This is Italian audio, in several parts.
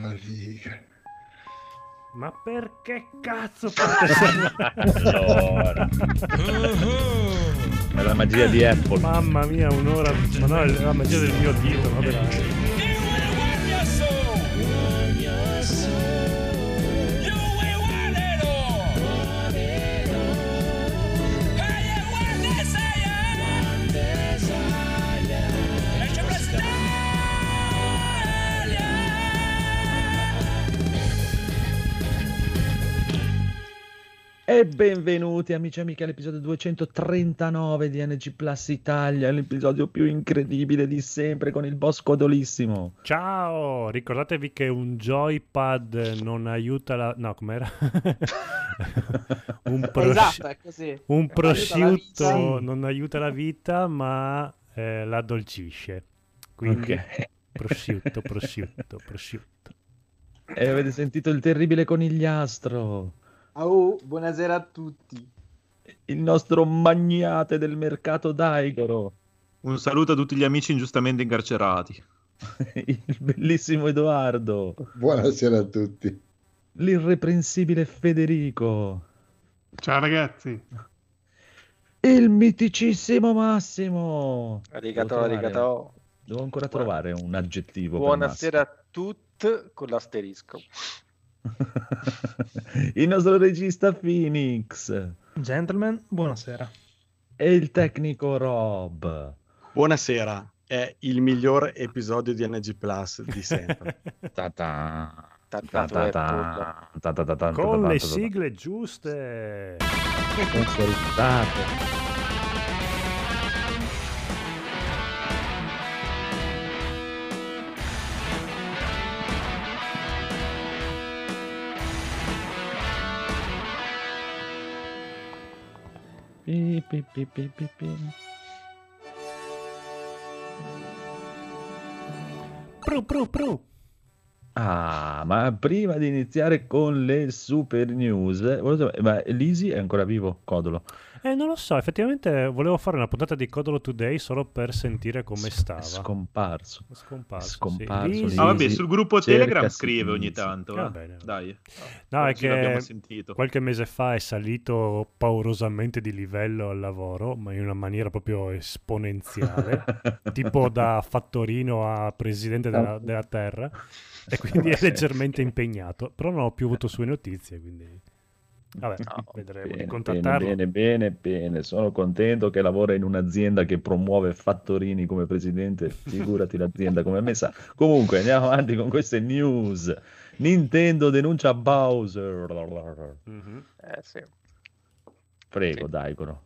La figa. Ma perché cazzo fate allora. È la magia di Apple. Mamma mia, un'ora. Ma no, è la magia del mio dito, no? E benvenuti amici e amiche all'episodio 239 di NG Plus Italia, l'episodio più incredibile di sempre con il boss codolissimo. Ciao, ricordatevi che un joypad non aiuta la... no, com'era? un, prosci... esatto, un prosciutto aiuta non aiuta la vita ma eh, la addolcisce. Quindi okay. prosciutto, prosciutto, prosciutto. E avete sentito il terribile conigliastro? Oh, buonasera a tutti. Il nostro magnate del mercato Daigoro. Un saluto a tutti gli amici ingiustamente incarcerati. Il bellissimo Edoardo. Buonasera a tutti. L'irreprensibile Federico. Ciao ragazzi. Il miticissimo Massimo. Arigato, arigato. Devo ancora trovare un aggettivo. Buonasera a tutti con l'asterisco. Il nostro regista Phoenix. Gentlemen, buonasera. E il tecnico Rob. Buonasera, è il miglior episodio di NG Plus di sempre. Con le sigle giuste. Consolidate. Pi, pi, pi. Ah, ma prima di iniziare con le super news, ma Lisi è ancora vivo, Codolo? Eh, non lo so, effettivamente volevo fare una puntata di Codolo Today solo per sentire come stava. Scomparso. Scomparso. Scomparso. Sì. Ah, vabbè, sul gruppo Telegram scrive ogni tanto. Ah, eh. Dai. No, è che qualche mese fa è salito paurosamente di livello al lavoro, ma in una maniera proprio esponenziale, tipo da fattorino a presidente della, della Terra, e quindi è leggermente impegnato. Però non ho più avuto sue notizie, quindi... Vabbè, no, vedremo bene, di contattarlo. Bene, bene, bene, Sono contento che lavora in un'azienda che promuove fattorini come presidente. Figurati l'azienda come è messa. Comunque, andiamo avanti con queste news. Nintendo denuncia Bowser. Mm-hmm. Eh sì. Prego, sì. Daigono.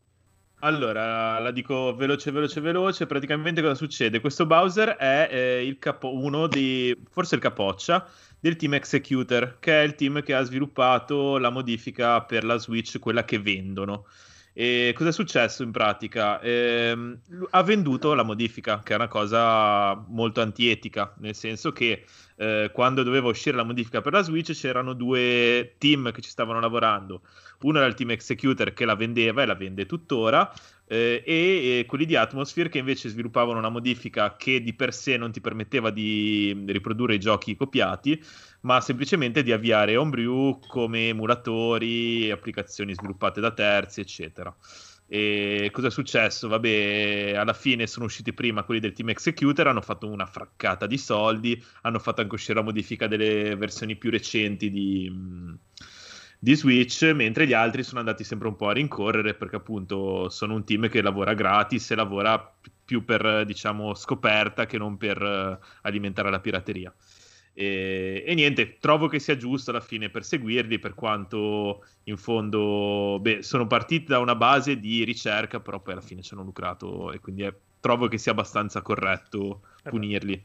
Allora, la dico veloce, veloce, veloce. Praticamente cosa succede? Questo Bowser è eh, il capo, uno di, forse il capoccia del team Executor, che è il team che ha sviluppato la modifica per la Switch, quella che vendono. E cosa è successo in pratica? Eh, ha venduto la modifica, che è una cosa molto antietica, nel senso che eh, quando doveva uscire la modifica per la Switch c'erano due team che ci stavano lavorando. Uno era il team Executor che la vendeva e la vende tuttora, eh, e, e, quelli di Atmosphere che invece sviluppavano una modifica che di per sé non ti permetteva di riprodurre i giochi copiati, ma semplicemente di avviare Homebrew come emulatori, applicazioni sviluppate da terzi, eccetera. E cosa è successo? Vabbè, alla fine sono usciti prima quelli del team Executor, hanno fatto una fraccata di soldi, hanno fatto anche uscire la modifica delle versioni più recenti di di Switch, mentre gli altri sono andati sempre un po' a rincorrere perché appunto sono un team che lavora gratis e lavora più per diciamo scoperta che non per uh, alimentare la pirateria. E, e, niente, trovo che sia giusto alla fine perseguirli per quanto in fondo beh, sono partiti da una base di ricerca, però poi alla fine ci hanno lucrato e quindi è, trovo che sia abbastanza corretto eh punirli.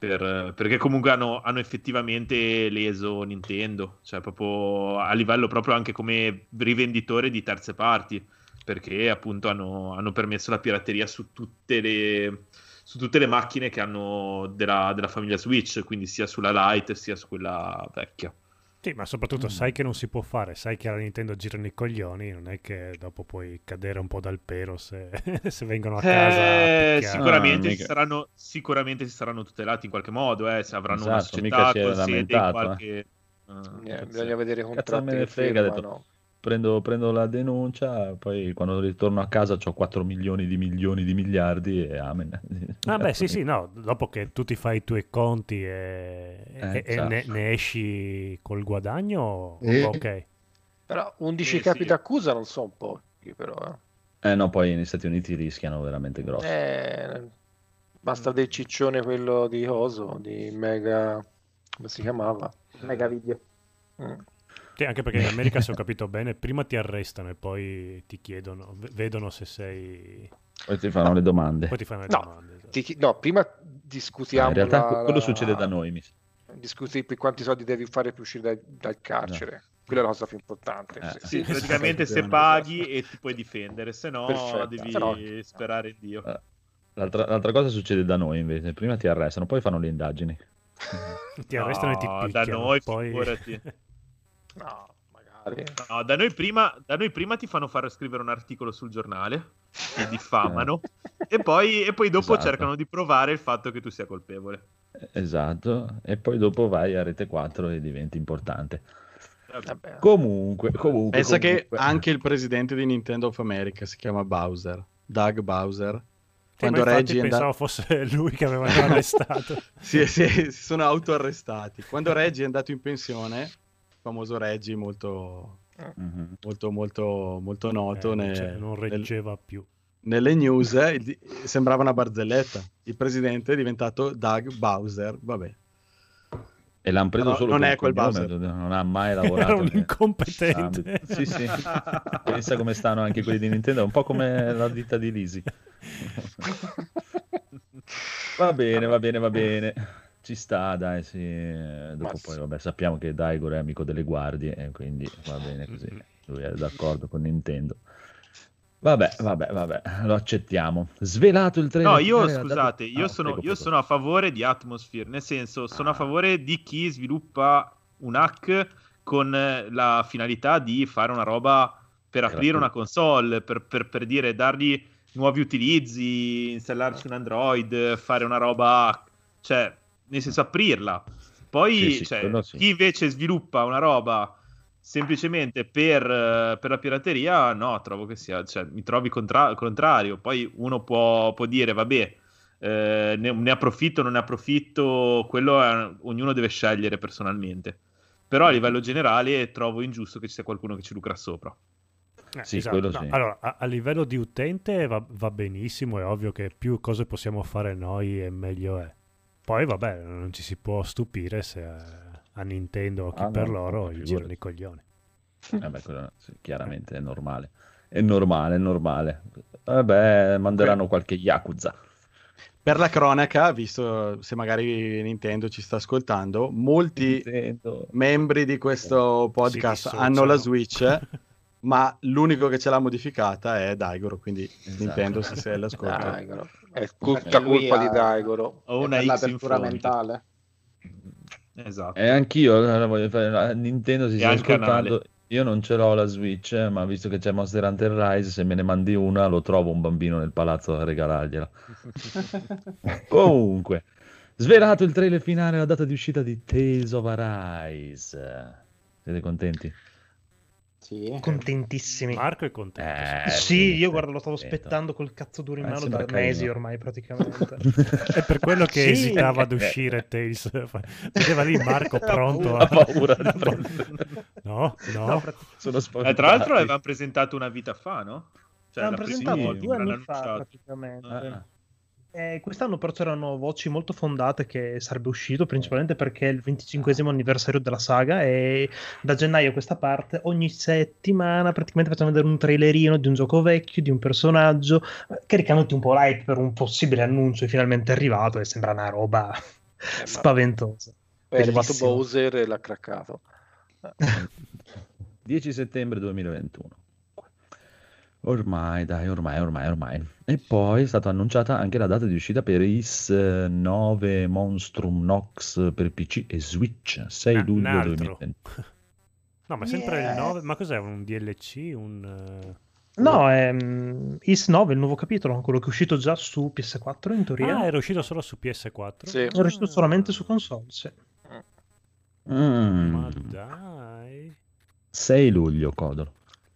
Per, perché comunque hanno, hanno, effettivamente leso Nintendo, cioè proprio a livello proprio anche come rivenditore di terze parti, perché appunto hanno, hanno permesso la pirateria su tutte le, su tutte le macchine che hanno della, della, famiglia Switch, quindi sia sulla Lite sia su quella vecchia. Sì, ma soprattutto Mm. sai che non si può fare, sai che alla Nintendo girano i coglioni, non è che dopo puoi cadere un po' dal pero se, se vengono a casa. a Eh, picchiare. sicuramente, Ah, si saranno, sicuramente si saranno tutelati in qualche modo, eh, se avranno una Esatto, società mica si è con sede in lamentato, qualche... eh, Eh, cazzo. bisogna vedere i contratti che frega, ha detto. Prendo, prendo la denuncia, poi quando ritorno a casa ho 4 milioni di milioni di miliardi e amen. Ah beh sì sì no, dopo che tu ti fai i tuoi conti e, Eh, e- e ciao. ne, ne esci col guadagno, Eh. ok. Però 11 Eh, capi sì. d'accusa non sono pochi, però. eh. Eh no, poi negli Stati Uniti rischiano veramente grosso. Eh, basta del ciccione quello di Oso, di Mega... come si chiamava? Mega video. Mm. Sì, anche perché in America, se ho capito bene, prima ti arrestano e poi ti chiedono, vedono se sei... Poi ti fanno le domande. Poi ti fanno le No, domande. esatto. Ti no, prima Ah, discutiamo in realtà la- quello la- succede da noi. mi sa. Discuti per quanti soldi devi fare per uscire dal, dal carcere. Quella è la cosa più importante. Eh, Sì, Sì, praticamente se paghi e ti puoi difendere, se no Perfetto. devi Se no- sperare in Dio. Eh, L'altra, l'altra cosa succede da noi invece. Prima ti arrestano, poi fanno le indagini. Ti arrestano e ti No, picchiano. da noi, poi... figurati. No, magari. No, da noi, prima, da noi prima ti fanno fare scrivere un articolo sul giornale, ti diffamano, e, poi, e poi dopo Esatto. cercano di provare il fatto che tu sia colpevole. Esatto. E poi dopo vai a Rete 4 e diventi importante. Vabbè. Comunque, comunque. Pensa comunque. che anche il presidente di Nintendo of America si chiama Bowser, Doug Bowser. Quando Reggie è pensavo andato... fosse lui che aveva arrestato. sì, sì, si sono autoarrestati. Quando Reggie è andato in pensione, famoso Reggie molto, Mhm. molto, molto, molto noto Eh, ne- cioè, non nel- reggeva più. nelle news, eh, il- sembrava una barzelletta. Il presidente è diventato Doug Bowser, vabbè. E l'hanno preso No, solo non è quel cognome, Bowser. non ha mai lavorato. Era un incompetente. Sì, sì. Pensa come stanno anche quelli di Nintendo, un po' come la ditta di Lisi. va bene, va bene, va bene. Ci sta, dai, sì. Dopo Ma poi, vabbè, sappiamo che Daigor è amico delle guardie, e quindi va bene così. Lui è d'accordo con Nintendo. Vabbè, vabbè, vabbè, lo accettiamo. Svelato il trailer. No, io dato- scusate, io, Ah, sono, prego, io prego. sono a favore di Atmosphere, nel senso sono a Ah. favore di chi sviluppa un hack con eh, la finalità di fare una roba per aprire una console, per, per- per dire dargli nuovi utilizzi, installarci un Android, fare una roba, cioè, nel senso aprirla. Poi Sì, sì, cioè, sì. chi invece sviluppa una roba semplicemente per, eh, per la pirateria, no, trovo che sia, cioè, mi trovi contra- contrario. Poi uno può, può dire, vabbè, eh, ne, ne approfitto, non ne approfitto, quello è- ognuno deve scegliere personalmente. Però a livello generale trovo ingiusto che ci sia qualcuno che ci lucra sopra. Eh, Sì, quello sì. Allora, a, a livello di utente va, va benissimo, è ovvio che più cose possiamo fare noi e meglio è. Poi vabbè, non ci si può stupire se eh, a Nintendo o chi Ah, per no, loro gli girano i coglioni. Eh beh, quello sì, chiaramente è normale. È normale, è normale. Vabbè, manderanno qualche Yakuza. Per la cronaca, visto se magari Nintendo ci sta ascoltando, molti Nintendo. membri di questo podcast Sì, hanno la. Switch, ma l'unico che ce l'ha modificata è Daigoro, quindi Esatto. Nintendo se sei all'ascolto. Daigoro. È tutta colpa ha- di Daigoro. È una l'apertura mentale. Esatto. E anch'io allora, voglio fare. la- Nintendo si E sta anche ascoltando. Io non ce l'ho la Switch, eh, ma visto che c'è Monster Hunter Rise, se me ne mandi una, lo trovo un bambino nel palazzo a regalargliela. Comunque, svelato il trailer finale, la data di uscita di Tales of Arise. Siete contenti? Sì. Contentissimi. Marco è contento. Eh, sì, io guarda, lo stavo aspettando col cazzo duro in Eh, mano da mesi ormai praticamente. È per quello che Sì. esitava ad uscire Tales. Vedeva lì Marco pronto Ha a... paura di prendere. No, no. No, Sono Eh, tra l'altro l'avevamo presentato una vita fa, no? Cioè, l'hanno presentato due anni fa praticamente. Ah, Eh, quest'anno però c'erano voci molto fondate che sarebbe uscito principalmente perché è il 25 anniversario della saga e da gennaio a questa parte ogni settimana praticamente facciamo vedere un trailerino di un gioco vecchio, di un personaggio, eh, caricandoti un po' l'hype per un possibile annuncio che finalmente è arrivato e sembra una roba ma- spaventosa. È arrivato. Bowser e l'ha craccato. 10 settembre 2021. Ormai, dai, ormai, ormai, ormai. E poi è stata annunciata anche la data di uscita per IS 9 Monstrum Nox per PC e Switch, 6 Ah, luglio altro. 2020. No, ma sempre il 9. Ma cos'è? Un DLC? Un. eh, No, è mm, Is 9, il nuovo capitolo, quello che è uscito già su PS4 in teoria. Ah, era uscito solo su PS4? Sì. È uscito solamente su console, sì. Mm, Ma dai. 6 luglio, Codolo.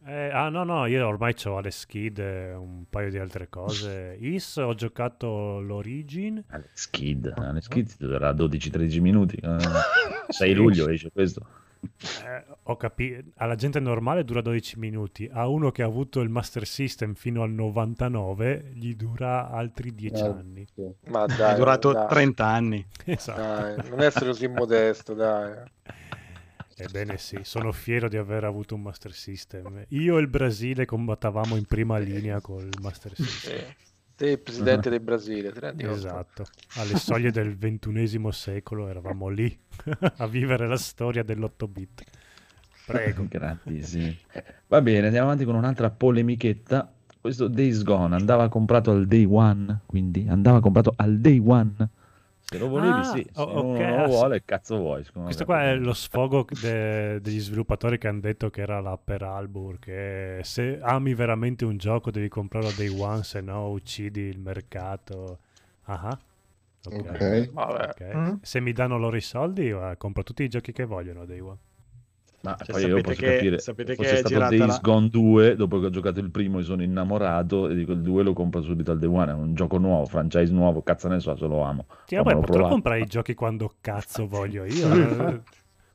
Eh, ah no no, io ormai ho alle skid e un paio di altre cose. Is ho giocato l'Origin. Alle Skid, alle Skid ti durerà 12-13 minuti. eh. 6 luglio esce questo. Eh, ho capito, alla gente normale dura 12 minuti, a uno che ha avuto il Master System fino al 99 gli dura altri 10 Eh, anni. sì. Ma dai, è durato dai, 30 anni. Esatto. dai, non essere così modesto, dai. Ebbene sì, sono fiero di aver avuto un Master System. Io e il Brasile combattavamo in prima linea col Master System. Sì. Te, il presidente del Brasile, ti rendi conto? Esatto, alle soglie del ventunesimo secolo eravamo lì a vivere la storia dell'8-bit. Prego. Grandissimi. Va bene, andiamo avanti con un'altra polemichetta. Questo Days Gone andava comprato al day one, quindi andava comprato al day one. Se lo volevi, Ah, sì. Se o- uno ok, non lo vuole, cazzo vuoi. Questo me. qua è lo sfogo de- degli sviluppatori che hanno detto che era la per Albur, che se ami veramente un gioco devi comprarlo day one, se no uccidi il mercato. Ah, ah. Ok. Ok. Vabbè. ok. Mm. Se mi danno loro i soldi, compro tutti i giochi che vogliono a day one. Ma Cioè, poi io posso che- capire, sapete fosse che è stato girata Days la- Gone 2, dopo che ho giocato il primo mi sono innamorato e dico il 2 lo compro subito al day one, è un gioco nuovo, franchise nuovo, cazzo ne so, se lo amo. Sì, Ma l'ho potrò provato. comprare i giochi quando cazzo voglio io. eh.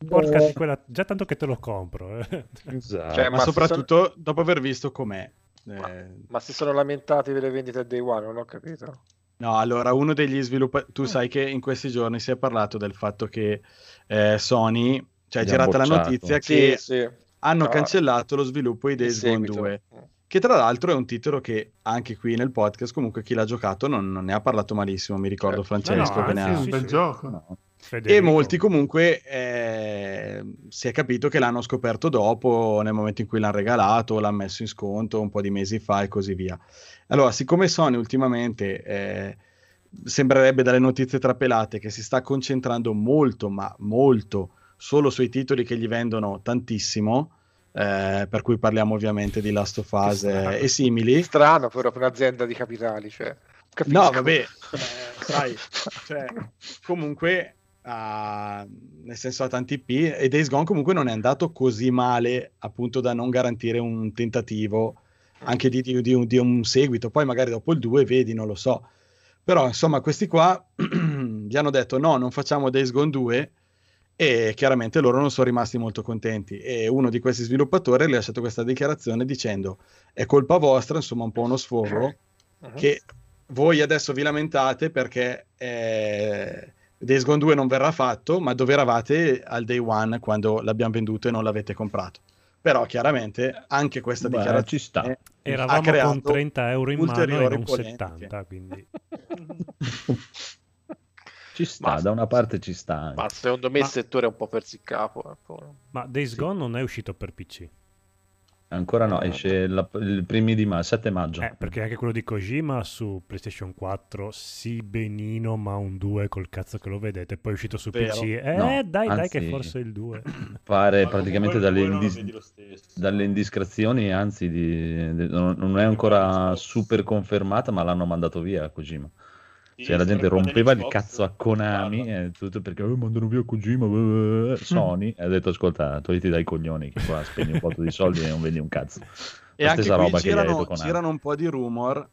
Porca di quella... Già tanto che te lo compro. eh. Esatto. Cioè, Ma, ma se soprattutto dopo aver visto com'è. Ma, Eh, ma si sono lamentati per le vendite a day one, non ho capito. No, allora uno degli sviluppatori, tu sai che in questi giorni si è parlato del fatto che eh, Sony, cioè è girata la notizia Sì, che sì. hanno No, cancellato lo sviluppo di Days Gone seguito. 2, che tra l'altro è un titolo che anche qui nel podcast comunque chi l'ha giocato non, non ne ha parlato malissimo, mi ricordo Certo. Francesco No, no, che ne anzi, ha... un bel sì. gioco. No. E Federico. molti comunque eh, si è capito che l'hanno scoperto dopo, nel momento in cui l'hanno regalato, l'hanno messo in sconto un po' di mesi fa e così via. Allora, siccome Sony ultimamente eh, sembrerebbe dalle notizie trapelate che si sta concentrando molto, ma molto, solo sui titoli che gli vendono tantissimo, eh, per cui parliamo ovviamente di Last of Us e simili. Strano però per un'azienda di capitali, cioè. capisco. No, vabbè, eh, sai, cioè, comunque, ah, nel senso ha tanti P e Days Gone comunque non è andato così male appunto da non garantire un tentativo anche di, di- di un, di un seguito, poi magari dopo il 2 vedi, non lo so. Però insomma questi qua gli hanno detto no, non facciamo Days Gone 2 e chiaramente loro non sono rimasti molto contenti e uno di questi sviluppatori ha lasciato questa dichiarazione dicendo è colpa vostra, insomma un po' uno sfogo, Mhm. che voi adesso vi lamentate perché eh, Days Gone 2 non verrà fatto, ma dove eravate al day one quando l'abbiamo venduto e non l'avete comprato. Però chiaramente anche questa Beh, dichiarazione ci sta. ha Eravamo creato con 30 euro in mano e non polemiche. 70, quindi... Ci sta, Ma- da una parte ci sta. anche. Ma secondo me Ma- il settore è un po' perso il capo. eh, poi. Ma Days Gone non è uscito per PC. Ancora no, esce la- il primi di maggio, 7 maggio. Eh, perché anche quello di Kojima su PlayStation 4, sì benino, ma un 2 col cazzo che lo vedete. Poi è uscito su Vero. PC. Eh, No, dai, dai, anzi- che forse è il 2. Pare Ma praticamente dalle, indis- dalle indiscrezioni, anzi, di- di- non, non è ancora super confermata, ma l'hanno mandato via Kojima. Cioè, la gente rompeva il cazzo a Konami parla. e tutto perché "Eh, mandano via Kojima. blah, blah". Sony e ha detto: Ascolta, togliti dai coglioni che qua spendi un po' di soldi e non vendi un cazzo. E La anche roba girano, girano un po' di rumor,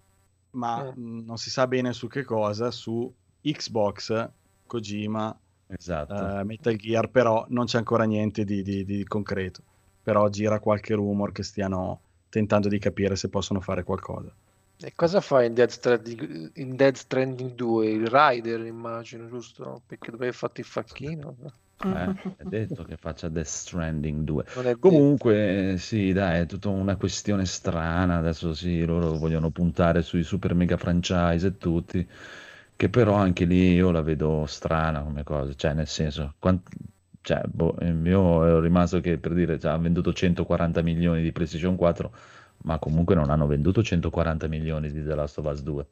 ma mh, non si sa bene su che cosa, su Xbox, Kojima, Esatto. eh, Metal Gear, però non c'è ancora niente di, di- di concreto. Però gira qualche rumor che stiano tentando di capire se possono fare qualcosa. E cosa fa in Dead, Stranding, in Dead Stranding 2? Il Rider, immagino, giusto? Perché dove hai fatto il facchino? Eh, è detto che faccia Death Stranding 2. Non è Comunque, eh, sì, dai, è tutta una questione strana. Adesso sì, loro vogliono puntare sui super mega franchise e tutti, che però anche lì io la vedo strana come cosa. Cioè, nel senso, quant- cioè, boh, io ero rimasto che per dire, cioè, ha venduto 140 milioni di PlayStation 4, ma comunque non hanno venduto 140 milioni di The Last of Us 2.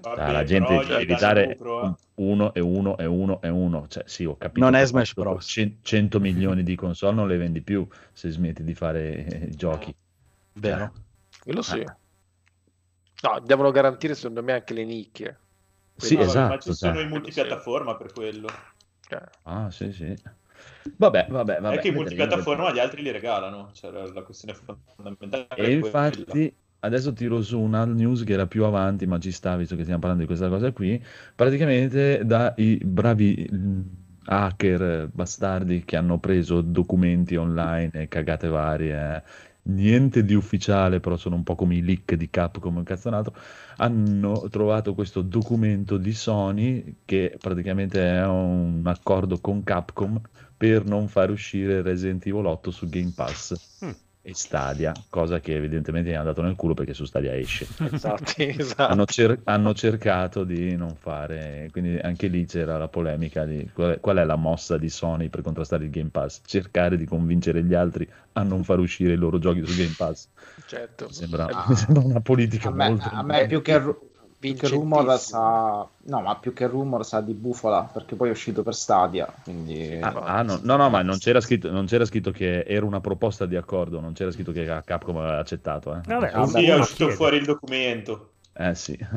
Vabbè, Cioè, la gente devi dare lucro, eh. uno e uno e uno e uno. Cioè, sì, ho capito. Non è che Smash Bros. cen- 100 milioni di console non le vendi più se smetti di fare eh, giochi. Vero? Quello sì. Eh. No, devono garantire secondo me anche le nicchie. Sì, No, esatto. Ma ci sono cioè. i multipiattaforma per quello. Cioè, Ah, sì, sì. Vabbè, vabbè, vabbè. è che i vedremo, multipiattaforma agli altri li regalano. Cioè, la, la questione fondamentale E è quella. infatti adesso tiro su una news che era più avanti, ma ci sta visto che stiamo parlando di questa cosa qui. Praticamente dai bravi mh, hacker bastardi che hanno preso documenti online e cagate varie, eh, niente di ufficiale, però sono un po' come i leak di Capcom cazzo un altro, hanno trovato questo documento di Sony che praticamente è un accordo con Capcom per non far uscire Resident Evil 8 su Game Pass Mm. e Stadia, cosa che evidentemente gli hanno dato nel culo perché su Stadia esce. esatto, esatto. Hanno, cer- hanno cercato di non fare, quindi anche lì c'era la polemica di qual è, qual è la mossa di Sony per contrastare il Game Pass? Cercare di convincere gli altri a non far uscire i loro giochi su Game Pass. certo. Mi sembra, Ah. mi sembra una politica A me, molto... a me più che, ru- più che rumor sa... No, ma più che rumor sa di bufola, perché poi è uscito per Stadia, quindi... Ah, ah, no, no, no, ma non c'era, scritto, non c'era scritto che era una proposta di accordo, non c'era scritto che Capcom aveva accettato. Eh, Vabbè, Ah, Sì, è uscito chiede. fuori il documento. Eh, sì.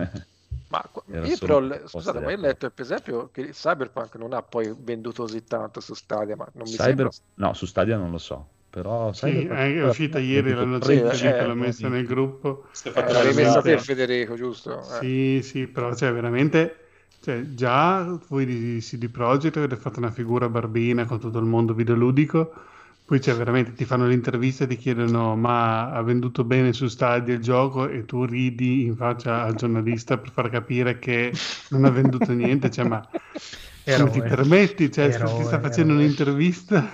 Ma Era io però, scusate, ma io ho letto per esempio che Cyberpunk non ha poi venduto così tanto su Stadia, ma non mi Cyber... sembra... No, su Stadia non lo so, però... Sì, Cyberpunk- è uscita ieri la notizia Sì, che eh, l'ho messa nel gruppo. Eh, la messa te. Federico, giusto? Eh. Sì, sì, però cioè, veramente, cioè, già voi di CD Projekt avete fatto una figura barbina con tutto il mondo videoludico, poi cioè, veramente ti fanno l'intervista e ti chiedono ma ha venduto bene su Stadia il gioco e tu ridi in faccia al giornalista per far capire che non ha venduto niente, cioè ma come ti Eroe. permetti? Cioè, sta- ti sta Eroe, facendo eroe. un'intervista?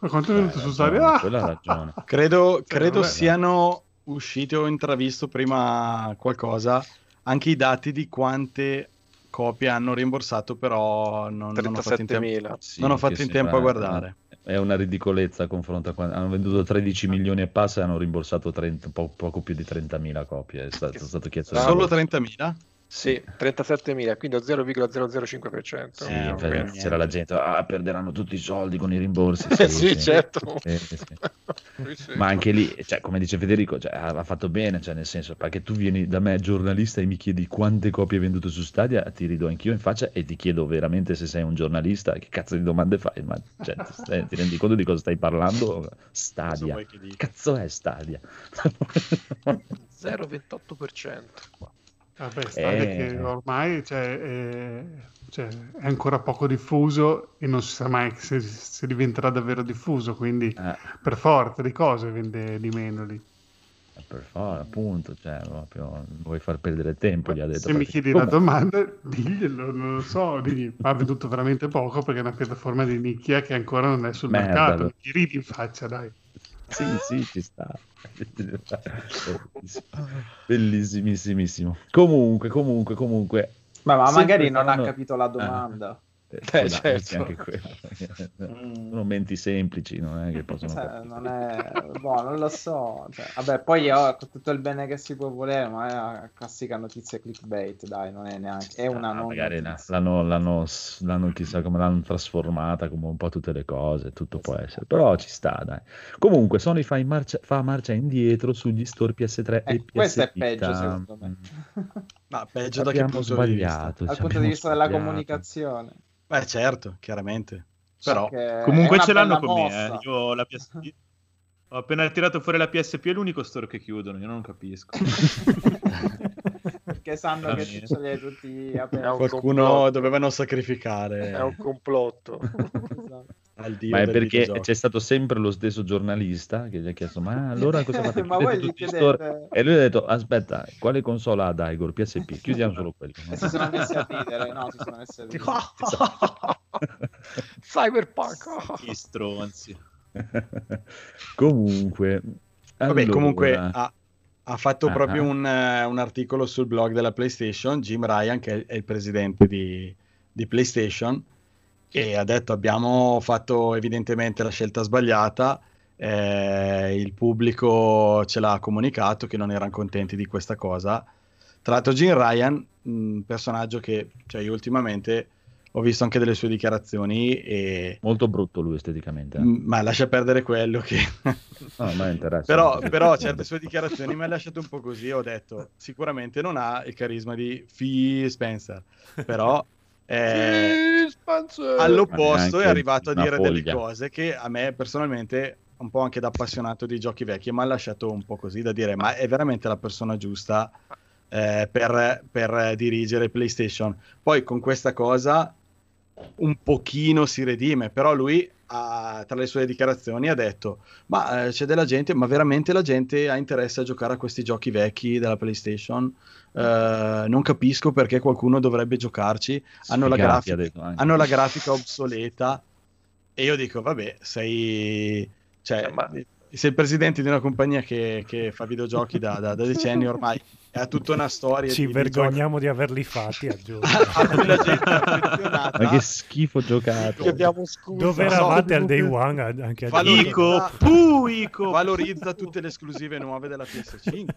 Ma quanto è Eh, venuto su ha Stadia? ragione, Ah! quella ha ragione. Credo, credo vabbè. siano usciti o intravisto prima qualcosa anche i dati di quante copie hanno rimborsato, però non, non ho fatto in tempo, 37.000. Sì, non ho che fatto in tempo a guardare. È una ridicolezza a confronto a quando hanno venduto 13 milioni e passa e hanno rimborsato 30 po- poco più di 30.000 copie. È stato, è stato chiesto Solo rimborso. 30.000? Sì, 37.000, quindi lo 0,005%. Sì, Eh, vabbè, c'era la gente, ah, perderanno tutti i soldi con i rimborsi. Eh, sì, certo. Sì, sì, sì. Sì, sì. Ma anche lì, cioè, come dice Federico, cioè, ha fatto bene, cioè, nel senso, perché tu vieni da me giornalista e mi chiedi quante copie hai venduto su Stadia, ti rido anch'io in faccia e ti chiedo veramente se sei un giornalista, che cazzo di domande fai? Ma cioè, ti, stai- ti rendi conto di cosa stai parlando? Stadia. Cazzo è Stadia? 0,28%. Vabbè, Stadia Eh. che ormai cioè, è, cioè, è ancora poco diffuso e non si sa mai se, se diventerà davvero diffuso, quindi Eh, per forza di cose vende di meno lì. per favore, appunto, cioè, proprio, vuoi far perdere tempo, gli ha detto. Se mi chiedi la domanda, diglielo, non lo so, digli, ha venduto veramente poco perché è una piattaforma di nicchia che ancora non è sul Merda, mercato. lo- Ti ridi in faccia, dai. Sì, sì, ci sta. Bellissimissimissimo. Comunque, comunque, comunque. Ma, ma magari non ha capito la domanda. Eh, Eh, può darsi certo. anche quello. Mm. Sono menti semplici, non è che possono... Cioè, non è... boh, non lo so. Cioè, vabbè, poi oh, con tutto il bene che si può volere, ma è una classica notizia clickbait, dai, non è neanche... È una Ah, non magari l'hanno, l'hanno, l'hanno chissà come l'hanno trasformata come un po' tutte le cose, tutto può essere, però ci sta, dai. Comunque Sony fa, in marcia, fa marcia indietro sugli store PS3 e Eh, PS questo è peggio, secondo me. Ma peggio da che punto di vista? sbagliato. Dal punto di vista della sbagliato. comunicazione. Beh, certo, chiaramente. Però è Comunque ce l'hanno con me. mossa. eh. Io ho la PSP. Ho appena tirato fuori la PSP, è l'unico store che chiudono. Io non capisco. Perché sanno che li hai tutti aperti. È un qualcuno complotto. dovevano sacrificare È un complotto. Esatto. Al dio Ma è perché videogioco. c'è stato sempre lo stesso giornalista che gli ha chiesto: Ma allora cosa fate? Ma voi gli tutti i store?" chiedete... E lui ha detto: Aspetta, quale console ha Daigor? PSP, chiudiamo solo quello. Si sono messi a ridere, no, si sono messi a ridere. Cyberpunk. Gli stronzi. Comunque, Vabbè, allora- comunque ha, ha fatto Ah, proprio ah. un, eh, un articolo sul blog della PlayStation, Jim Ryan, che è, è il presidente di, di PlayStation, e ha detto abbiamo fatto evidentemente la scelta sbagliata, eh, il pubblico ce l'ha comunicato che non erano contenti di questa cosa. Tra l'altro Jim Ryan, un personaggio che cioè, io ultimamente ho visto anche delle sue dichiarazioni e... Molto brutto lui esteticamente. Eh. Ma lascia perdere quello che... no, ma interessa. però, però certe sue dichiarazioni mi ha lasciato un po' così, ho detto, sicuramente non ha il carisma di Phil Spencer, però... Eh, all'opposto è arrivato a dire foglia. delle cose che a me personalmente un po' anche da appassionato di giochi vecchi mi ha lasciato un po' così da dire ma è veramente la persona giusta eh, per, per, dirigere PlayStation poi con questa cosa un pochino si redime, però lui ha, tra le sue dichiarazioni ha detto ma eh, c'è della gente, ma veramente la gente ha interesse a giocare a questi giochi vecchi della PlayStation? Eh, non capisco perché qualcuno dovrebbe giocarci, hanno la, grafica, hanno la grafica obsoleta. E io dico vabbè sei... Cioè, ma... sei il presidente di una compagnia che, che fa videogiochi da, da, da decenni ormai ha tutta una storia. Ci di, vergogniamo di, di, averli fatti, aggiungo. Ma che schifo giocato. Dove eravate al day one? Anche a valorizza, Puh, Ico. valorizza tutte le esclusive nuove della PS5. Dico,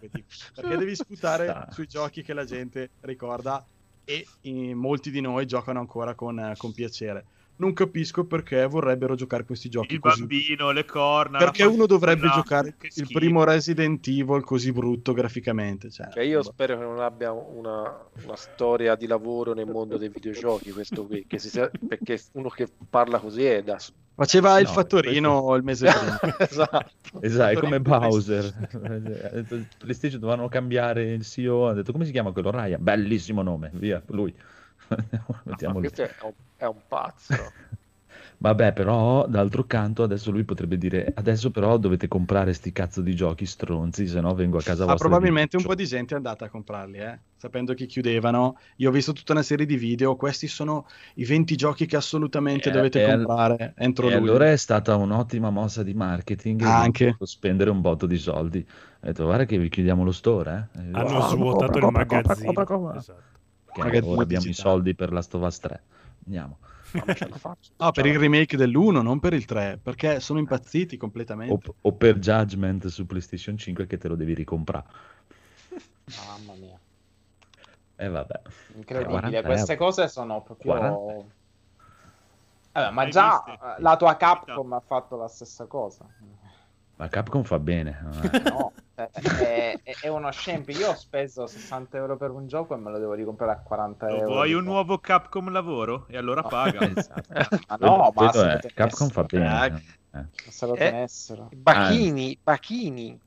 perché devi sputare Sta. sui giochi che la gente ricorda e molti di noi giocano ancora con, con piacere non capisco perché vorrebbero giocare questi giochi. Il così. bambino, le corna. Perché uno dovrebbe no, giocare il primo Resident Evil così brutto graficamente. Cioè, cioè io spero che non abbia una, una, storia di lavoro nel mondo dei videogiochi, questo qui, che sia, perché uno che parla così è da... Faceva no, il fattorino questo... il mese prima. esatto. esatto, è come Bowser. PlayStation dovevano cambiare il CEO, ha detto come si chiama quello? Ryan? Bellissimo nome, via, lui. Mettiamo no, questo è un, è un pazzo. Vabbè, però d'altro canto adesso lui potrebbe dire adesso però dovete comprare sti cazzo di giochi stronzi, se no vengo a casa vostra. Ah, probabilmente un po' di gente è andata a comprarli, eh? sapendo che chiudevano. Io ho visto tutta una serie di video, questi sono i 20 giochi che assolutamente eh, dovete comprare entro e allora è stata un'ottima mossa di marketing ah, anche spendere un botto di soldi. Ho detto guarda che vi chiudiamo lo store, eh? Hanno oh, svuotato il magazzino. Compra, compra, esatto. Che ora abbiamo i soldi per la Stovas 3. Andiamo. No, per il remake dell'1, non per il 3, perché sono impazziti completamente. O, o, per Judgment su PlayStation 5 che te lo devi ricomprare. Mamma mia. E eh, vabbè. Incredibile, queste cose sono proprio... 40. Vabbè, ma già la tua Capcom ha fatto la stessa cosa. Ma Capcom fa bene. no, è, è, è, uno scempio. Io ho speso 60 euro per un gioco e me lo devo ricomprare a 40 euro. Vuoi un nuovo Capcom lavoro? E allora no. paga. esatto. ma no, ma Capcom fa bene. Eh. Tenessero. Eh, Bacchini, Bacchini.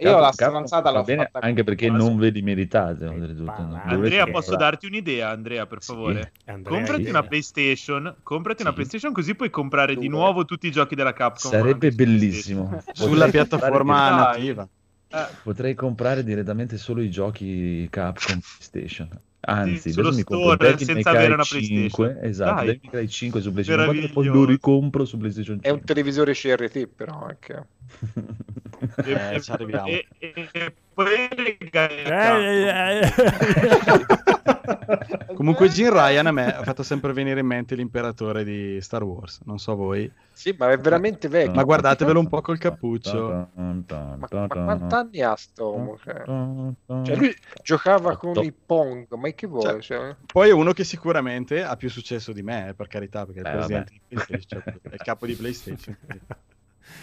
Io la stronzata l'ho bene fatta anche perché non ve li meritate. Andrea, posso darti un'idea, Andrea, per favore? Sì, Andrea, comprati idea. una PlayStation, comprati sì. una PlayStation così puoi comprare Due. di nuovo tutti i giochi della Capcom. Sarebbe bellissimo. Sulla piattaforma nativa. Eh. Potrei comprare direttamente solo i giochi Capcom PlayStation. Anzi, sì, adesso mi compro Devil senza avere una 5, esatto, Dai. Devil May 5 su PlayStation 4 e poi lo ricompro su PlayStation 5. È un televisore CRT però anche. eh, ci arriviamo. E, e, e poi Comunque Jim Ryan a me ha fatto sempre venire in mente l'imperatore di Star Wars, non so voi. Sì, ma è veramente vecchio. Ma guardatevelo un po' col cappuccio. Ma, ma quant'anni ha sto? Cioè, lui giocava con i Pong, ma che vuole? Cioè, cioè... Poi è uno che sicuramente ha più successo di me, per carità, perché è il eh, presidente di PlayStation, è il capo di PlayStation.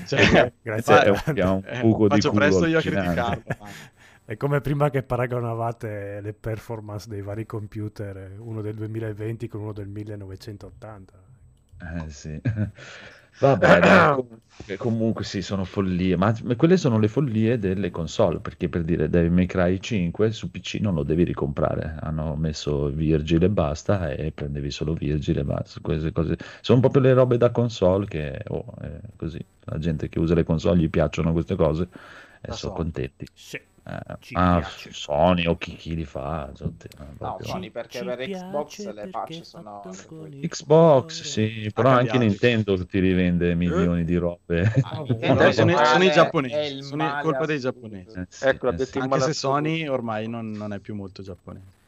Cioè, Grazie, è un, è un buco faccio di presto io a criticarlo. È come prima che paragonavate le performance dei vari computer, uno del 2020 con uno del 1980. Eh sì. Vabbè, dai, comunque sì, sono follie, ma quelle sono le follie delle console, perché per dire Devil May Cry 5 su PC non lo devi ricomprare, hanno messo Virgil e basta e prendevi solo Virgil e basta, queste cose sono proprio le robe da console che, oh, così, la gente che usa le console gli piacciono queste cose e sono so. contenti. Sì. Eh, ah, Sony o chi, chi li fa? no, Sony perché Ci per Xbox le patch sono Xbox, sì, però anche Nintendo ti rivende milioni di robe. Ah, sono, sono, i giapponesi, sono colpa dei giapponesi. Eh, sì, ecco, eh, sì. Anche se Sony ormai non, non, è più molto giapponese.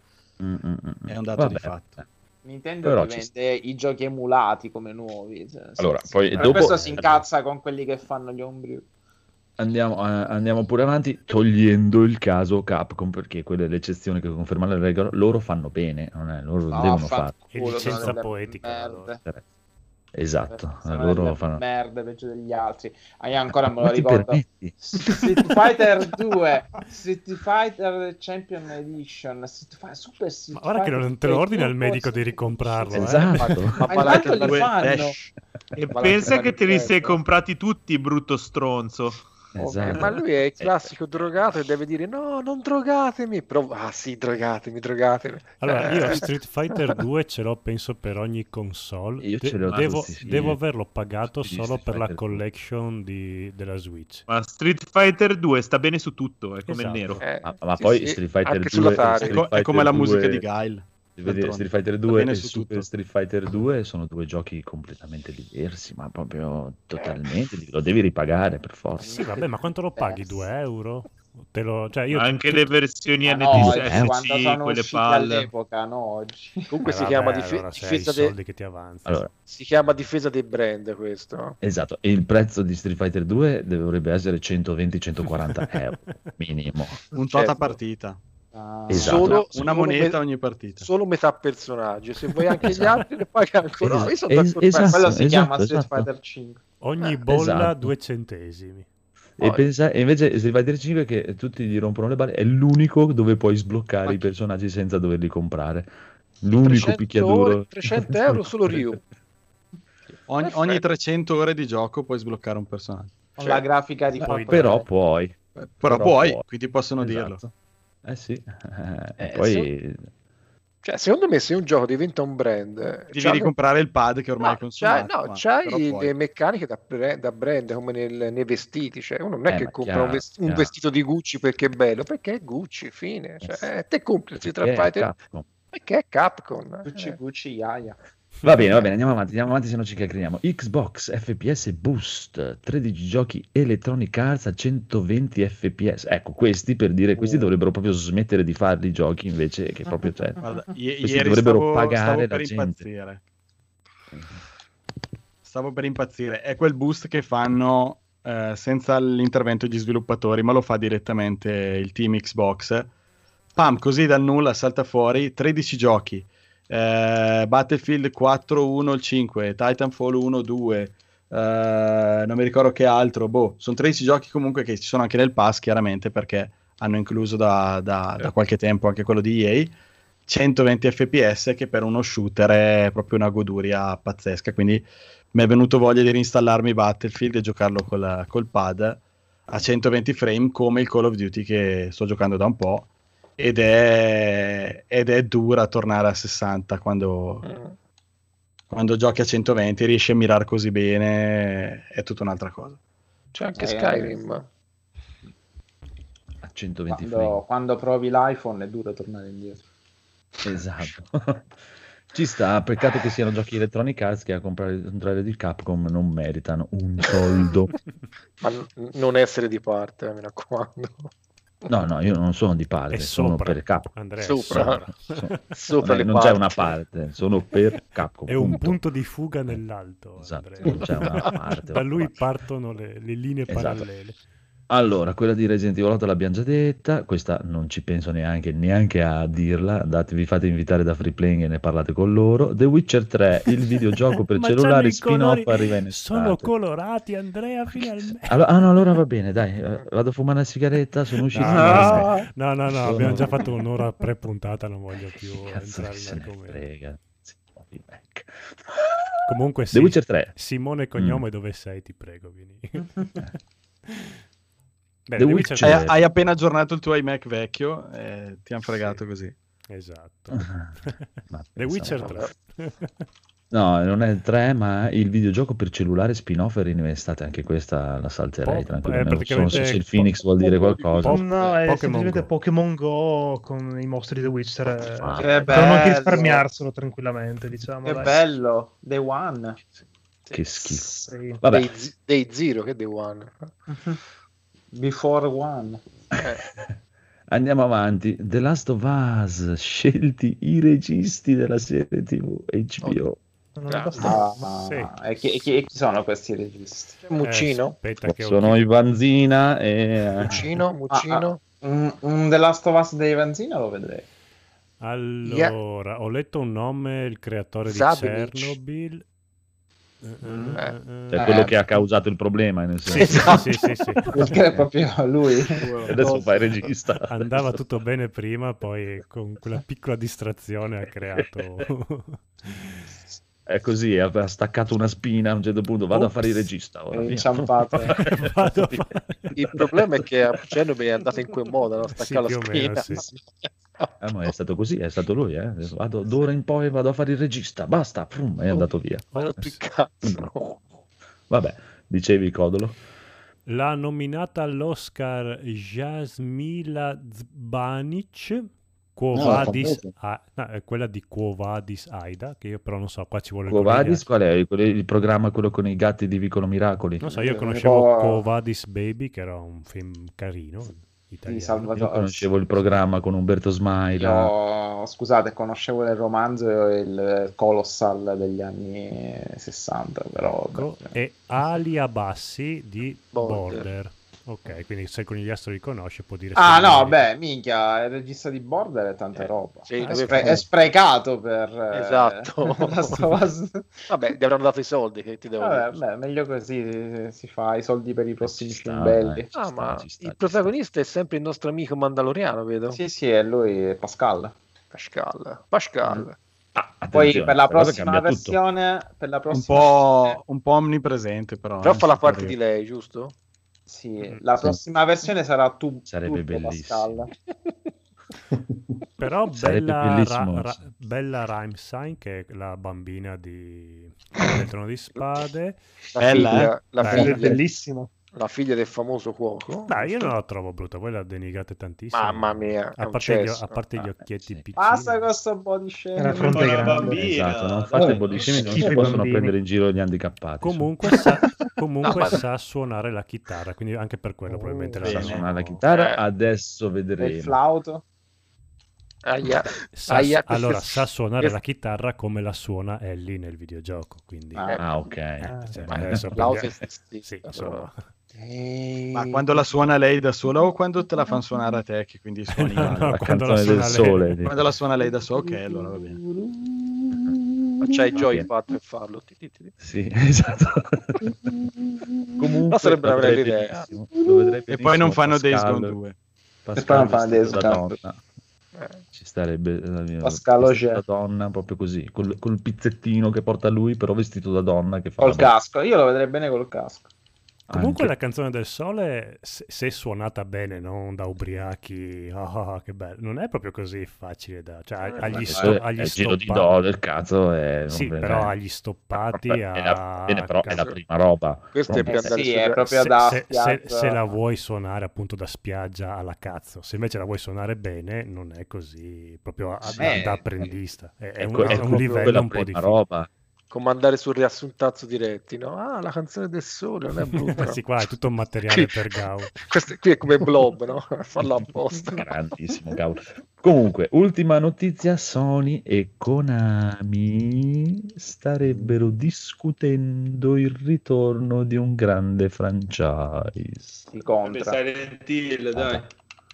Mm, mm, mm, mm. È un dato Vabbè. di fatto. Nintendo Però ci vende i giochi emulati come nuovi. cioè, Allora, sì, poi sì. Per dopo- questo si incazza con quelli che fanno gli homebrew. Andiamo, eh, andiamo pure avanti, togliendo il caso Capcom, perché quella è l'eccezione che conferma la regola. Loro fanno bene, non è? loro No, devono farlo. È licenza poetica, Merde. Esatto, Sono loro fanno... merde peggio degli altri. Ah, io ancora me lo ricordo. Street Fighter 2, Street Fighter Champion Edition, Street Fighter, Super Street Ma guarda che Fighter non te lo 2, ordini al due medico di ricomprarlo. eh. Esatto. Ma intanto li fanno. E pensa che te li sei comprati tutti, brutto stronzo. Esatto. Eh, ma lui è il classico drogato e deve dire no, non drogatemi. Però, ah sì, drogatemi, drogatemi. Allora, Eh, io Street Fighter 2 ce l'ho penso per ogni console. Io De- ce li ho devo, tutti, sì. devo averlo pagato Tutti solo per la Fighter 2. collection di- della Switch. Ma Street Fighter 2 sta bene su tutto, è come Esatto. il nero. eh, Ma, ma sì, poi sì, Street Fighter anche 2 sull'Atari. Street Ecco, è Fighter come la 2 musica di Guile. Street Fighter Va 2 bene e su Super tutto. Street Fighter 2 sono due giochi completamente diversi, ma proprio totalmente. Lo devi ripagare per forza. Sì, vabbè, ma quanto lo paghi? 2 euro? Te lo... cioè, io Anche tu- le versioni Ma no, NTSC, eh, sono quelle palle. all'epoca, no, oggi. Comunque Eh, si vabbè, chiama dife- allora, difesa, de- soldi che ti avanza. Allora, si chiama difesa dei brand questo. esatto, e il prezzo di Street Fighter 2 dovrebbe essere 120-140 euro minimo. Un Certo. tot a partita. Ah, Esatto. Solo- Una solo moneta me- ogni partita. Solo metà personaggio, se vuoi anche gli altri ne paghi ancora. Es- Io sono es- esatto. Quello si chiama esatto, Street esatto. Fighter 5. Ogni bolla Esatto. due centesimi. E, pensa, e invece Street Fighter 5 che tutti gli rompono le balle è l'unico dove puoi sbloccare Ma- i personaggi senza doverli comprare. L'unico 300 picchiaduro. ore, 300 euro solo Ryu. Ogni, ogni 300 ore di gioco puoi sbloccare un personaggio. Con Cioè, la grafica di poi- Però puoi. Però, Però puoi, puoi. quindi possono dirlo. Eh sì. Eh, Eh, poi Cioè, secondo me se un gioco diventa un brand... Devi c'ha- ricomprare il pad che ormai è No, c'hai, consumato. no, ma- c'hai le meccaniche da, bre- da brand come nel- nei vestiti. Cioè, uno non è Eh, che compra chiaro, un, ves- un vestito di Gucci perché è bello, perché è Gucci, fine. Cioè, sì. eh, te compri il Street perché è Fighter Capcom. perché è Capcom. Gucci Eh. Gucci Yaya. Va bene, va bene, andiamo avanti, andiamo avanti se non ci chiacchieriamo. Xbox FPS Boost, 13 giochi Electronic Arts a 120 FPS. Ecco, questi per dire, questi Uh. dovrebbero proprio smettere di fare i giochi invece che proprio cioè, Guarda, i- Questi dovrebbero stavo, pagare stavo la per gente. impazzire. Stavo per impazzire. È quel boost che fanno eh, senza l'intervento degli sviluppatori, ma lo fa direttamente il team Xbox. Pam, così dal nulla salta fuori 13 giochi. Eh, Battlefield 4, 1, il 5, Titanfall 1, 2, eh, non mi ricordo che altro. Boh, sono 13 giochi comunque che ci sono anche nel pass, chiaramente, perché hanno incluso da, da- da qualche tempo anche quello di EA. 120 fps che per uno shooter è proprio una goduria pazzesca quindi mi è venuto voglia di reinstallarmi Battlefield e giocarlo col, col pad a 120 frame come il Call of Duty che sto giocando da un po' ed è, ed è dura tornare a 60 quando, Mm. quando giochi a 120 riesci a mirare così bene è tutta un'altra cosa C'è anche Eh, Skyrim. a 120 Quando, quando provi l'iPhone è duro tornare indietro. Esatto. Ci sta, peccato che siano giochi Electronic Arts che a comprare il contrario di Capcom non meritano un soldo. Ma n- non essere di parte, mi raccomando. No, no, io non sono di parte, sono sopra. per Capcom. Andrea, Sopra. sopra. Sopra non, non c'è una parte, sono per Capcom. È un punto. punto di fuga nell'alto. Esatto, Andrea. non c'è una parte. Da lui partono le, le linee Esatto. parallele. Allora, quella di Resident Evil 8 l'abbiamo già detta, questa non ci penso neanche, neanche a dirla, datevi fate invitare da Free Playing e ne parlate con loro. The Witcher 3, il videogioco per Ma cellulare c'hanno i spin-off arriva in Sono estate. colorati, Andrea, finalmente. Allora, ah no, allora va bene, dai, eh, vado a fumare una sigaretta, sono uscito. No, no, no, no, Sono- abbiamo già fatto un'ora pre-puntata, non voglio più Cazzo entrare se ne nell'argomento. frega. Sì, Mac. Comunque The sì, Witcher 3. Simone Mm. Cognome dove sei, ti prego, vieni. The The Witcher- Witcher hai, hai appena aggiornato il tuo iMac vecchio e ti hanno fregato Sì. così Esatto. Ma The Witcher pensavo- 3. No, non è il 3, ma il videogioco per cellulare spin-off arriva in estate, anche questa la salterei Po- tranquillamente. eh, Non so se il Phoenix vuol dire qualcosa. Po- No, è Pokémon semplicemente Go. Pokémon Go con i mostri di The Witcher. Ah, Che Devono anche bello. risparmiarselo tranquillamente, diciamo. Che dai. bello, The One. Che schifo. Sì. Vabbè, Dei, z- dei Zero, che dei One. Before One. Eh, Andiamo avanti. The Last of Us, scelti i registi della serie TV HBO. Non è Ah, abbastanza. Ah, Sì. e, chi, e chi- e chi sono questi registi? C'è Muccino, Eh, Sono Ivanzina e... Muccino, Muccino. Un, un The Last of Us dei Vanzina lo vedrei. Allora, ho letto un nome, il creatore di Zabinic. Chernobyl. Eh, Cioè, quello Eh. che ha causato il problema, nel senso. sì, Esatto. sì, sì, sì. Perché è proprio lui. E adesso fa il regista. Andava tutto bene prima, poi con quella piccola distrazione ha creato... È così, ha staccato una spina a un certo punto, vado a fare il regista. Ora, È via. inciampato. Il problema è che a Chernobyl è andata in quel modo, no? Sì, staccare più la o meno, spina. sì. Ah, ma è stato così, è stato lui, eh. Vado, d'ora in poi vado a fare il regista, basta, pum, è andato via. Ma. Vabbè, dicevi Codolo. L'ha nominata all'Oscar Jasmila Zbanic, Quo No, Vadis, ah, no, è quella di Quo Vadis Aida, che io però non so, qua ci vuole il Covadis, coniglio. qual è? Quello- Il programma, quello con i gatti di Vicolo Miracoli. Non so, io Eh, conoscevo Quo Vadis Baby, che era un film carino, Di italiano. Io Salvatore. conoscevo il programma con Umberto Smaila. Io, scusate, conoscevo il romanzo e il Colossal degli anni 60, però... Ecco, e Ali Abassi di Border. Border. Ok, quindi se il conigliastro li conosce può dire... Ah no, li- beh, minchia, il regista di Border è tanta Eh, roba. sì, è, spre- è sprecato per... eh, Esatto. Us. Vabbè, gli avranno dato i soldi, che ti devo Vabbè, beh, meglio così si fa i soldi per i prossimi Ci film sta, belli. Ci Ah, sta, ma sta, il protagonista è sempre il nostro amico Mandaloriano, vedo. Sì, sì, è lui, è Pascal. Pascal. Pascal. Ah, Poi attenzione, per la sta prossima versione, per la Un prossima po', un po' omnipresente, però. Però eh, fa la parte di lei, giusto? Sì, la Sì. prossima versione sarà tu, Sarebbe bellissimo. Però bella. Ra- Ra- bella Raimstein, che è la bambina di del Trono di Spade. La Bella, figlia, la, Bella. Bellissimo. La figlia del famoso cuoco. Dai, io non la trovo brutta, voi la denigrate tantissimo. Mamma mia, A parte, gli, a parte gli Ah, occhietti sì. piccini. Basta con sto body Era shaming. fronte grande. bambina. Esatto, non dai. fate body shaming, non si possono bambini. prendere in giro gli handicappati. Comunque, sa, comunque No, sa suonare la chitarra, quindi anche per quello Oh, probabilmente la sa suonare la chitarra, Eh. adesso E il vedremo. flauto. Aia. Sa- Aia, questo- allora sa suonare questo- la chitarra come la suona Ellie nel videogioco. Quindi, Ah. Ah, ok. eh, cioè, adesso sti- sì, però- Ma quando la suona lei da sola o quando te la fanno suonare a te, che quindi suoni No, no, La quando la canzone del suona lei. sole. Quando la suona lei da sola, ok, allora va bene. Ma c'hai Va Joy bene. fatto per farlo. Ti- ti- ti- Sì, esatto. Comunque, Ma sarebbe una bella idea. E poi non fanno Days Pascal- Gone 2. Pascal poi non fanno Days da Gone. donna. eh. Ci starebbe eh, Pascal vestito Auger. da donna proprio così, col, col pizzettino che porta lui, però vestito da donna che fa Col la casco. Io lo vedrei bene col casco. Comunque Anche. la canzone del sole, se, se suonata bene, non da ubriachi, ah, che bello, non è proprio così facile da... Cioè, Eh, agli, Eh, sto- è agli il giro di do del cazzo è Sì, però eh, agli stoppati è a... la, bene, però è la prima roba. Questo è Eh sì, su- è proprio se, da se- se- se la vuoi suonare appunto da spiaggia alla cazzo, se invece la vuoi suonare bene, non è così proprio a- da, Eh, da apprendista. È, è un, è un livello un po' prima difficile. Roba. comandare sul riassuntazzo diretti, no? Ah, la canzone del sole non è brutta. sì, qua è tutto un materiale per Gau. Questo qui è come Blob, no? Farlo apposta. Grandissimo, cavolo. Comunque, ultima notizia, Sony e Konami starebbero discutendo il ritorno di un grande franchise. Si contra. Silent Hill, dai.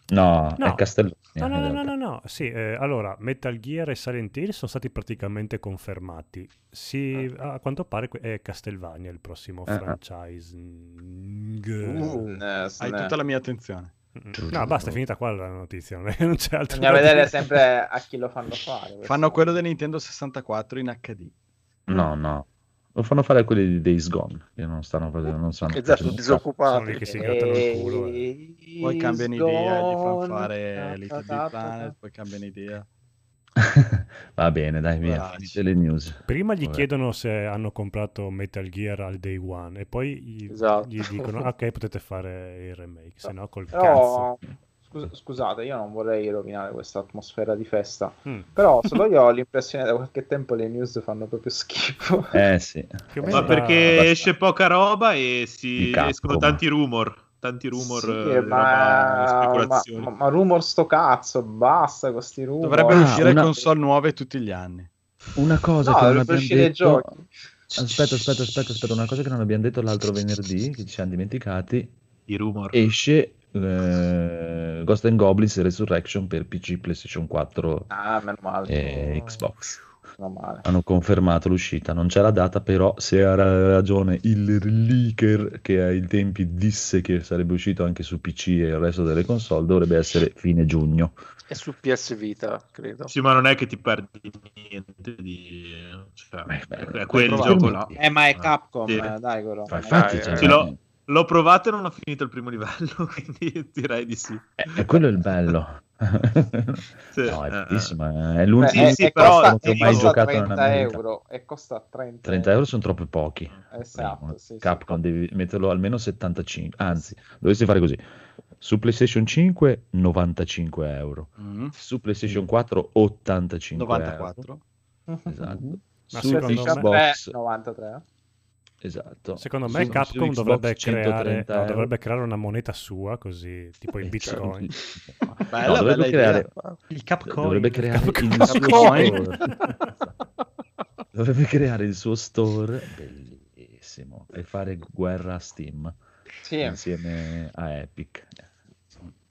No, No. è Castelloni. No, no, no, no, no, no. Sì, eh, allora, Metal Gear e Silent Hill sono stati praticamente confermati. Sì, a quanto pare è Castlevania il prossimo Ah, ah. franchise. Mm, Eh, Hai tutta la mia attenzione. No, basta, è finita qua la notizia, non, c'è altro. Bisogna da vedere sempre a chi lo fanno fare. Fanno quello del Nintendo 64 in HD. No, no. Lo fanno fare quelli di Days Gone, che non stanno facendo, non sanno Esatto, facendo un Sono disoccupati. che si grattano il culo. eh. Poi cambiano idea, gli fanno fare Little Big Planet, poi cambiano idea. cazzo. Va bene, dai, via, finite le news. Prima gli Vabbè. chiedono se hanno comprato Metal Gear al day one e poi gli, Esatto. gli dicono "Ah, ok potete fare il remake, se no col Però, scus- scusate, io non vorrei rovinare questa atmosfera di festa. Mm, Però solo io ho l'impressione da qualche tempo le news fanno proprio schifo. Eh sì. meno Ma perché abbastanza. esce poca roba e si escono tanti rumor. tanti rumor, Sì, eh, roba, ma, speculazioni. ma, ma rumor sto cazzo, basta questi rumor. Dovrebbero Ah, uscire una- console nuove tutti gli anni. Una cosa No, che non dovrebbero abbiamo uscire i detto... giochi. Aspetta, aspetta, aspetta, aspetta, una cosa che non abbiamo detto l'altro venerdì, che ci siamo dimenticati, I rumor. esce eh, Ghost and Goblins Resurrection per PC, PlayStation 4 Ah, meno male. e Xbox. Meno male. Hanno confermato l'uscita, non c'è la data, però se ha ra- ragione il leaker che ai tempi disse che sarebbe uscito anche su PC e il resto delle console, dovrebbe essere fine giugno. E su PS Vita, credo. Sì, ma non è che ti perdi niente di... Cioè, Beh, beh, è quel gioco là. Eh, ma è Capcom, Sì. eh, dai. Ma infatti, Eh, cioè, sì, l'ho- L'ho provato e non ho finito il primo livello, quindi direi di sì. è, è quello il bello. Sì, no, è eh, bellissimo, è Beh, l'ultimo Sì, sì, e costa, non ho mai giocato nella 30 mia vita. euro. E costa 30, 30 euro sono troppo pochi. Esatto, sì, sì. Capcom devi metterlo almeno 75, anzi, dovresti fare così. Su PlayStation 5 95 euro, Mm. su PlayStation 4 85 euro. 94. Esatto. Ma su secondo me- Xbox, 93. Esatto. Secondo me Su- Capcom su dovrebbe, 130 creare, no, dovrebbe creare una moneta sua, così, tipo i Eh, bitcoin. certo. Bella, No, dovrebbe bella creare. Il Capcoin. dovrebbe creare Capcom. il suo Capcoin. store. dovrebbe creare il suo store bellissimo e fare guerra a Steam Sì, insieme a Epic.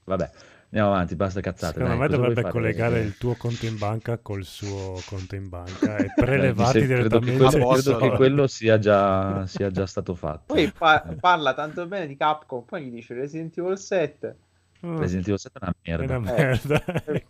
Vabbè, andiamo avanti, basta cazzate. Secondo dai, me dovrebbe fare? collegare il tuo conto in banca col suo conto in banca e prelevati mi sem- credo che direttamente. quello, i credo che quello sia già, sia già stato fatto. poi pa- parla tanto bene di Capcom, poi gli dice Resident Evil 7. Mm, Resident Evil 7 è una è merda. una Eh. merda. Eh,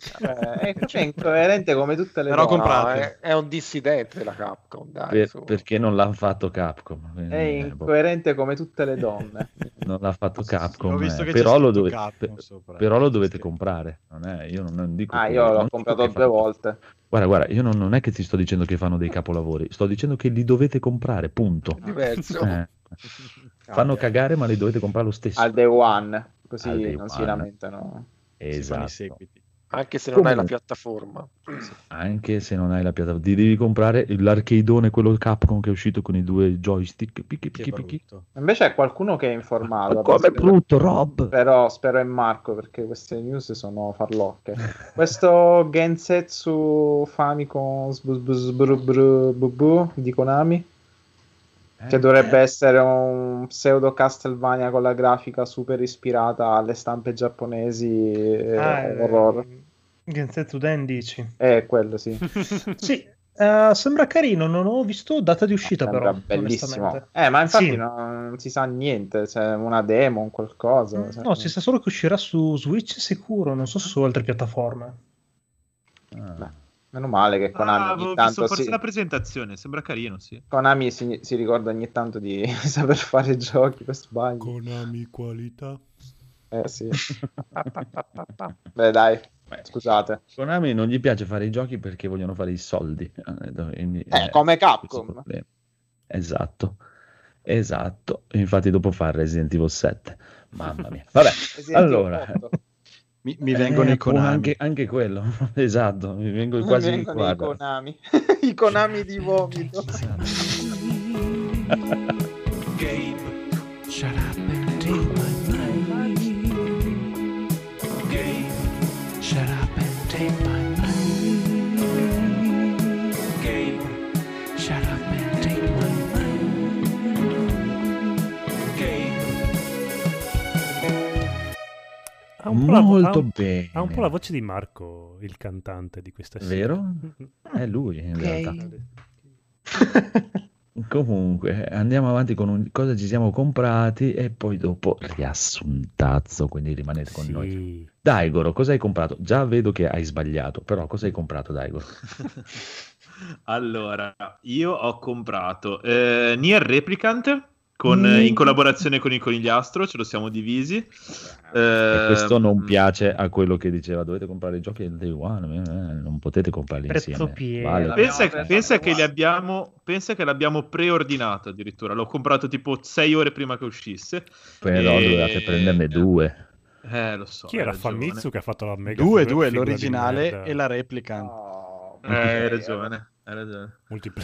è, è incoerente come tutte le Però cose. No, comprate. è, è un dissidente della Capcom, dai. Per- su. perché non l'ha fatto Capcom? quindi, È eh, boh, incoerente come tutte le donne. non l'ha fatto Sì, sì, Capcom, eh, però, lo scritto dove- Capcom per- sopra. però lo dovete Sì. comprare. Non è- io non, non dico Ah, io l'ho comprato due volte. Guarda, guarda, io non, non è che ti sto dicendo che fanno dei capolavori, sto dicendo che li dovete comprare, punto. Diverso. Eh, fanno cagare, ma li dovete comprare lo stesso. Al day one, così non si one. lamentano. Si i Esatto. seguiti. Anche se non hai la Comunque. piattaforma. Anche se non hai la piattaforma, ti devi comprare l'arcadeone, quello Capcom che è uscito con i due joystick. Picchi, picchi, picchi. Invece c'è qualcuno che è informato. Ma come è Spero- brutto, Rob? Però spero è Marco perché queste news sono farlocche. Questo Gensetsu Famicom di Konami, che dovrebbe essere un pseudo Castlevania con la grafica super ispirata alle stampe giapponesi e Ah, eh, horror. Gensetsu Den dici. È quello, sì. Sì, eh, sembra carino, non ho visto data di uscita Sembra però, bellissimo. onestamente. Eh, ma infatti Sì. non, non si sa niente, c'è una demo, un qualcosa. cioè- No, si sa solo che uscirà su Switch sicuro, non so su altre piattaforme. Ah. Meno male che Konami Ah, ogni tanto forse si... la presentazione, sembra carino, sì. Konami si, si ricorda ogni tanto di saper fare giochi per sbaglio. Konami qualità. Eh sì. Beh dai, scusate. Konami non gli piace fare i giochi perché vogliono fare i soldi. eh, quindi, Eh, eh, come Capcom. Esatto. Esatto. Infatti dopo fa Resident Evil 7. Mamma mia. Vabbè, allora... 8. Mi, mi vengono Eh, i Konami. Anche, anche quello, esatto, mi vengono Mi quasi vengono i. Konami. I Konami di vomito. Shut up and take my Ha un, po la, Molto ha un- bene. ha un po' la voce di Marco, il cantante di questa serie. Vero? È lui in realtà. Comunque, andiamo avanti con un... cosa ci siamo comprati e poi dopo riassuntazzo, quindi rimanete con noi. Sì. Daigoro, cosa hai comprato? Già vedo che hai sbagliato, però cosa hai comprato, Daigoro? Allora, io ho comprato eh, Nier Replicant con- in collaborazione con il Conigliastro, ce lo siamo divisi. E questo non Ehm, piace a quello che diceva dovete comprare i giochi del day one, eh, non potete comprarli Prezzo insieme. Vale. Pensa, pensa che li abbiamo, pensa che l'abbiamo preordinato addirittura. L'ho comprato tipo sei ore prima che uscisse. Però E- dovevate prenderne due. Eh, lo so. Chi era. Famitsu che ha fatto la mega Due, due, l'originale e la replicant. Oh, Eh, hai ragione. Hai ragione.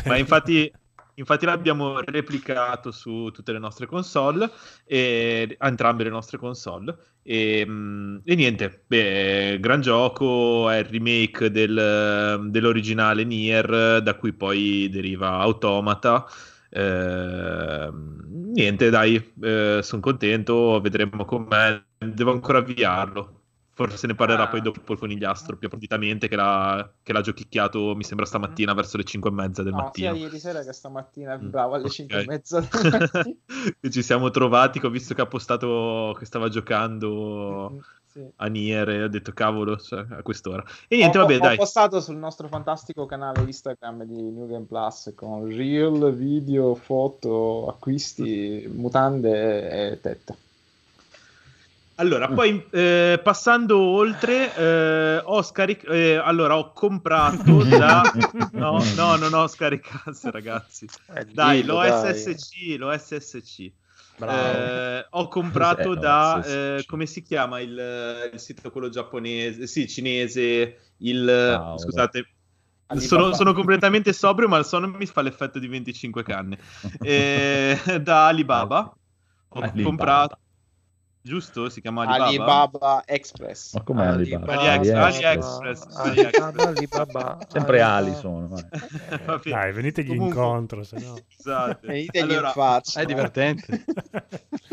Ma infatti, Infatti l'abbiamo replicato su tutte le nostre console, e, entrambe le nostre console. E, mm, e niente, beh, gran gioco, è il remake del- dell'originale Nier, da cui poi deriva Automata. Eh, niente, dai, sono contento, vedremo com'è. Devo ancora avviarlo. Forse ne parlerà Ah. poi dopo il conigliastro più approfonditamente che l'ha, che l'ha giochicchiato, mi sembra stamattina verso le 5 e mezza del No, sia mattino. ieri sera che stamattina Mm, bravo alle ok. 5 e mezza ci siamo trovati, che ho visto che ha postato che stava giocando Sì. a Nier e ho detto cavolo, cioè, a quest'ora. E niente, ho, vabbè, ho dai. postato sul nostro fantastico canale Instagram di New Game Plus con reel, video, foto, acquisti, mutande e tette. Allora, poi eh, passando oltre, eh, ho scaricato. allora, ho comprato da. No, no, non ho scaricato, ragazzi. Eh, Dai, dillo, lo dai. SSC, lo SSC. Bravo. Eh, ho comprato Cos'è da eh, come si chiama il, il sito quello giapponese, sì, cinese, il Ah, scusate, Alibaba. sono, sono completamente sobrio, ma il sonno mi fa l'effetto di 25 canne. Eh, da Alibaba ho Alibaba. comprato giusto? Si chiama Alibaba? Alibaba Express. Ma com'è Alibaba? AliEx- AliExpress. AliExpress. Alibaba, Sempre Alibaba. Ali sono. Dai, venitegli Comunque- incontro, se no. Scusate. Venitegli Allora, in faccia. È divertente.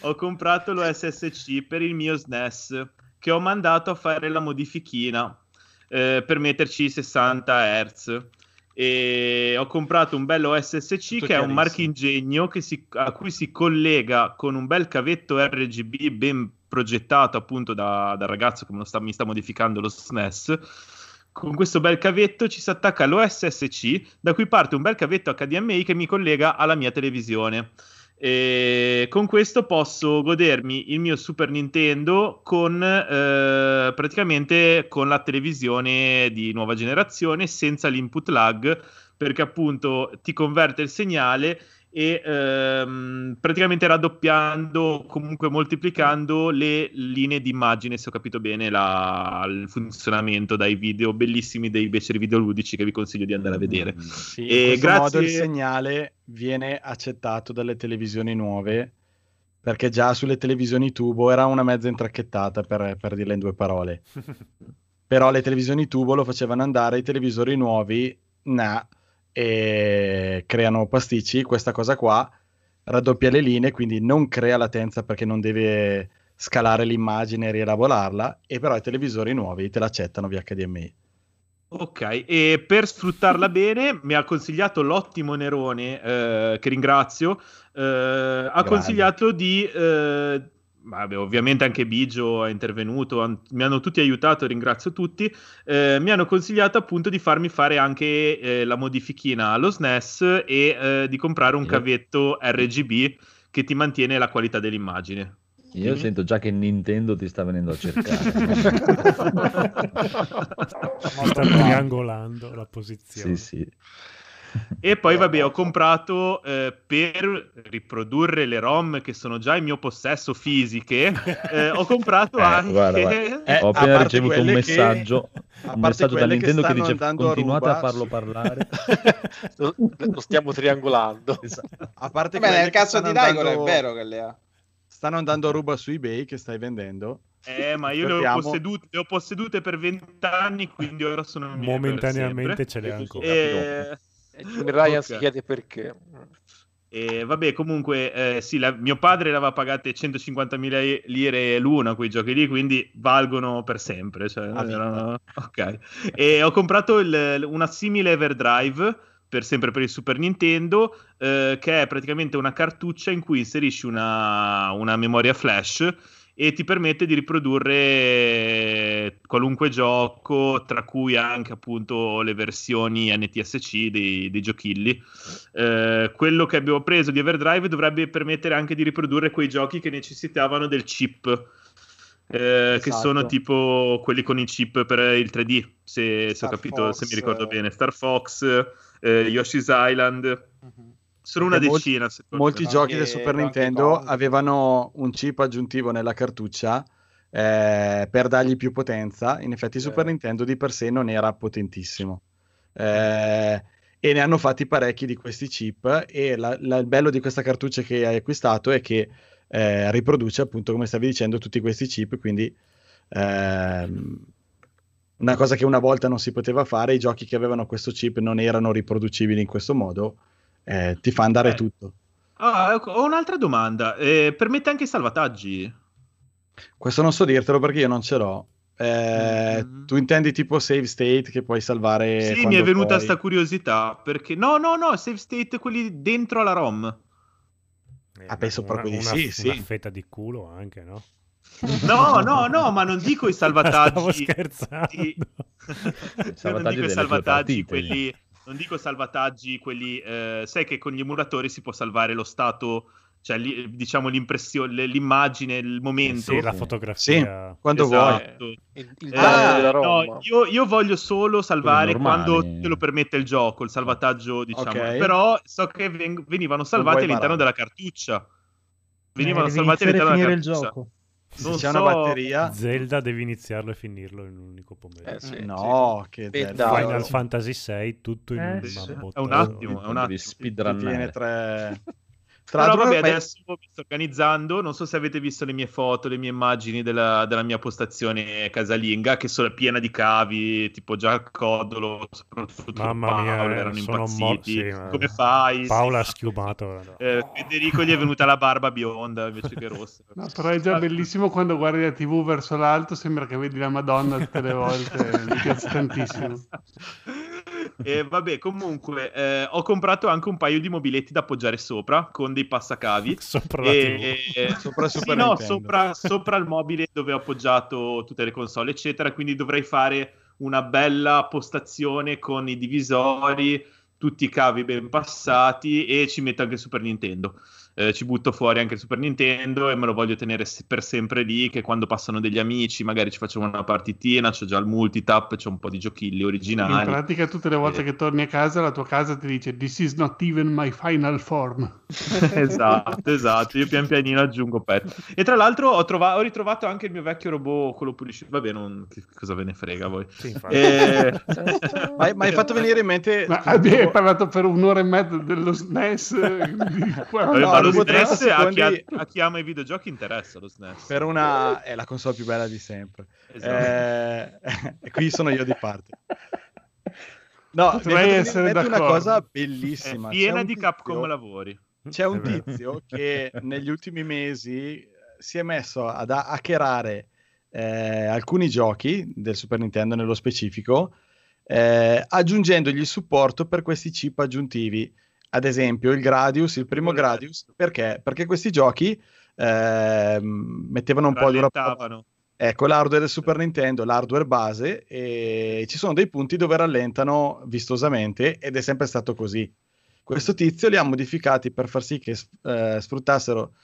ho comprato lo SSC per il mio SNES che ho mandato a fare la modifichina eh, per metterci 60 Hz e ho comprato un bello SSC Tutto che è un marchingegno che si- a cui si collega con un bel cavetto RGB ben progettato appunto da- dal ragazzo che sta- mi sta modificando lo SNES con questo bel cavetto ci si attacca l'OSSC da cui parte un bel cavetto HDMI che mi collega alla mia televisione e con questo posso godermi il mio Super Nintendo con eh, praticamente con la televisione di nuova generazione senza l'input lag perché appunto ti converte il segnale e ehm, praticamente raddoppiando comunque moltiplicando le linee di immagine se ho capito bene la- il funzionamento dai video bellissimi dei beceri videoludici che vi consiglio di andare a vedere Sì, E in questo grazie- modo il segnale viene accettato dalle televisioni nuove perché già sulle televisioni tubo era una mezza intracchettata per, per dirla in due parole. Però le televisioni tubo lo facevano andare, i televisori nuovi nah, e creano pasticci. Questa cosa qua raddoppia le linee, quindi non crea latenza perché non deve scalare l'immagine e rielaborarla, e però i televisori nuovi te l'accettano via HDMI. Ok, e per sfruttarla bene mi ha consigliato l'ottimo Nerone, eh, che ringrazio, eh, ha Grande. consigliato di... eh, vabbè, ovviamente anche Bigio è intervenuto, han- mi hanno tutti aiutato, ringrazio tutti, eh, mi hanno consigliato appunto di farmi fare anche eh, la modifichina allo SNES e eh, di comprare un cavetto RGB che ti mantiene la qualità dell'immagine. Io Mhm. sento già che Nintendo ti sta venendo a cercare. Sta triangolando la posizione. sì, sì. E poi, vabbè, ho comprato eh, per riprodurre le ROM che sono già in mio possesso fisiche. eh, ho comprato Eh, anche. guarda, guarda. Eh, Ho a appena ricevuto un che- messaggio, a un parte messaggio da Nintendo che, stanno dice a continuate a, ruba farlo parlare. lo, lo stiamo triangolando. Esatto. A parte Beh, quelle nel che cazzo stanno di Daigoro andando- è vero che le ha. Stanno andando a ruba su eBay che stai vendendo. Eh, ma io le ho, possedute, le ho possedute per vent'anni, quindi ora sono mie Momentaneamente ce l'hai ancora. E... E Jimmy Ryan Ok. si chiede perché. E vabbè, comunque, eh, sì, la- mio padre le aveva pagate 150.000 lire l'una quei giochi lì, quindi valgono per sempre. Cioè, A vita. erano- Ok. E ho comprato il- una simile Everdrive, per sempre per il Super Nintendo, eh, che è praticamente una cartuccia in cui inserisci una, una memoria flash e ti permette di riprodurre qualunque gioco, tra cui anche appunto le versioni NTSC dei, dei giochilli. Eh, quello che abbiamo preso di Everdrive dovrebbe permettere anche di riprodurre quei giochi che necessitavano del chip. eh, Che Esatto. sono tipo quelli con i chip per il 3D, se, se ho capito, se Fox, mi ricordo eh. bene. Star Fox, eh, Yoshi's Island, sono una molti- decina. secondo Molti me. giochi del Super Nintendo Kong. avevano un chip aggiuntivo nella cartuccia eh, per dargli più potenza. In effetti, il Super Eh. Nintendo di per sé non era potentissimo. Eh, e ne hanno fatti parecchi di questi chip e la- la- il bello di questa cartuccia che hai acquistato è che eh, riproduce appunto come stavi dicendo tutti questi chip quindi ehm, una cosa che una volta non si poteva fare i giochi che avevano questo chip non erano riproducibili in questo modo eh, ti fa andare Eh. tutto Ah, ecco, ho un'altra domanda. Eh, permette anche i salvataggi? questo non so dirtelo perché io non ce l'ho Eh, Mm. tu intendi tipo save state che puoi salvare Sì, mi è venuta puoi? sta curiosità. Perché no, no, no, save state quelli dentro alla ROM. Eh, Ah, penso una- proprio di una- sì, Una sì. fetta di culo anche, no? No, no, no, ma non dico i Stavo salvataggi. scherzando. Sì. non salvataggi dico i salvataggi, partite. quelli. Non dico salvataggi, quelli. eh, sai che con gli emulatori si può salvare lo stato, cioè li- diciamo l'impressione, l'immagine, il momento. Sì, la Sì. fotografia. quando vuoi Esatto. Il, il Eh, della no, io, io voglio solo salvare quando te lo permette il gioco, il salvataggio, diciamo. Ok. Però so che ven- venivano salvati vuoi all'interno barare. della cartuccia. Venivano Eh, salvati all'interno finire della il cartuccia. gioco. Se non c'è so- una batteria Zelda devi iniziarlo e finirlo in un unico pomeriggio. Eh, sì, no che Beh, Zelda. Final sì. Fantasy VI tutto in Eh, una sì. È un attimo, è un attimo. ti tiene speedrunnare. tre tra Però l'altro vabbè, fai- adesso mi sto organizzando. Non so se avete visto le mie foto, le mie immagini della, della mia postazione casalinga, che sono piena di cavi, tipo già il codolo, soprattutto Mamma mia, Paolo, eh, erano sono mo- impazziti. sì, Come fai? Paola ha Sì. schiumato. no. Eh, Federico gli è venuta la barba bionda invece che rossa. No, però è già bellissimo quando guardi la TV verso l'alto, sembra che vedi la Madonna tutte le volte, mi piace tantissimo. E vabbè, comunque, eh, ho comprato anche un paio di mobiletti da appoggiare sopra con dei passacavi. Sopra la E, TV. e- Sopra il sì, no, sopra, sopra il mobile dove ho appoggiato tutte le console, eccetera. Quindi dovrei fare una bella postazione con i divisori, tutti i cavi ben passati e ci metto anche il Super Nintendo. Eh, ci butto fuori anche il Super Nintendo e me lo voglio tenere per sempre lì. Che quando passano degli amici, magari ci facciamo una partitina. C'ho già il multitap, c'ho un po' di giochilli In originali. pratica tutte le volte Eh. che torni a casa la tua casa ti dice This is not even my final form. esatto, esatto. Io pian pianino aggiungo pet. E tra l'altro ho, trova- ho ritrovato anche il mio vecchio robot, quello pulisce. Vabbè, non... che cosa ve ne frega voi. Sì, infatti. Eh, ma, hai- ma hai fatto venire in mente Ma hai parlato per un'ora e mezza dello SNES. di- Vabbè, No, ma lo dopo 30 SNES a chi, ha, a chi ama i videogiochi interessa lo SNES. per una è la console più bella di sempre Esatto. Eh, e qui sono io di parte no Potrei è essere mente una d'accordo. cosa È bellissima C'è piena un di tizio- Capcom lavori. c'è un È tizio che negli ultimi mesi eh, si è messo ad ha- hackerare eh, alcuni giochi del Super Nintendo nello specifico eh, aggiungendogli il supporto per questi chip aggiuntivi ad esempio il Gradius il primo Gradius perché? perché questi giochi ehm, mettevano un po' dura Rallentavano. Ecco, l'hardware del Super Nintendo, l'hardware base, e ci sono dei punti dove rallentano vistosamente ed è sempre stato così. Questo tizio li ha modificati per far sì che eh, sfruttassero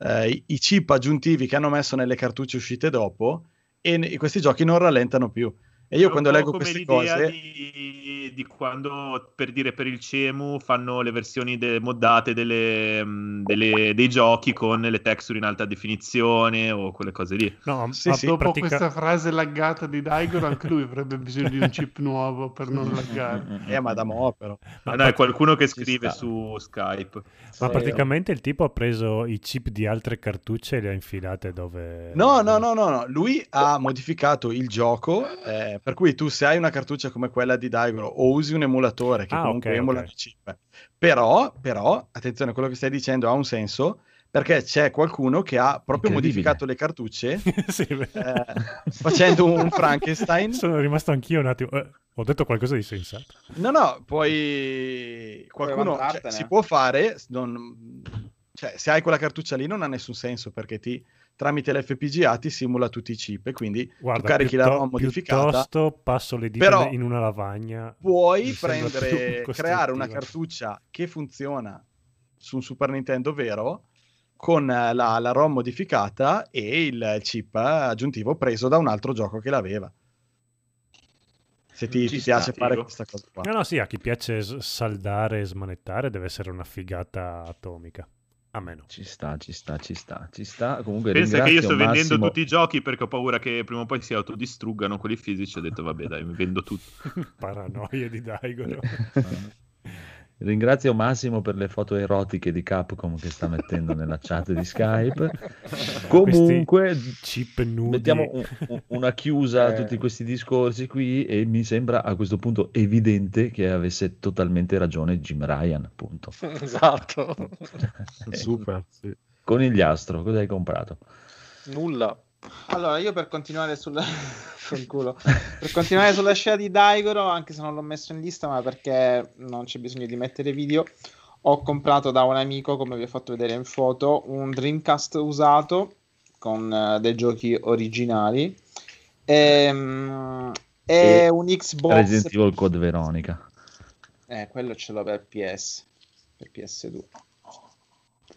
eh, i- chip aggiuntivi che hanno messo nelle cartucce uscite dopo e questi giochi non rallentano più. E io quando leggo come queste cose... di, di quando per dire per il CEMU fanno le versioni de- moddate delle, mh, delle- dei giochi con le texture in alta definizione o quelle cose lì. No, Sì, ma sì. Dopo pratica- questa frase laggata di Daigoro, anche lui avrebbe bisogno di un chip nuovo per non laggare. Eh, ma da mo' però. ma no, è qualcuno che scrive su Skype. ma praticamente il tipo ha preso i chip di altre cartucce e le ha infilate dove... No, no, no, no, no, lui ha modificato il gioco, eh, per cui tu se hai una cartuccia come quella di Daigoro o usi un emulatore che Ah, comunque ok, emula ok. i chip, però, però, attenzione, quello che stai dicendo ha un senso, perché c'è qualcuno che ha proprio modificato le cartucce Sì, eh, facendo un Frankenstein. Sono rimasto anch'io un attimo. eh, ho detto qualcosa di sensato. No, no, poi qualcuno cioè, si può fare, non- cioè, se hai quella cartuccia lì non ha nessun senso perché ti, tramite l'FPGA ti simula tutti i chip e quindi Guarda, tu carichi la ROM modificata. Piuttosto passo le dita Però in una lavagna. puoi prendere, creare una cartuccia che funziona su un Super Nintendo vero con eh, la, la ROM modificata e il, chip aggiuntivo preso da un altro gioco che l'aveva. Se ti, ti sta, piace fare figo. questa cosa qua. No, no, sì, a chi piace saldare e smanettare deve essere una figata atomica. A me no. Ci sta, ci sta, ci sta, ci sta. Comunque Pensa che io sto ringrazio vendendo Massimo. tutti i giochi perché ho paura che prima o poi si autodistruggano quelli fisici. Ho detto, vabbè, dai, mi vendo tutto. Paranoia di Daigoro. Ringrazio Massimo per le foto erotiche di Capcom che sta mettendo nella chat di Skype. Comunque, chip nudi. mettiamo un- un- una chiusa a Eh. tutti questi discorsi qui e mi sembra a questo punto evidente che avesse totalmente ragione Jim Ryan, appunto. esatto. Super, sì. Conigliastro, cosa hai comprato? Nulla. Allora, io per continuare sulla... per continuare sulla scena di Daigoro, anche se non l'ho messo in lista, ma perché non c'è bisogno di mettere video, ho comprato da un amico, come vi ho fatto vedere in foto, un Dreamcast usato con eh, dei giochi originali. Ehm, e E un Xbox Resident Evil Code Veronica. Eh, quello ce l'ho per PS, per PS2.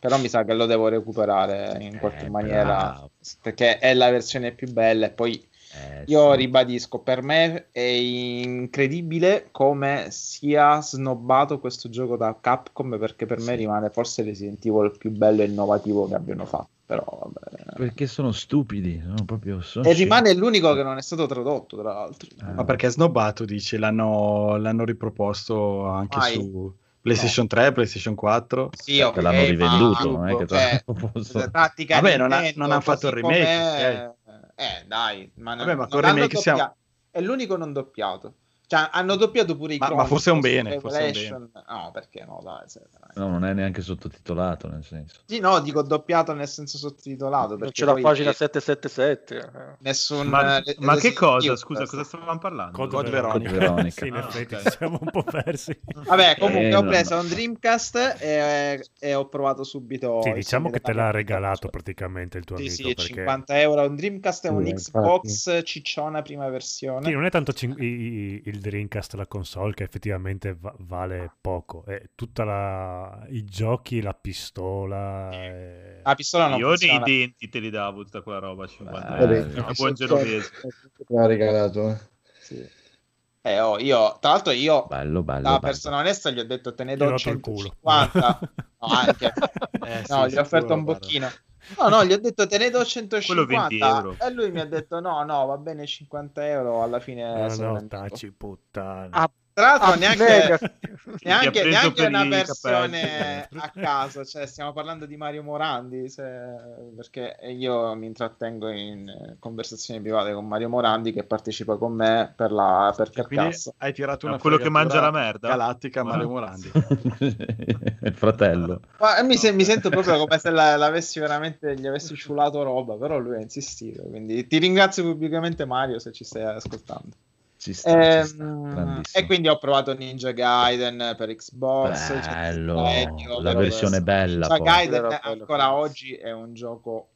Però mi sa che lo devo recuperare in qualche Eh, maniera bravo. perché è la versione più bella. E poi Eh, io sì. ribadisco, per me è incredibile come sia snobbato questo gioco da Capcom perché per me rimane forse Resident Evil più bello e innovativo che abbiano fatto. Però vabbè. Perché sono stupidi, sono proprio sono E rimane l'unico che non è stato tradotto, tra l'altro. scemi. Ma perché è snobbato, dici? L'hanno, l'hanno riproposto anche Mai. su PlayStation 3, PlayStation 4. Sì, Perché ok, l'hanno ma- rivenduto, non è eh, tattica Vabbè, non ha- non hanno fatto il remake, com'è- Eh, dai, ma, Vabbè, ma non remake siamo- È l'unico non doppiato. Cioè, hanno doppiato pure i Ma- ma forse è un bene, forse è un Revelation. No, perché no, dai, se- dai. No, non è neanche sottotitolato, nel senso. Sì, no, dico doppiato nel senso sottotitolato. Perché c'è la pagina 777. eh. Nessun... Ma, eh, ma che Resident cosa? Scusa, cosa stavamo parlando? Code Code Veronica. Code Veronica. sì, in Ah, effetti siamo un po' persi. Vabbè, comunque Eh, ho preso no. un Dreamcast e, e ho provato subito... Sì, diciamo che te l'ha regalato praticamente il tuo Sì, amico. sì, perché 50 euro un Dreamcast e Sì, un. Xbox cicciona prima versione. Sì, non è tanto il Dreamcast, la console, che effettivamente va- vale poco. È tutta la... i giochi, la pistola. e- La pistola non Io nei funziona. denti te li davo tutta quella roba a 50 Eh, euro. sì. A buon genovese. Me l'ha regalato. eh. Sì. Eh, oh, io, tra l'altro, io Bello, bello. da bello. persona onesta gli ho detto te ne do ho rotto il culo. 150. No, anche. Eh, No, sì, gli ho offerto un guarda. No, no, gli ho detto te ne do Quello 20 150 euro. e lui mi ha detto no, no, va bene 50 euro alla fine no, vende. taci puttana. Ah, Tra l'altro Ah, neanche, neanche, neanche una versione capelli. a caso, cioè stiamo parlando di Mario Morandi, se- perché io mi intrattengo in eh, conversazioni private con Mario Morandi che partecipa con me per la per Quindi Carcassa. hai tirato una No, quello che mangia la merda? Galattica Mario Ah. Morandi. il fratello. Ma mi, se- mi sento proprio come se la- l'avessi veramente, gli avessi ciulato roba, però lui ha insistito. Quindi ti ringrazio pubblicamente, Mario, se ci stai ascoltando. Ci sta, ci sta. Ehm, e quindi ho provato Ninja Gaiden per Xbox. cioè, Bello, Genio, la però versione questo- bella. Ninja poi. Gaiden Bello, bello, ancora bello. oggi è un gioco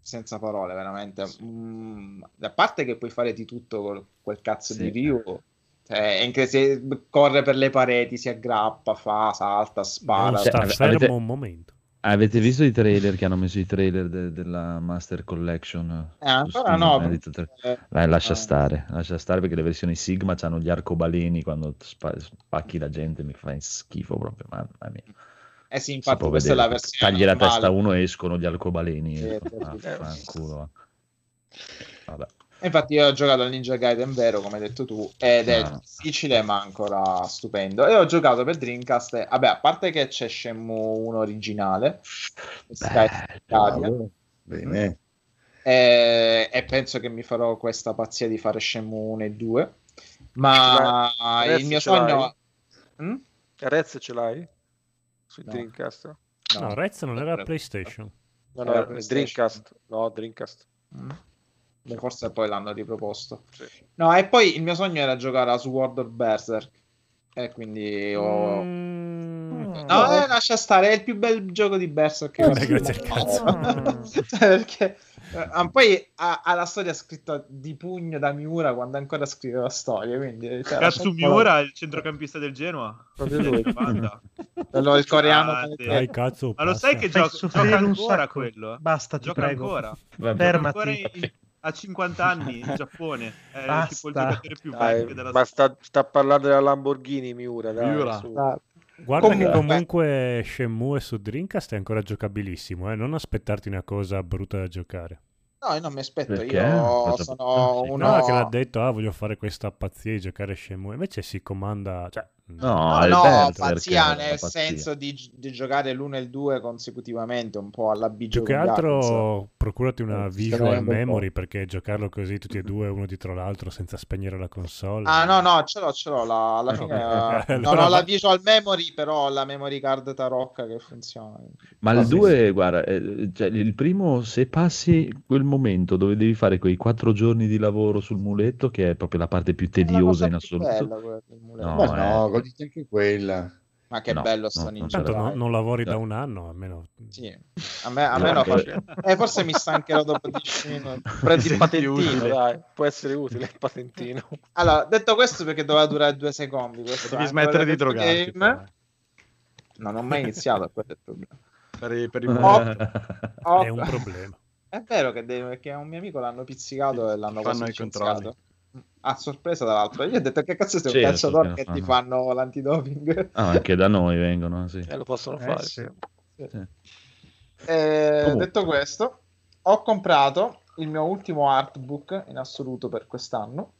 senza parole, veramente. Mm, a parte che puoi fare di tutto con quel cazzo Sì. di Ryu. Cioè, è incre- se corre per le pareti, si aggrappa, fa, salta, Non spara. Cioè, sta ave- fermo avete- un momento. Avete visto i trailer che hanno messo i trailer de- della Master Collection? Eh, ancora no, Avete visto i tra- Eh, Dai, lascia eh. stare, lascia stare perché le versioni Sigma hanno gli arcobaleni quando spa- spacchi la gente mi fa schifo proprio, mamma mia. Eh sì, infatti questa è la vedere. versione Tagli la normale. testa a uno e escono gli arcobaleni. Sì, Ecco. sì, sì. Vaffanculo, va. Vabbè. Infatti io ho giocato al Ninja Gaiden vero, come hai detto tu, ed è Ah. difficile ma ancora stupendo. E ho giocato per Dreamcast, e, vabbè, a parte che c'è Shenmue 1 originale, Sky. Bene. e, e penso che mi farò questa pazzia di fare Shenmue 1 e 2, ma Adesso il mio ce l'hai? sogno... Mm? Rez ce l'hai? Sui No. Dreamcast? No, Rez non era. PlayStation. No, Era no, PlayStation. Dreamcast. No, Dreamcast. Mm. Beh, Forse poi l'hanno riproposto. Sì. No, e poi il mio sogno era giocare a Sword of Berserk. E quindi ho... Mm. No, eh, lascia stare, è il più bel gioco di Berserk che ho al cazzo. Cioè, perché eh, ah, poi ha, ha la storia scritta di pugno da Miura quando ancora scriveva storie, quindi cioè, po'- Miura, il centrocampista del Genoa. Proprio lui. Quello, il coreano maledetto. Dai, cazzo. Ma lo sai che gioca, gioca ancora quello? eh? Basta, ti Gioca prego. ancora. Fermati. Ancora in- a 50 anni in Giappone. È Basta. tipo il giocatore più Dai, vecchio della ma sta, sta parlando della Lamborghini Miura. Dai, Miura. Ah, Guarda che Comunque- comunque Shenmue su Dreamcast è ancora giocabilissimo, eh? non aspettarti una cosa brutta da giocare. No, io non mi aspetto, Perché? io sono uno... No, che l'ha detto, ah, voglio fare questa pazzia di giocare Shenmue, invece si comanda, cioè, No, No, no, pazzia nel pazzia. senso di, di giocare l'1 e il 2 consecutivamente, un po' alla Più Biggio che altro procurati una Eh, visual un memory perché giocarlo così tutti e due uno dietro l'altro senza spegnere la console. Ah no, no, ce l'ho, ce l'ho, la- alla Eh, fine eh, Allora non ho la va- visual memory, però ho la memory card tarocca che funziona. Ma il Vabbè, 2, guarda, eh, cioè, il primo, se passi quel momento dove devi fare quei quattro giorni di lavoro sul muletto, che è proprio la parte più la tediosa in più assoluto. bella quella. No, Ma no, eh. Goditi anche quella. Ma che No, bello no, sto non Ninja Tanto Cioè, non, non lavori da No. un anno, almeno. Sì. A me, a No, me no, perché- fa- eh, forse mi stancherò dopo 10 minuti. Prendi il patentino, dai, può essere utile il patentino. Allora, detto questo, perché doveva durare due secondi. Questo Devi è smettere di drogarti. game. però. Non ho mai iniziato, quello è il problema. Per, i- per i Oh, È un problema. È vero che, deve- che a un mio amico l'hanno pizzicato e l'hanno Fanno quasi i controlli. A sorpresa dall'altro. Io ho detto che cazzo sei un Certo, cacciatore che che ti fanno. fanno l'antidoping. Ah, anche da noi vengono, sì. E lo possono Eh, fare. sì. Sì. Sì. Eh, detto questo, ho comprato il mio ultimo artbook in assoluto per quest'anno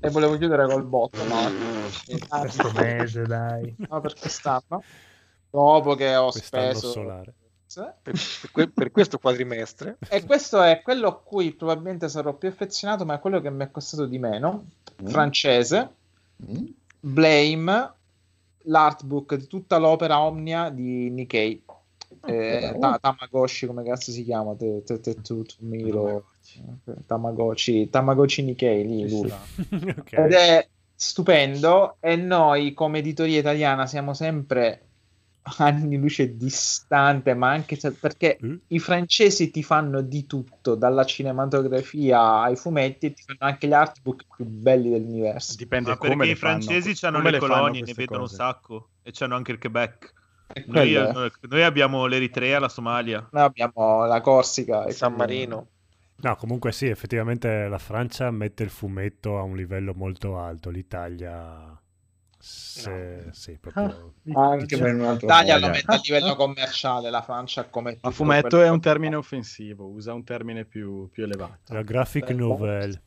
e volevo chiudere col botto, no? Questo mese, dai. No, per quest'anno. Dopo che ho Quest'anno speso solare. Per, per que- per questo quadrimestre. E questo è quello a cui probabilmente sarò più affezionato, ma è quello che mi è costato di meno. Mm. Francese, Mm? Blame, l'artbook di tutta l'opera Omnia di Nikkei. Eh, bravo. Ta- Tamagotchi, come cazzo si chiama? Te- te- te- tu- tu- Miro. Tamagotchi, Tamagotchi Nikkei, lì, lui. Ok. Ed è stupendo e noi come editoria italiana siamo sempre anni luce distante, ma anche se- perché Eh? i francesi ti fanno di tutto, dalla cinematografia ai fumetti, e ti fanno anche gli artbook più belli dell'universo. Dipende Ma come perché i francesi fanno, hanno le le colonie, ne vedono cose. un sacco e c'hanno anche il Quebec. Noi, quello è. noi abbiamo l'Eritrea, la Somalia. Noi abbiamo la Corsica e San Marino. No, comunque sì, effettivamente la Francia mette il fumetto a un livello molto alto, l'Italia... Se, sì, proprio... Anche per un altro L'Italia lo mette a livello commerciale, la Francia come Ma fumetto è un termine offensivo, usa un termine più, più elevato. La graphic novel,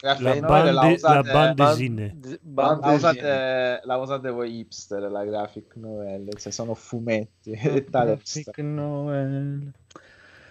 la, novel la bande, la usate- bande Ban- dessinée. z- La usate, la usate voi hipster, la graphic novel, cioè sono fumetti. Graphic Noel.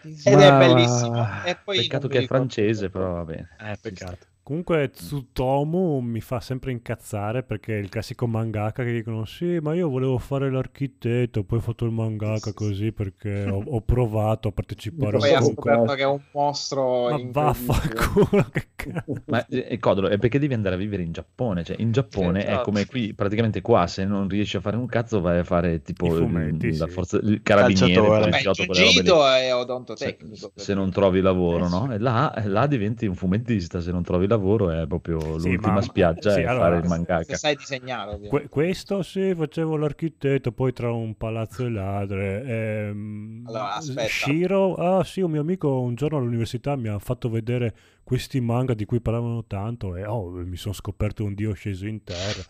Ed è Ma- bellissimo. E poi Peccato che è francese, però va bene. Eh, peccato. Comunque Tsutomu mi fa sempre incazzare perché è il classico mangaka che dicono sì, ma io volevo fare l'architetto, poi ho fatto il mangaka così perché ho, ho provato a partecipare a Poi ha scoperto che è un mostro Ma vaffanculo, che cazzo. Ma eh, Codolo, è perché devi andare a vivere in Giappone. Cioè, in Giappone Sì, è esatto. come qui, praticamente qua, se non riesci a fare un cazzo, vai a fare tipo I il- fumetti, la sì. forza, il carabiniere, il. Jiu-Jitsu è Se, odontotecnico. se non trovi lavoro, no? E là, là diventi un fumettista. Se non trovi lavoro, è proprio Sì, l'ultima ma- spiaggia sì, è allora, fare il Se mangaka. sai disegnare. Que- questo sì, facevo l'architetto, poi tra un palazzo e ladre. Ehm, Allora, aspetta. Shiro, ah sì, un mio amico un giorno all'università mi ha fatto vedere questi manga di cui parlavano tanto e oh, mi sono scoperto un dio sceso in terra.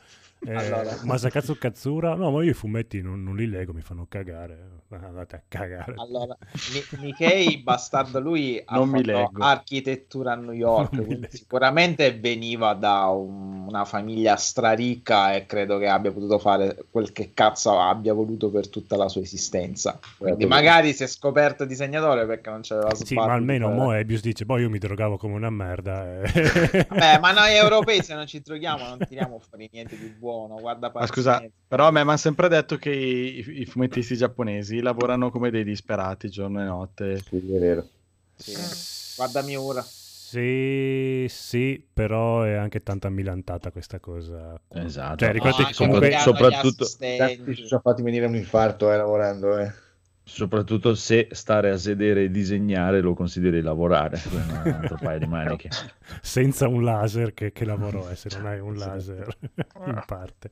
Eh, Allora. Masakatsu Katsura, no, ma io i fumetti non, non li leggo, mi fanno cagare. Andate a cagare. Allora, Nikkei, bastardo lui, ha Non mi fatto leggo. architettura a New York, mi sicuramente veniva da un- una famiglia straricca e credo che abbia potuto fare quel che cazzo abbia voluto per tutta la sua esistenza. Quindi Certo. magari si è scoperto disegnatore perché non c'aveva Sì, sbatti ma almeno fare- Moebius dice, boh, io mi drogavo come una merda. e- Vabbè, ma noi europei se non ci droghiamo non tiriamo fuori niente di buono. Guarda, Ma scusa, però a me mi hanno sempre detto che i, i fumettisti giapponesi lavorano come dei disperati giorno e notte. Sì, è vero. Sì. Guarda Miura. Sì, sì, però è anche tanta milantata questa cosa. Esatto. Cioè, ricordati No, che anche comunque- soprattutto-. Tanti ci sono fatti venire un infarto eh, lavorando. Eh. Soprattutto se stare a sedere e disegnare lo consideri lavorare, un altro paio di maniche. senza un laser che, che lavoro è se non hai un laser in parte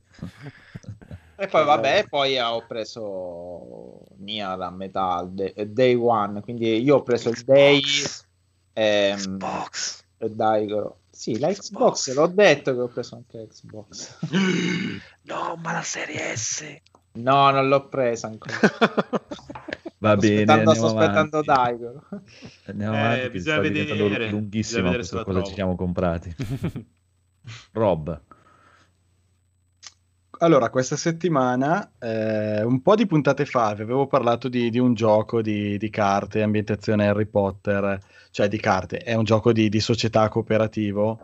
E poi vabbè, poi ho preso Nier a metà, de- day one, quindi io ho preso il day ehm, Xbox. e Daigoro. Sì, la Xbox, l'ho detto che ho preso anche Xbox. No, ma la serie S. No, non l'ho presa ancora. Va sto bene, aspettando, sto aspettando. Daigoro. Andiamo Eh, avanti, bisogna vedere, lunghissimo vedere cosa trovo. ci siamo comprati. Rob, allora, questa settimana, eh, un po' di puntate fa, vi avevo parlato di, di un gioco di, di carte, ambientazione Harry Potter, cioè di carte, è un gioco di, di società cooperativo,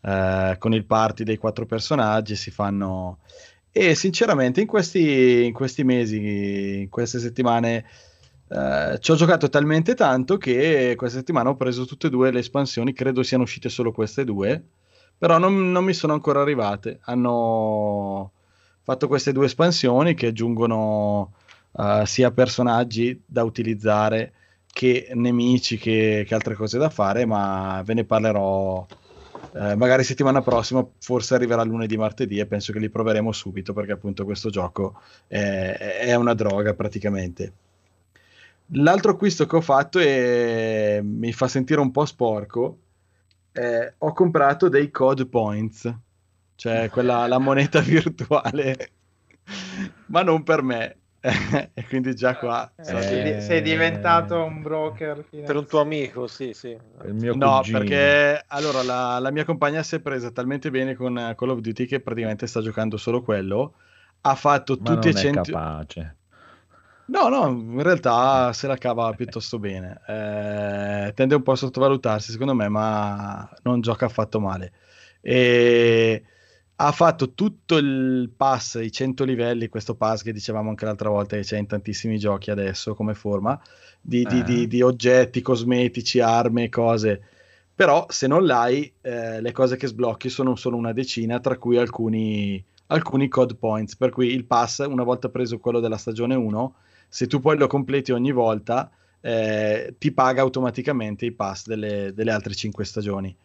eh, con il party dei quattro personaggi, si fanno... E sinceramente in questi, in questi mesi, in queste settimane, eh, ci ho giocato talmente tanto che questa settimana ho preso tutte e due le espansioni, credo siano uscite solo queste due, però non, non mi sono ancora arrivate. Hanno fatto queste due espansioni che aggiungono uh, sia personaggi da utilizzare che nemici che, che, altre cose da fare, ma ve ne parlerò eh, magari settimana prossima, forse arriverà lunedì, martedì e penso che li proveremo subito perché appunto questo gioco è, è una droga praticamente. L'altro acquisto che ho fatto e mi fa sentire un po' sporco, eh, ho comprato dei code points, cioè quella la moneta virtuale, ma non per me. e quindi già qua eh, sei, sei, diventato un broker per un tuo amico, sì, sì. no, cugino. perché allora la, la, mia compagna si è presa talmente bene con Call of Duty che praticamente sta giocando solo quello. Ha fatto ma tutti e cento... capace. No, no, in realtà se la cava piuttosto bene. Eh, tende un po' a sottovalutarsi, secondo me, ma non gioca affatto male. E ha fatto tutto il pass, i 100 livelli, questo pass che dicevamo anche l'altra volta che c'è in tantissimi giochi adesso come forma, di, eh. di, di, di oggetti, cosmetici, armi, cose. Però se non l'hai, eh, le cose che sblocchi sono solo una decina, tra cui alcuni, alcuni code points. Per cui il pass, una volta preso quello della stagione 1, se tu poi lo completi ogni volta, eh, ti paga automaticamente i pass delle, delle altre 5 stagioni.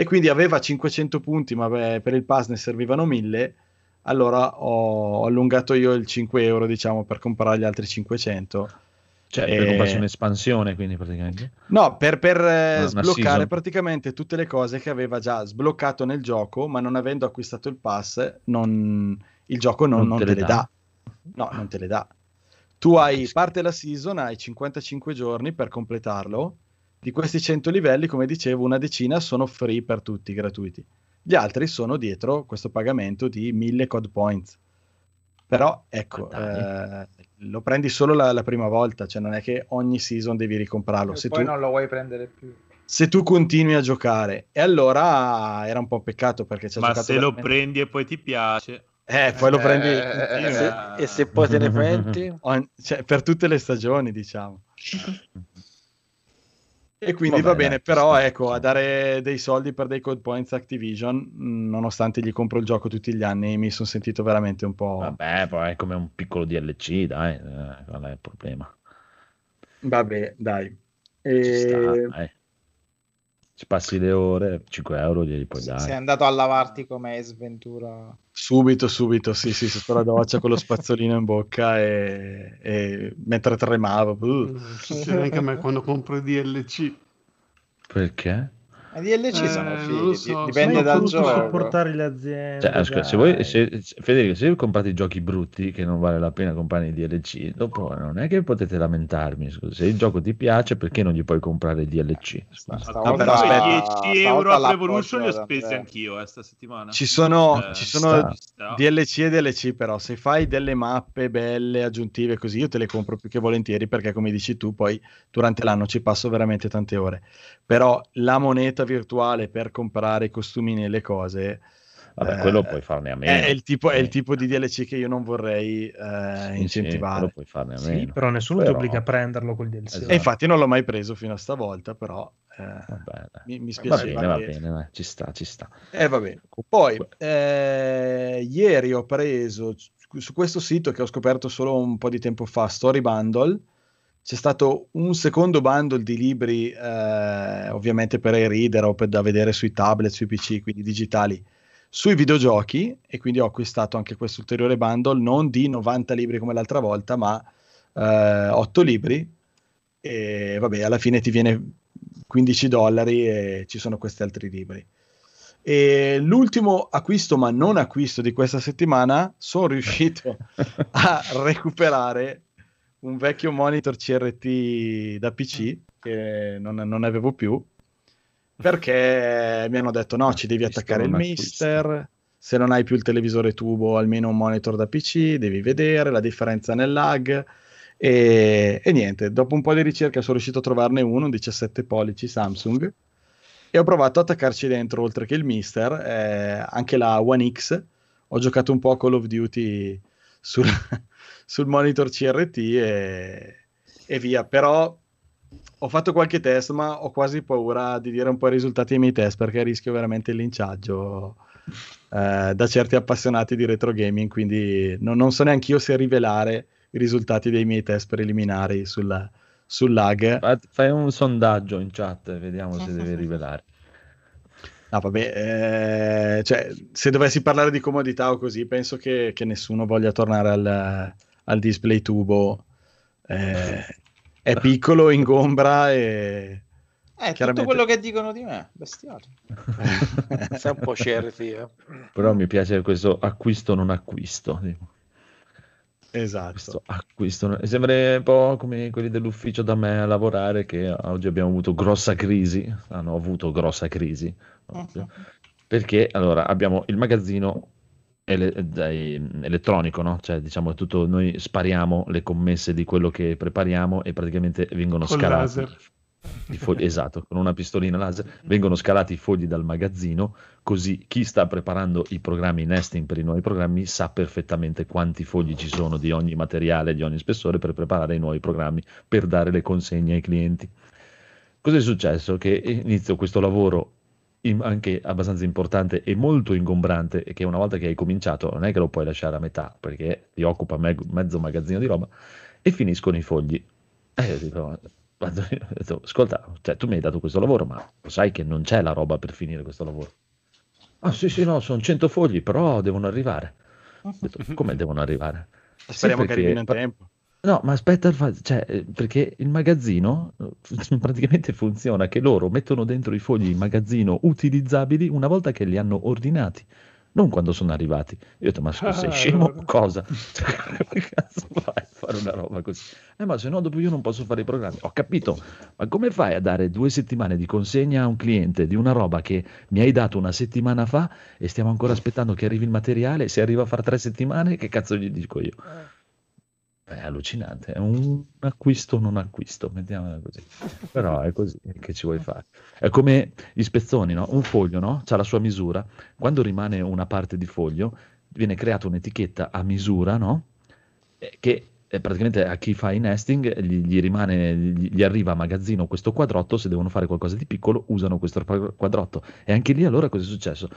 E quindi aveva 500 punti, ma beh, per il pass ne servivano 1000. Allora ho allungato io il 5 euro, diciamo, per comprare gli altri 500. Cioè, e... per comprarsi un'espansione, quindi praticamente? No, per, per eh, sbloccare praticamente tutte le cose che aveva già sbloccato nel gioco, ma non avendo acquistato il pass, non... il gioco non, non, non te, te, le dà. dà. No, non te le dà. Tu hai, parte la season, hai 55 giorni per completarlo. Di questi 100 livelli, come dicevo, una decina sono free per tutti, gratuiti. Gli altri sono dietro questo pagamento di 1000 code points. Però, ecco, eh, lo prendi solo la, la, prima volta, cioè non è che ogni season devi ricomprarlo. E se poi tu, non lo vuoi prendere più. Se tu continui a giocare, e allora era un po' peccato perché c'è Ma giocato se veramente... lo prendi e poi ti piace... Eh, poi lo prendi eh, e, se, e, se, poi te ne penti cioè, per tutte le stagioni, diciamo. e quindi va, va bene, però ecco, a dare dei soldi per dei code points Activision, nonostante gli compro il gioco tutti gli anni, mi sono sentito veramente un po'. Vabbè, poi è come un piccolo DLC, dai, eh, qual è il problema? Vabbè, dai. E... Ci sta, dai ci passi le ore, 5 euro glieli puoi dare. Sei andato a lavarti come Sventura? Subito, subito, sì, sì, sotto la doccia con lo spazzolino in bocca e, e mentre tremavo. Uh. Succede anche a me quando compro i DLC. Perché? I DLC Eh, sono fighi, so, dipende dal voluto gioco. supportare le aziende. Cioè, ascolta, se voi, se, Federico, se comprate i giochi brutti che non vale la pena comprare i DLC, dopo non è che potete lamentarmi. Scusa, se il gioco ti piace, perché non gli puoi comprare i DLC? Ah, però aspetta, 10 euro a Revolution li ho spesi anch'io eh, sta settimana. Ci sono, Eh, ci sono sta. DLC e DLC, però se fai delle mappe belle, aggiuntive così, io te le compro più che volentieri perché come dici tu, poi durante l'anno ci passo veramente tante ore. Però la moneta virtuale per comprare i costumini e le cose... Vabbè, eh, quello puoi farne a meno. È il, tipo, è il Sì. tipo di DLC che io non vorrei eh, Sì, sì, incentivare. quello puoi farne a Sì, meno. però nessuno Però- ti obbliga a prenderlo col DLC. Esatto. E infatti non l'ho mai preso fino a stavolta, però eh, mi, mi Va spiaceva. bene, va bene, dai, ci sta, ci sta. Eh, va bene. Poi, eh, ieri ho preso su questo sito che ho scoperto solo un po' di tempo fa, Story Bundle. C'è stato un secondo bundle di libri, eh, ovviamente per i reader o per, da vedere sui tablet, sui PC, quindi digitali, sui videogiochi. E quindi ho acquistato anche questo ulteriore bundle, non di 90 libri come l'altra volta, ma eh, 8 libri. E vabbè, alla fine ti viene 15 dollari e ci sono questi altri libri. E l'ultimo acquisto, ma non acquisto di questa settimana, sono riuscito a recuperare un vecchio monitor CRT da PC che non, non avevo più perché mi hanno detto no, ci devi attaccare il mister, se non hai più il televisore tubo, almeno un monitor da PC, devi vedere la differenza nel lag. E, e niente, dopo un po' di ricerca sono riuscito a trovarne uno, un 17 pollici Samsung, e ho provato ad attaccarci dentro, oltre che il Mister, eh, anche la One X. Ho giocato un po' a Call of Duty sul, sul monitor CRT e, e via. Però ho fatto qualche test, ma ho quasi paura di dire un po' i risultati dei miei test perché rischio veramente il linciaggio eh, da certi appassionati di retro gaming. Quindi non, non so neanche io se rivelare i risultati dei miei test preliminari sul, sul lag. Fa- Fai un sondaggio in chat, vediamo se devi rivelare. No, vabbè, eh, cioè, se dovessi parlare di comodità o così, penso che, che nessuno voglia tornare al, al display tubo. Eh, è piccolo, ingombra e... Eh, tutto chiaramente- quello che dicono di me, bestiale. Sei un po' certi, eh. Però mi piace questo acquisto non acquisto. dico. Esatto. Questo acquisto Sembra un po' come quelli dell'ufficio da me a lavorare che oggi abbiamo avuto grossa crisi, hanno avuto grossa crisi. proprio. Perché allora abbiamo il magazzino ele- dai- elettronico, no? Cioè diciamo tutto, noi spariamo le commesse di quello che prepariamo e praticamente vengono Col scalati. laser. Fogli- esatto, con una pistolina laser vengono scalati i fogli dal magazzino, così chi sta preparando i programmi nesting per i nuovi programmi sa perfettamente quanti fogli ci sono di ogni materiale, di ogni spessore per preparare i nuovi programmi, per dare le consegne ai clienti. Cosa è successo? Che inizio questo lavoro anche abbastanza importante e molto ingombrante e che una volta che hai cominciato non è che lo puoi lasciare a metà perché ti occupa me- mezzo magazzino di roba e finiscono i fogli. E ho detto, ascolta, cioè, tu mi hai dato questo lavoro, ma lo sai che non c'è la roba per finire questo lavoro. Ah sì, sì, no, sono 100 fogli, però devono arrivare. Ho detto, come devono arrivare? Sì, Speriamo che perché- arrivino in tempo. No, ma aspetta, cioè, perché il magazzino praticamente funziona che loro mettono dentro i fogli in magazzino utilizzabili una volta che li hanno ordinati, non quando sono arrivati. Io ho detto, ma scusa, sei Ah, scemo o cosa? Come cazzo fai a fare una roba così? Eh, ma se no dopo io non posso fare i programmi. Ho capito, ma come fai a dare due settimane di consegna a un cliente di una roba che mi hai dato una settimana fa e stiamo ancora aspettando che arrivi il materiale? Se arriva a fare tre settimane, che cazzo gli dico io? È allucinante, è un acquisto non acquisto, mettiamola così. Però è così, che ci vuoi fare? È come gli spezzoni, no? Un foglio, no? C'ha la sua misura. Quando rimane una parte di foglio, viene creata un'etichetta a misura, no? Eh, Che eh, praticamente a chi fa i nesting gli, gli rimane, gli, gli arriva a magazzino questo quadrotto, se devono fare qualcosa di piccolo usano questo quadrotto. E anche lì allora cosa è successo?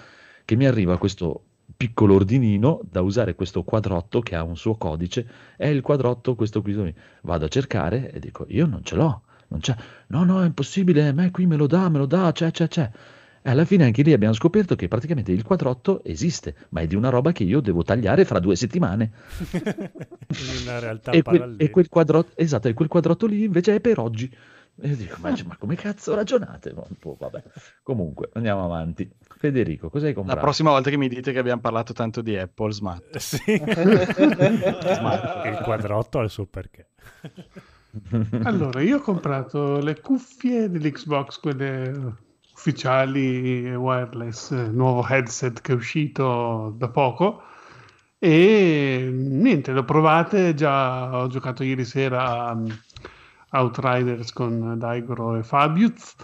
Che mi arriva questo piccolo ordinino da usare questo quadrotto che ha un suo codice, è il quadrotto questo qui. Vado a cercare e dico io non ce l'ho, non c'è. No, no, è impossibile, a me qui me lo dà, me lo dà, c'è, c'è, c'è. E alla fine anche lì abbiamo scoperto che praticamente il quadrotto esiste, ma è di una roba che io devo tagliare fra due settimane. in una realtà E quel, e quel quadrotto, esatto, e quel quadrotto lì invece è per oggi. E io dico, ma, ma come cazzo ragionate? Boh, vabbè. Comunque, andiamo avanti. Federico, cosa hai La comprato? prossima volta che mi dite che abbiamo parlato tanto di Apple, smart. Sì. il quadrotto ha il suo perché. Allora, io ho comprato le cuffie dell'Xbox, quelle ufficiali e wireless, eh, nuovo headset che è uscito da poco. E niente, le ho provate, già ho giocato ieri sera a Outriders con Daigoro e Fabius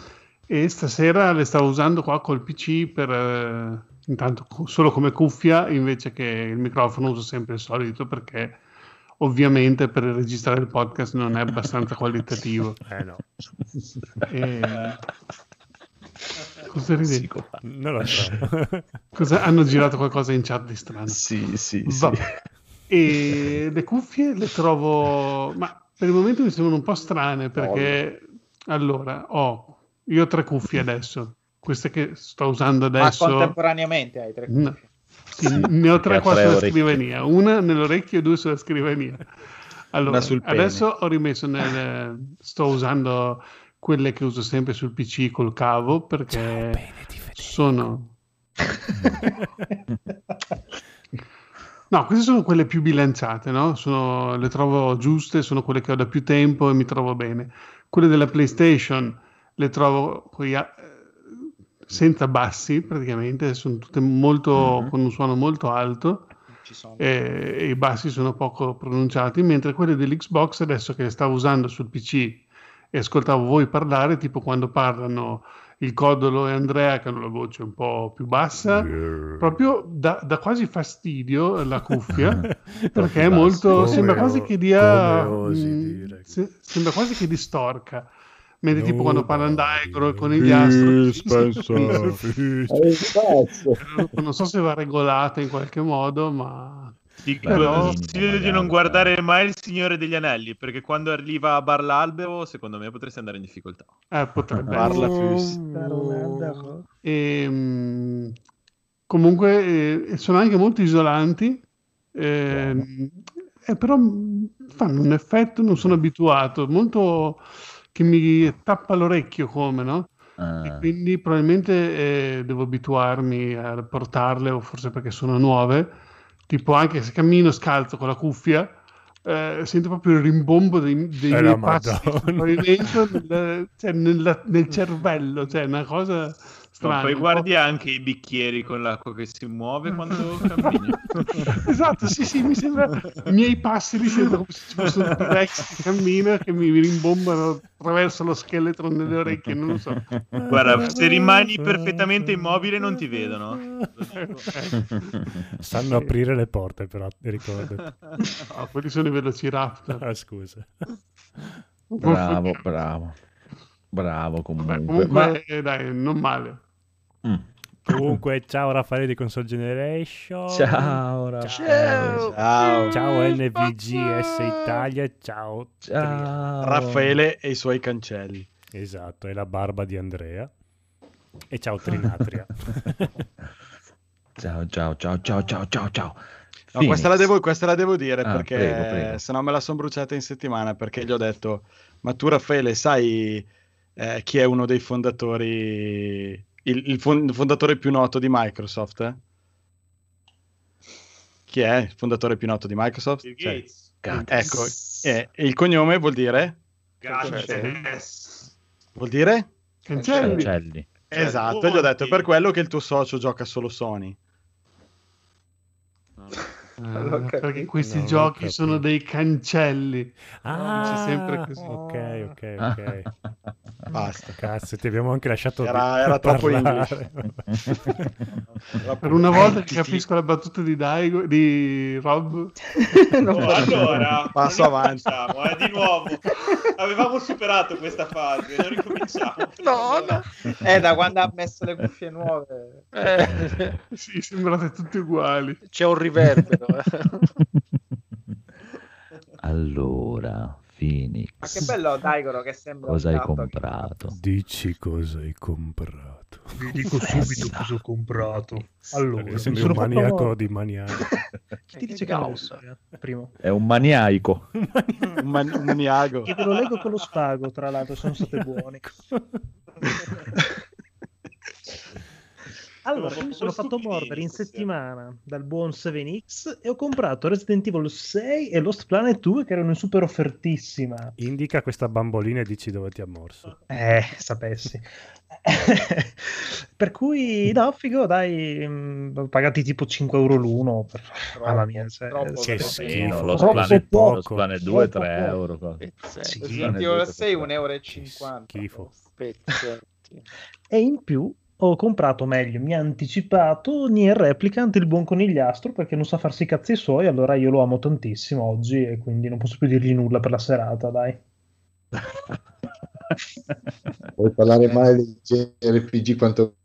e stasera le stavo usando qua col PC per eh, intanto solo come cuffia invece che il microfono uso sempre il solito perché ovviamente per registrare il podcast non è abbastanza qualitativo. Eh no, E... Cosa? Psicopato. non lo so. Cosa- Hanno girato qualcosa in chat di strano. Sì, sì, sì. E le cuffie le trovo, ma per il momento mi sembrano un po' strane perché allora ho io ho tre cuffie adesso, queste che sto usando Ma adesso. contemporaneamente hai tre No. cuffie. Sì, ne ho tre qua sulla orecchie. scrivania, una nell'orecchio e due sulla scrivania. Allora, Una sul pene. adesso ho rimesso nel sto usando quelle che uso sempre sul PC col cavo perché sono No, queste sono quelle più bilanciate, no? Sono- le trovo giuste, sono quelle che ho da più tempo e mi trovo bene. Quelle della PlayStation le trovo coi a- senza bassi praticamente, sono tutte molto, Mhm. con un suono molto alto e, e i bassi sono poco pronunciati, mentre quelle dell'Xbox adesso che le stavo usando sul PC e ascoltavo voi parlare, tipo quando parlano il Codolo e Andrea che hanno la voce un po' più bassa, proprio da, da quasi fastidio la cuffia perché è molto sembra o- quasi che dia mh, dire? se- sembra quasi che distorca. Mentre tipo No, quando parla Andai con il dai. conigliastro Spencer. non so se va regolata in qualche modo ma Ti Però- consiglio di non guardare mai il Signore degli Anelli, perché quando arriva a Bar l'Albero, secondo me potresti andare in difficoltà. eh, potrebbe essere. più. E, comunque eh, sono anche molto isolanti ehm, eh, però fanno un effetto non sono abituato molto che mi tappa l'orecchio come no? Ah, E quindi probabilmente eh, devo abituarmi a portarle, o forse perché sono nuove. Tipo, anche se cammino scalzo con la cuffia, eh, sento proprio il rimbombo dei, dei Eh, miei passi nel, cioè, nella- nel cervello, cioè una cosa No, strana. poi guardi anche i bicchieri con l'acqua che si muove quando cammini. Esatto, sì, sì, mi sembra i miei passi mi sembrano come se ci fosse un T-Rex che cammina che mi rimbombano attraverso lo scheletro nelle orecchie, non lo so. Guarda, se rimani perfettamente immobile non ti vedono. Sanno aprire le porte, però, ricordati. No, quelli sono i velociraptor. Ah, scusa. bravo, bravo. Bravo comunque. Beh, comunque, Ma- eh, dai, non male. Mm. Comunque, ciao Raffaele di Console Generation. Ciao, Raffaele. Ciao. Ciao. Ciao NVGS Italia. Ciao. Ciao. Raffaele e i suoi cancelli. Esatto, e la barba di Andrea. E ciao Trinatria. Ciao, ciao, ciao, ciao, ciao, ciao, ciao. No, questa la, devo, questa la devo dire Ah, perché prego, prego. se no me la sono bruciata in settimana perché gli ho detto, ma tu Raffaele sai eh, chi è uno dei fondatori, il, il fon- fondatore più noto di Microsoft? eh? Chi è il fondatore più noto di Microsoft? Bill Cioè, Gates. Ecco, eh, e il cognome vuol dire? Gates. Vuol dire? Cancelli. Cancelli. Esatto, e gli ho detto, è per quello che il tuo socio gioca solo Sony. Eh, Non ho perché questi ho giochi sono dei cancelli. Ah, C'è sempre così. Ok, ok, ok. Basta. Cazzo, ti abbiamo anche lasciato Era- era troppo parlare. Per una volta che capisco la battuta di Daigo, di Rob, Oh, allora, Passo avanti. eh, di nuovo. Avevamo superato questa fase, non ricominciamo. No, no. Eh, da quando ha messo le cuffie nuove. Eh, sì, sembrate tutti uguali. c'è un riverbero. allora, Phoenix. Ma che bello Daigoro che sembra Cosa hai comprato? Dici cosa hai comprato. Vi dico subito cosa ho comprato. Allora, sono un fatto- maniaco di maniaco. Chi ti dice che? Primo. È un maniaico. Un, man- un maniaco. Che te lo leggo con lo spago, tra l'altro, sono state buoni. Allora, mi sono fatto mordere in settimana dal buon 7X e ho comprato Resident Evil 6 e Lost Planet 2 che erano in super offertissima. Indica questa bambolina e dici dove ti ha morso. Eh, sapessi. per cui, no, figo, dai, mh, pagati tipo 5 euro l'uno. Per... Mamma mia, se- troppo, Che troppo. schifo. lo Troppo Planet, poco. Planet 2 3 Troppo poco. euro. cosa. Sì. Resident. Evil 6 1,50 euro. e Che 50. schifo. Pezzetti. E in più ho comprato meglio, mi ha anticipato Nier Replicant, il buon conigliastro, perché non sa farsi i cazzi suoi, allora io lo amo tantissimo oggi e quindi non posso più dirgli nulla per la serata, dai. Puoi parlare male dei JRPG quanto...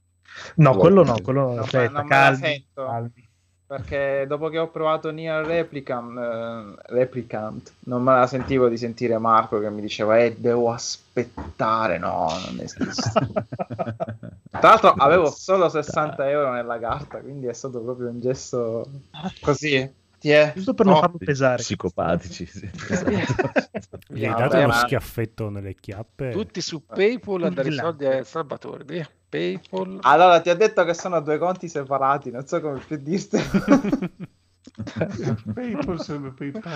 No, quello no, quello No, aspetta, calmi, calmi. Perché dopo che ho provato Nier Replicant, eh, Replicant, non me la sentivo di sentire Marco che mi diceva eh devo aspettare, no, non esiste. Tra l'altro avevo solo 60 euro nella carta, quindi è stato proprio un gesto così. Ti è? Giusto per non Oh, farlo pesare. Psicopatici. sì. Gli hai dato uno ma- schiaffetto nelle chiappe. Tutti su PayPal a dare i soldi a Salvatore. via. PayPal. Allora ti ho detto che sono due conti separati, non so come più dirtelo. PayPal sarebbe PayPal.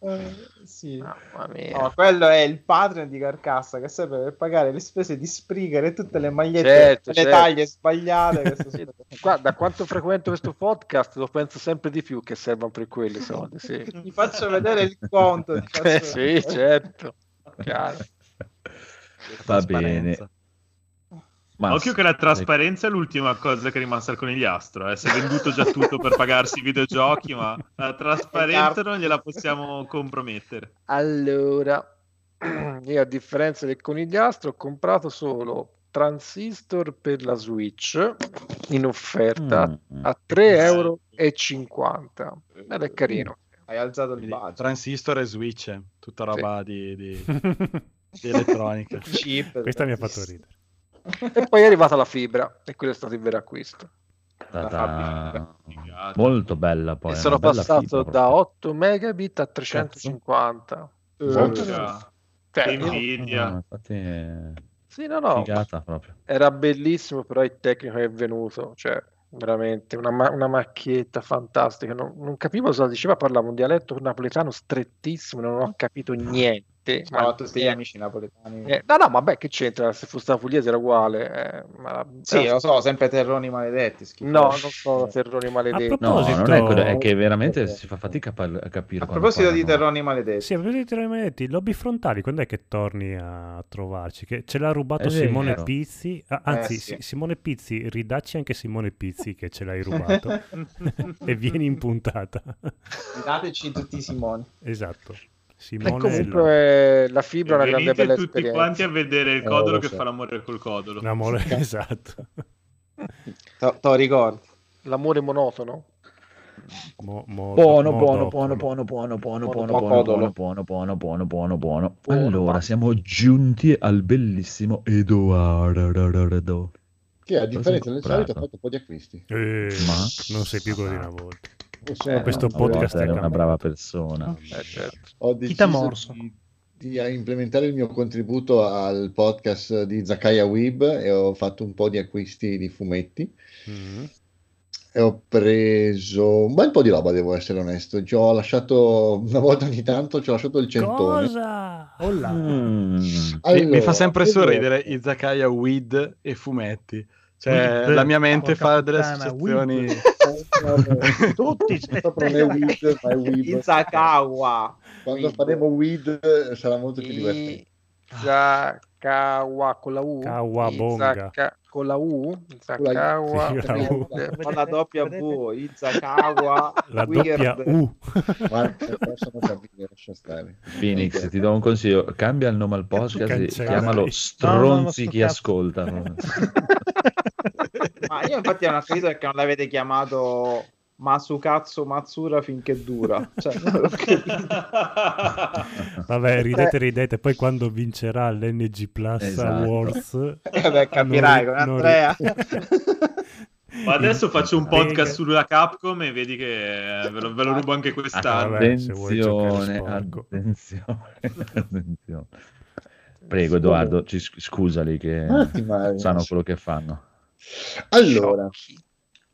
Eh, sì. Mamma mia. No, quello è il Patreon di Carcassa che serve per pagare le spese di Spreaker e tutte le magliette Certo, le certo. taglie sbagliate. state- Guarda, quanto frequento questo podcast, lo penso sempre di più che servono per quelli soldi. Sì, Ti faccio vedere il conto. faccio Eh, sì certo. Chiaro. Va bene. Ma Occhio che la trasparenza è l'ultima cosa che è rimasta al conigliastro. Eh. Si è venduto già tutto per pagarsi i videogiochi, ma la trasparenza non gliela possiamo compromettere. Allora, io a differenza del conigliastro ho comprato solo Transistor per la Switch in offerta Mm. a 3,50 euro. Ed è carino. Hai alzato il Quindi, budget. transistor e switch, tutta roba di, di- di elettronica. Cheap, Questa mi ha fatto ridere. E poi è arrivata la fibra e quello è stato il vero acquisto. Molto bella poi. e sono passato fibra da proprio. 8 megabit a 350. Porca, Cioè, che io- invidia. No, infatti sì, no, no, figata proprio. era bellissimo, però il tecnico è venuto, cioè veramente una, ma- una macchietta fantastica. Non, non capivo cosa diceva, parlava un dialetto napoletano strettissimo, non ho capito niente. Ciao ma- a tutti gli amici napoletani. eh, no, no, vabbè, che c'entra? Se fosse la pugliese era uguale. eh, ma- Sì, lo so, sempre terroni maledetti. schifosi. No, non sono terroni maledetti. A No, proposito- non è quello, è che veramente si fa fatica a, par- a capire. A proposito di parlano. terroni maledetti, Sì, a proposito di rimetti, lobby frontali, quando è che torni a trovarci? Che ce l'ha rubato Simone vero. Pizzi. Ah, anzi, Eh, sì. Si- Simone Pizzi, ridacci anche Simone Pizzi che ce l'hai rubato e vieni in puntata. dateci tutti i Simoni. esatto. E Simone comunque la fibra è una grande bella tutti esperienza. quanti a vedere il Eh, codolo lo che so. fa l'amore col codolo. l'amore, esatto. Te lo ricordi? L'amore monotono. Mo- mo- Buono, mo- buono, buono, buono, buono, buono, buono, Buono, buono, buono, buono, buono, buono, buono. Buono, Allora, siamo giunti al bellissimo Edoardo. Che a differenza del solito ha fatto un po' di acquisti. Eh, Ma- non sei più di una volta. Non so, questo podcast è una brava persona. Eh, certo. ho Chita deciso morso. di, di implementare il mio contributo al podcast di Zakaya Weeb e ho fatto un po' di acquisti di fumetti Mm. e ho preso un bel po' di roba, devo essere onesto. Ci ho lasciato una volta ogni tanto, ci ho lasciato il centone. Cosa? Oh là. Mm. Mi- mi Allora, fa sempre sorridere Izakaya Weed e fumetti. Cioè, Weed. la mia mente fa delle associazioni. Weed. Tutti Sopra non è weed, ma è weeb. Izakawa. Quando faremo weed sarà molto più divertente. Izakawa con la U. Kawabonga. Izaka- con la U. Izakawa. Sì, la U. Con la doppia V, Izakawa. La Weird. doppia U. Ma possono capire, lascia stare. Phoenix, ti do un consiglio, cambia il nome al podcast e chiamalo No, no, no, Stronzi sto chi cazzo. ascoltano. Ma io infatti non ho capito perché non l'avete chiamato Masukatsu Matsura finché dura. Cioè. Vabbè, ridete, ridete. Poi quando vincerà l'NG Plus Esatto. Awards, Eh, beh, capirai non con non Andrea. Ma adesso faccio un podcast sulla Capcom e vedi che eh, ve lo, ve lo rubo anche quest'anno. vabbè, se vuoi giocare Attenzione, attenzione, attenzione. Prego Edoardo, ci scusali che eh. sanno quello che fanno. Allora,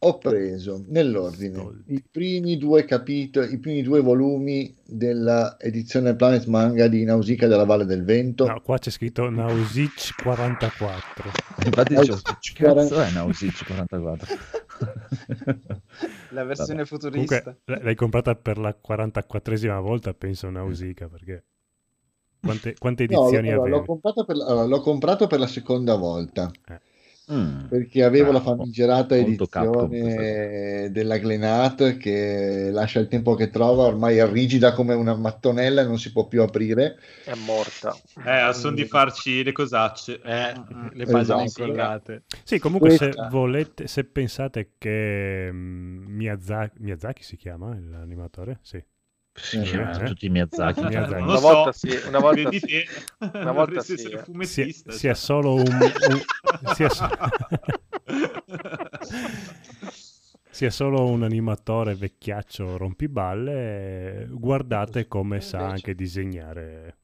ho preso nell'ordine i primi due capitoli, i primi due volumi della edizione Planet Manga di Nausicaa della Valle del Vento. no, qua c'è scritto Nausic 44. Infatti Eh, dicevo, che cazzo è Nausic 44? La versione Vabbè. futurista. Comunque l'hai comprata per la 44esima volta, penso Nausicaa, perché quante, quante No, edizioni allora, l'ho, avevi? comprato per, allora, l'ho comprato per la seconda volta Mm. perché avevo la Bravo. famigerata Molto Capcom edizione della Glenat che lascia il tempo che trova, ormai è rigida come una mattonella e non si può più aprire. È morta. Eh, a son di farci le cosacce. Eh, le pagine Esatto. incollate. Sì, comunque se Questa- volete, se pensate che mm, Miyazaki, Miyazaki si chiama l'animatore? Sì. Si Eh, chiamano eh. tutti Miyazaki. Miyazaki. Una volta so. sì, una volta Vedi sì. te. Una volta sì, essere eh. Sia, fumettista. sia solo un, un- sia, so- sia solo un animatore vecchiaccio rompiballe, guardate come sa anche disegnare.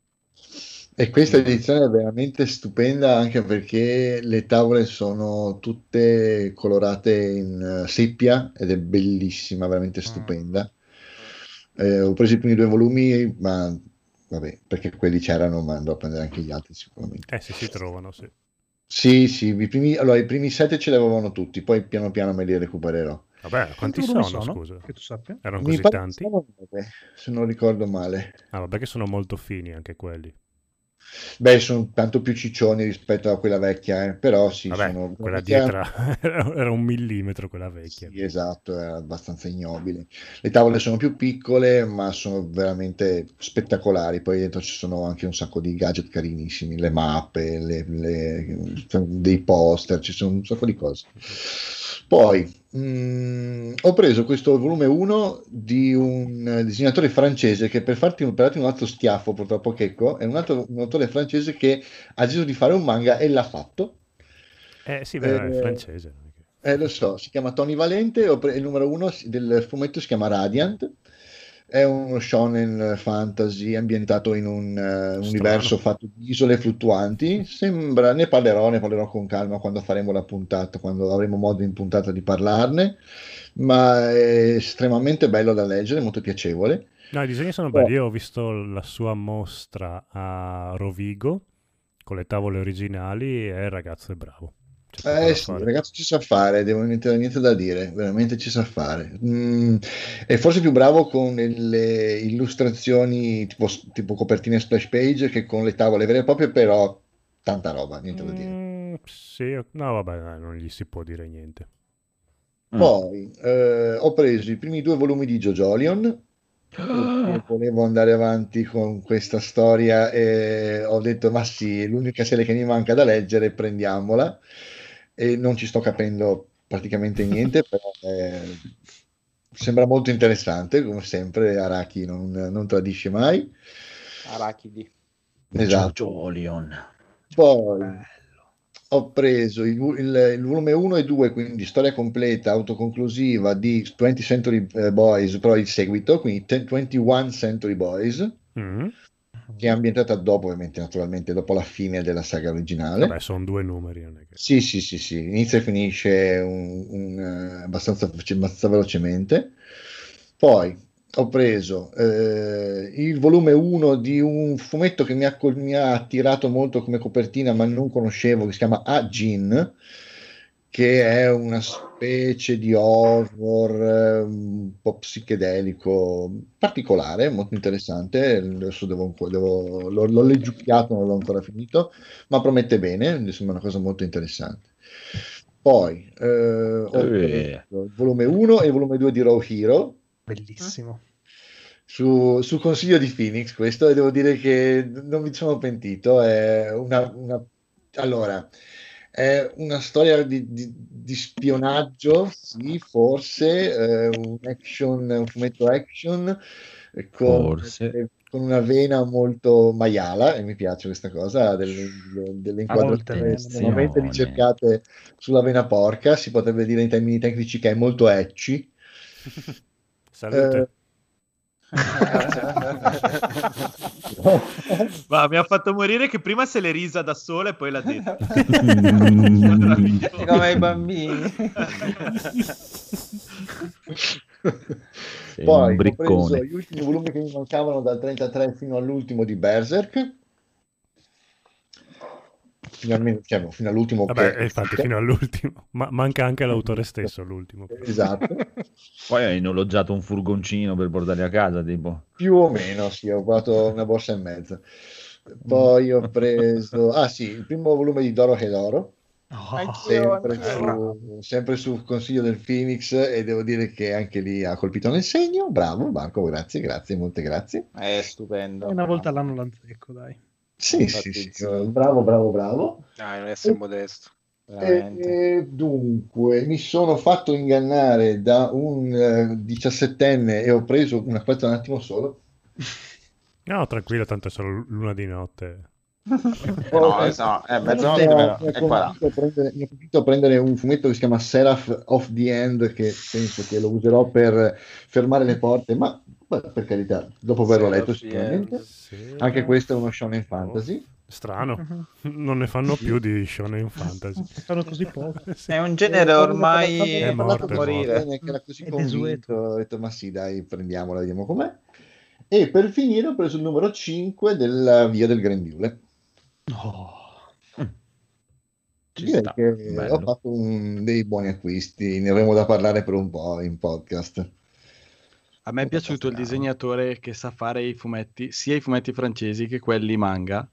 E questa edizione è veramente stupenda anche perché le tavole sono tutte colorate in eh, seppia ed è bellissima, veramente stupenda. Eh, ho preso i primi due volumi, ma vabbè, perché quelli c'erano, ma andrò a prendere anche gli altri sicuramente. Eh sì, si trovano, sì. Sì, sì, i primi, allora, i primi sette ce li avevano tutti, poi piano piano me li recupererò. Vabbè, quanti sono, sono? scusa? Che tu sappia? Erano Mi così tanti? nove, se non ricordo male. Ah, vabbè che sono molto fini anche quelli. Beh, sono tanto più ciccioni rispetto a quella vecchia, eh, però sì, Vabbè, sono... quella dietro era era un millimetro quella vecchia. Sì, esatto, è abbastanza ignobile. Le tavole sono più piccole, ma sono veramente spettacolari. Poi dentro ci sono anche un sacco di gadget carinissimi, le mappe, le- le- dei poster, ci sono un sacco di cose. Poi mm, ho preso questo volume 1 di un disegnatore francese che per farti per darti un altro schiaffo, purtroppo Checco, è un altro un autore francese che ha deciso di fare un manga e l'ha fatto. Eh sì, beh, Eh, francese. è che- Eh, lo so, si chiama Tony Valente, pre- il numero uno si- del fumetto si chiama Radiant, è uno shonen fantasy ambientato in un eh, universo fatto di isole fluttuanti, sembra, ne parlerò, ne parlerò con calma quando faremo la puntata, quando avremo modo in puntata di parlarne, ma è estremamente bello da leggere, molto piacevole. No, i disegni sono Oh. belli. Io ho visto la sua mostra a Rovigo con le tavole originali e il ragazzo è bravo. Poco Eh sì, fare. il ragazzo ci sa fare, devo niente, niente da dire, veramente ci sa fare. Mm, è forse più bravo con le illustrazioni tipo, tipo copertine splash page che con le tavole vere e proprie, però tanta roba, niente da dire. Mm, sì, no, vabbè, dai, non gli si può dire niente. Poi eh, ho preso i primi due volumi di Jojolion. perché Volevo andare avanti con questa storia e ho detto: Ma sì, l'unica serie che mi manca da leggere, prendiamola. E non ci sto capendo praticamente niente, però eh, sembra molto interessante, come sempre. Araki non, non tradisce mai. Arachidi. Esatto. Jolion. Poi ho preso il, il- il volume 1 e 2, quindi storia completa, autoconclusiva di 20 Century eh, Boys, però il seguito, quindi te- 21 Century Boys, Mm. Che è ambientata dopo, ovviamente, naturalmente, dopo la fine della saga originale. Vabbè, sono due numeri. Non è che... Sì, sì, sì, sì, inizia e finisce un- un, eh, abbastanza, abbastanza velocemente. Poi ho preso eh, il volume 1 di un fumetto che mi ha, mi ha attirato molto come copertina, ma non conoscevo, che si chiama A-Gin, che è una specie di horror eh, un po' psichedelico particolare, molto interessante. Adesso devo, devo- l'ho, l'ho leggiucchiato, non l'ho ancora finito, ma promette bene, mi sembra una cosa molto interessante. Poi eh, ho Eh. preso il volume 1 e il volume 2 di Raw Hero Bellissimo. su, su consiglio di Phoenix questo e devo dire che non mi sono pentito è una, una- allora è una storia di, di- di spionaggio sì forse eh, un action un fumetto action eh, con, Forse. con una vena molto maiala e mi piace questa cosa delle, delle inquadrature estremamente ricercate sulla vena porca si potrebbe dire in termini tecnici che è molto ecci Salute. Ma mi ha fatto morire che prima se l'è risa da sola e poi l'ha detto. Come i bambini. Sei Poi ho preso briccone. gli ultimi volumi che mi mancavano dal 33 fino all'ultimo di Berserk. Fino, almeno, cioè, fino all'ultimo Vabbè, che- infatti, fino all'ultimo. Ma manca anche l'autore stesso, l'ultimo. Esatto, Poi hai noleggiato un furgoncino per portarli a casa, tipo. più o meno, sì, ho provato una borsa e mezza. Poi ho preso, ah sì, il primo volume di Doro Hedoro, Anch'io, sempre anch'io. su, sempre su consiglio del Phoenix e devo dire che anche lì ha colpito nel segno. Bravo Marco, grazie, grazie, molte grazie. È stupendo. Una volta all'anno l'anzecco, dai. Sì, sì, sì, bravo, bravo, bravo. Dai, non essere modesto. Veramente. E dunque, mi sono fatto ingannare da un eh, diciassettenne e ho preso una aspetta un attimo solo. No, tranquillo, tanto è solo luna di notte. No, eh, no, è mi mezzanotte però, mi è qua ha convinto a prendere un fumetto che si chiama Seraph of the End, che penso che lo userò per fermare le porte, ma Per carità, dopo averlo letto sicuramente. Sì. Anche questo è uno shonen fantasy. Strano, non ne fanno più di shonen fantasy. Fanno così poco. Sì. È un genere ormai È morto, è morire. Bene, che era così È convinto, desueto. ho detto ma sì dai prendiamola, vediamo com'è. E per finire ho preso il numero 5 della Via del Grembiule. Ci Direi sta, ho fatto un- dei buoni acquisti, ne avremo da parlare per un po' in podcast. A me è piaciuto il disegnatore che sa fare i fumetti, sia i fumetti francesi che quelli manga,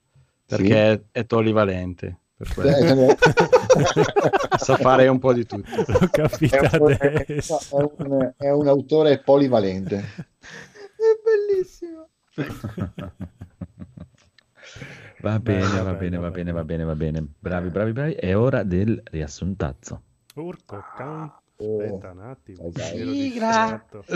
perché è, è Tolly Valente. Sa fare un po' di tutto. L'ho è, capita un, è- adesso. è un- è un autore polivalente. È bellissimo. Va bene, va bene, va bene, va bene, va bene. Bravi, bravi, bravi. È ora del riassuntazzo. Urco, can... Oh, Aspetta un attimo.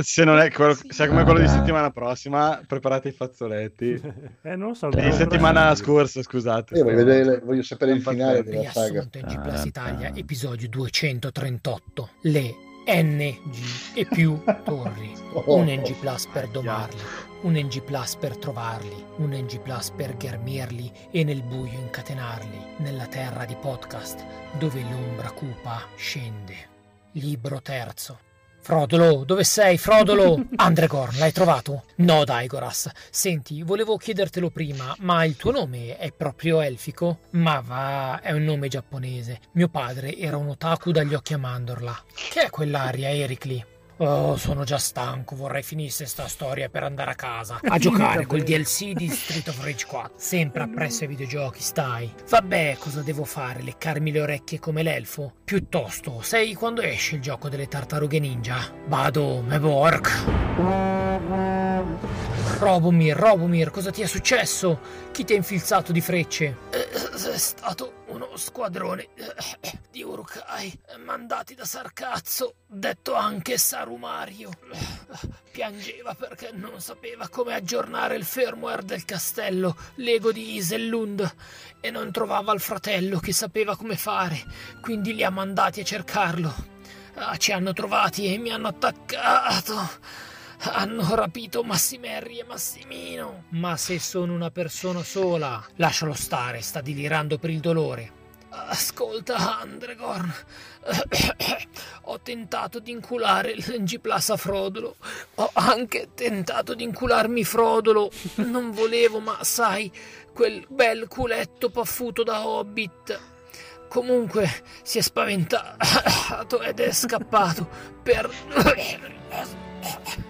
Se non è quello, se è come quello di settimana prossima, preparate i fazzoletti. Eh, non lo so. Di settimana scorsa, scusate. Io voglio, vedere- voglio sapere il finale della saga. Riassunto NG Plus Italia, Ah. episodio 238. Le NG e più torri. Oh. Un NG Plus per domarli, un NG Plus per trovarli, un NG Plus per ghermirli e nel buio incatenarli, nella terra di podcast, dove l'ombra cupa scende. Libro terzo. Frodolo, dove sei, Frodolo? Andregorn, l'hai trovato? No, Daigoras. Senti, volevo chiedertelo prima, ma il tuo nome è proprio elfico? Ma va, è un nome giapponese. Mio padre era un otaku dagli occhi a mandorla. Che è quell'aria, Ericli? Oh, sono già stanco, vorrei finisse sta storia per andare a casa. A giocare col DLC di Street of Rage 4. Sempre appresso ai videogiochi, stai. Vabbè, cosa devo fare? Leccarmi le orecchie come l'elfo? Piuttosto, sai quando esce il gioco delle tartarughe ninja? Vado, Meborg. Robomir, Robomir, cosa ti è successo? Chi ti ha infilzato di frecce? Eh, È stato uno squadrone eh, di Urukai mandati da Sarcazzo, detto anche Sarumario. Piangeva perché non sapeva come aggiornare il firmware del castello Lego di Isellund e non trovava il fratello che sapeva come fare, quindi li ha mandati a cercarlo. Ah, ci hanno trovati e mi hanno attaccato. Hanno rapito Massimerri e Massimino. Ma se sono una persona sola, lascialo stare, sta delirando per il dolore. Ascolta, Andregorn. Ho tentato di inculare l'NG Plus a Frodolo. Ho anche tentato di incularmi Frodolo. Non volevo, ma sai, quel bel culetto paffuto da hobbit. Comunque si è spaventato ed è scappato per...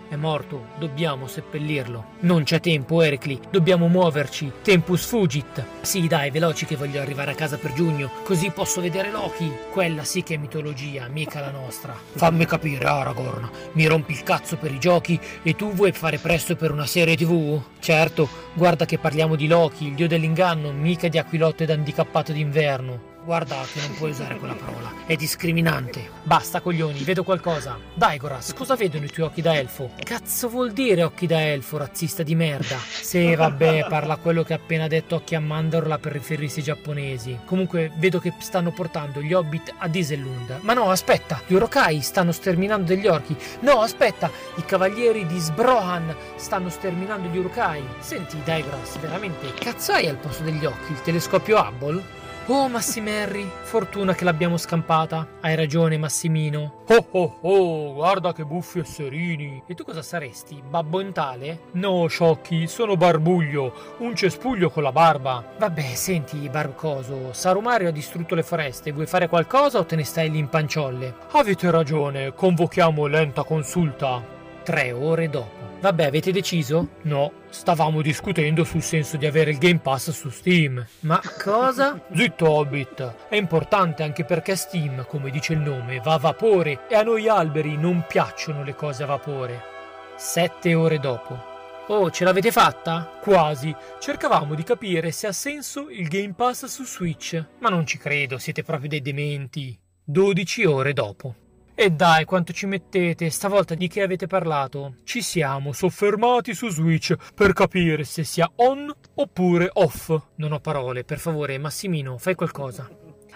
È morto, dobbiamo seppellirlo. Non c'è tempo, Ericli, dobbiamo muoverci. Tempus fugit. Sì, dai, veloci che voglio arrivare a casa per giugno, così posso vedere Loki. Quella sì che è mitologia, mica la nostra. Fammi capire, Aragorn, mi rompi il cazzo per i giochi e tu vuoi fare presto per una serie TV? Certo, guarda che parliamo di Loki, il dio dell'inganno, mica di aquilotto ed handicappato d'inverno. Guarda che non puoi usare quella parola, è discriminante. Basta coglioni, vedo qualcosa. Dai Goras, cosa vedono i tuoi occhi da elfo? Cazzo vuol dire occhi da elfo, razzista di merda? Sì, vabbè, parla quello che ha appena detto occhi a mandorla per riferirsi ai giapponesi. Comunque, vedo che stanno portando gli hobbit a Dieselund. Ma no, aspetta, gli Urokai stanno sterminando degli orchi. No, aspetta, i cavalieri di Sbrohan stanno sterminando gli Urokai. Senti, Daigras, veramente, cazzo hai al posto degli occhi? Il telescopio Hubble? Oh Massimerri, fortuna che l'abbiamo scampata. Hai ragione Massimino. Oh oh oh, guarda che buffi esserini. E tu cosa saresti? Babbo Entale? No, sciocchi, sono Barbuglio, un cespuglio con la barba. Vabbè, senti, Barcoso, Sarumario ha distrutto le foreste, vuoi fare qualcosa o te ne stai lì in panciolle? Avete ragione, convochiamo lenta consulta. Tre ore dopo. Vabbè, avete deciso? No, stavamo discutendo sul senso di avere il Game Pass su Steam. Ma cosa? Zitto Hobbit, è importante anche perché Steam, come dice il nome, va a vapore e a noi alberi non piacciono le cose a vapore. Sette ore dopo. Oh, ce l'avete fatta? Quasi. Cercavamo di capire se ha senso il Game Pass su Switch. Ma non ci credo, siete proprio dei dementi. 12 ore dopo. E dai, quanto ci mettete? Stavolta di che avete parlato? Ci siamo soffermati su Switch per capire se sia on oppure off. Non ho parole, per favore, Massimino, fai qualcosa.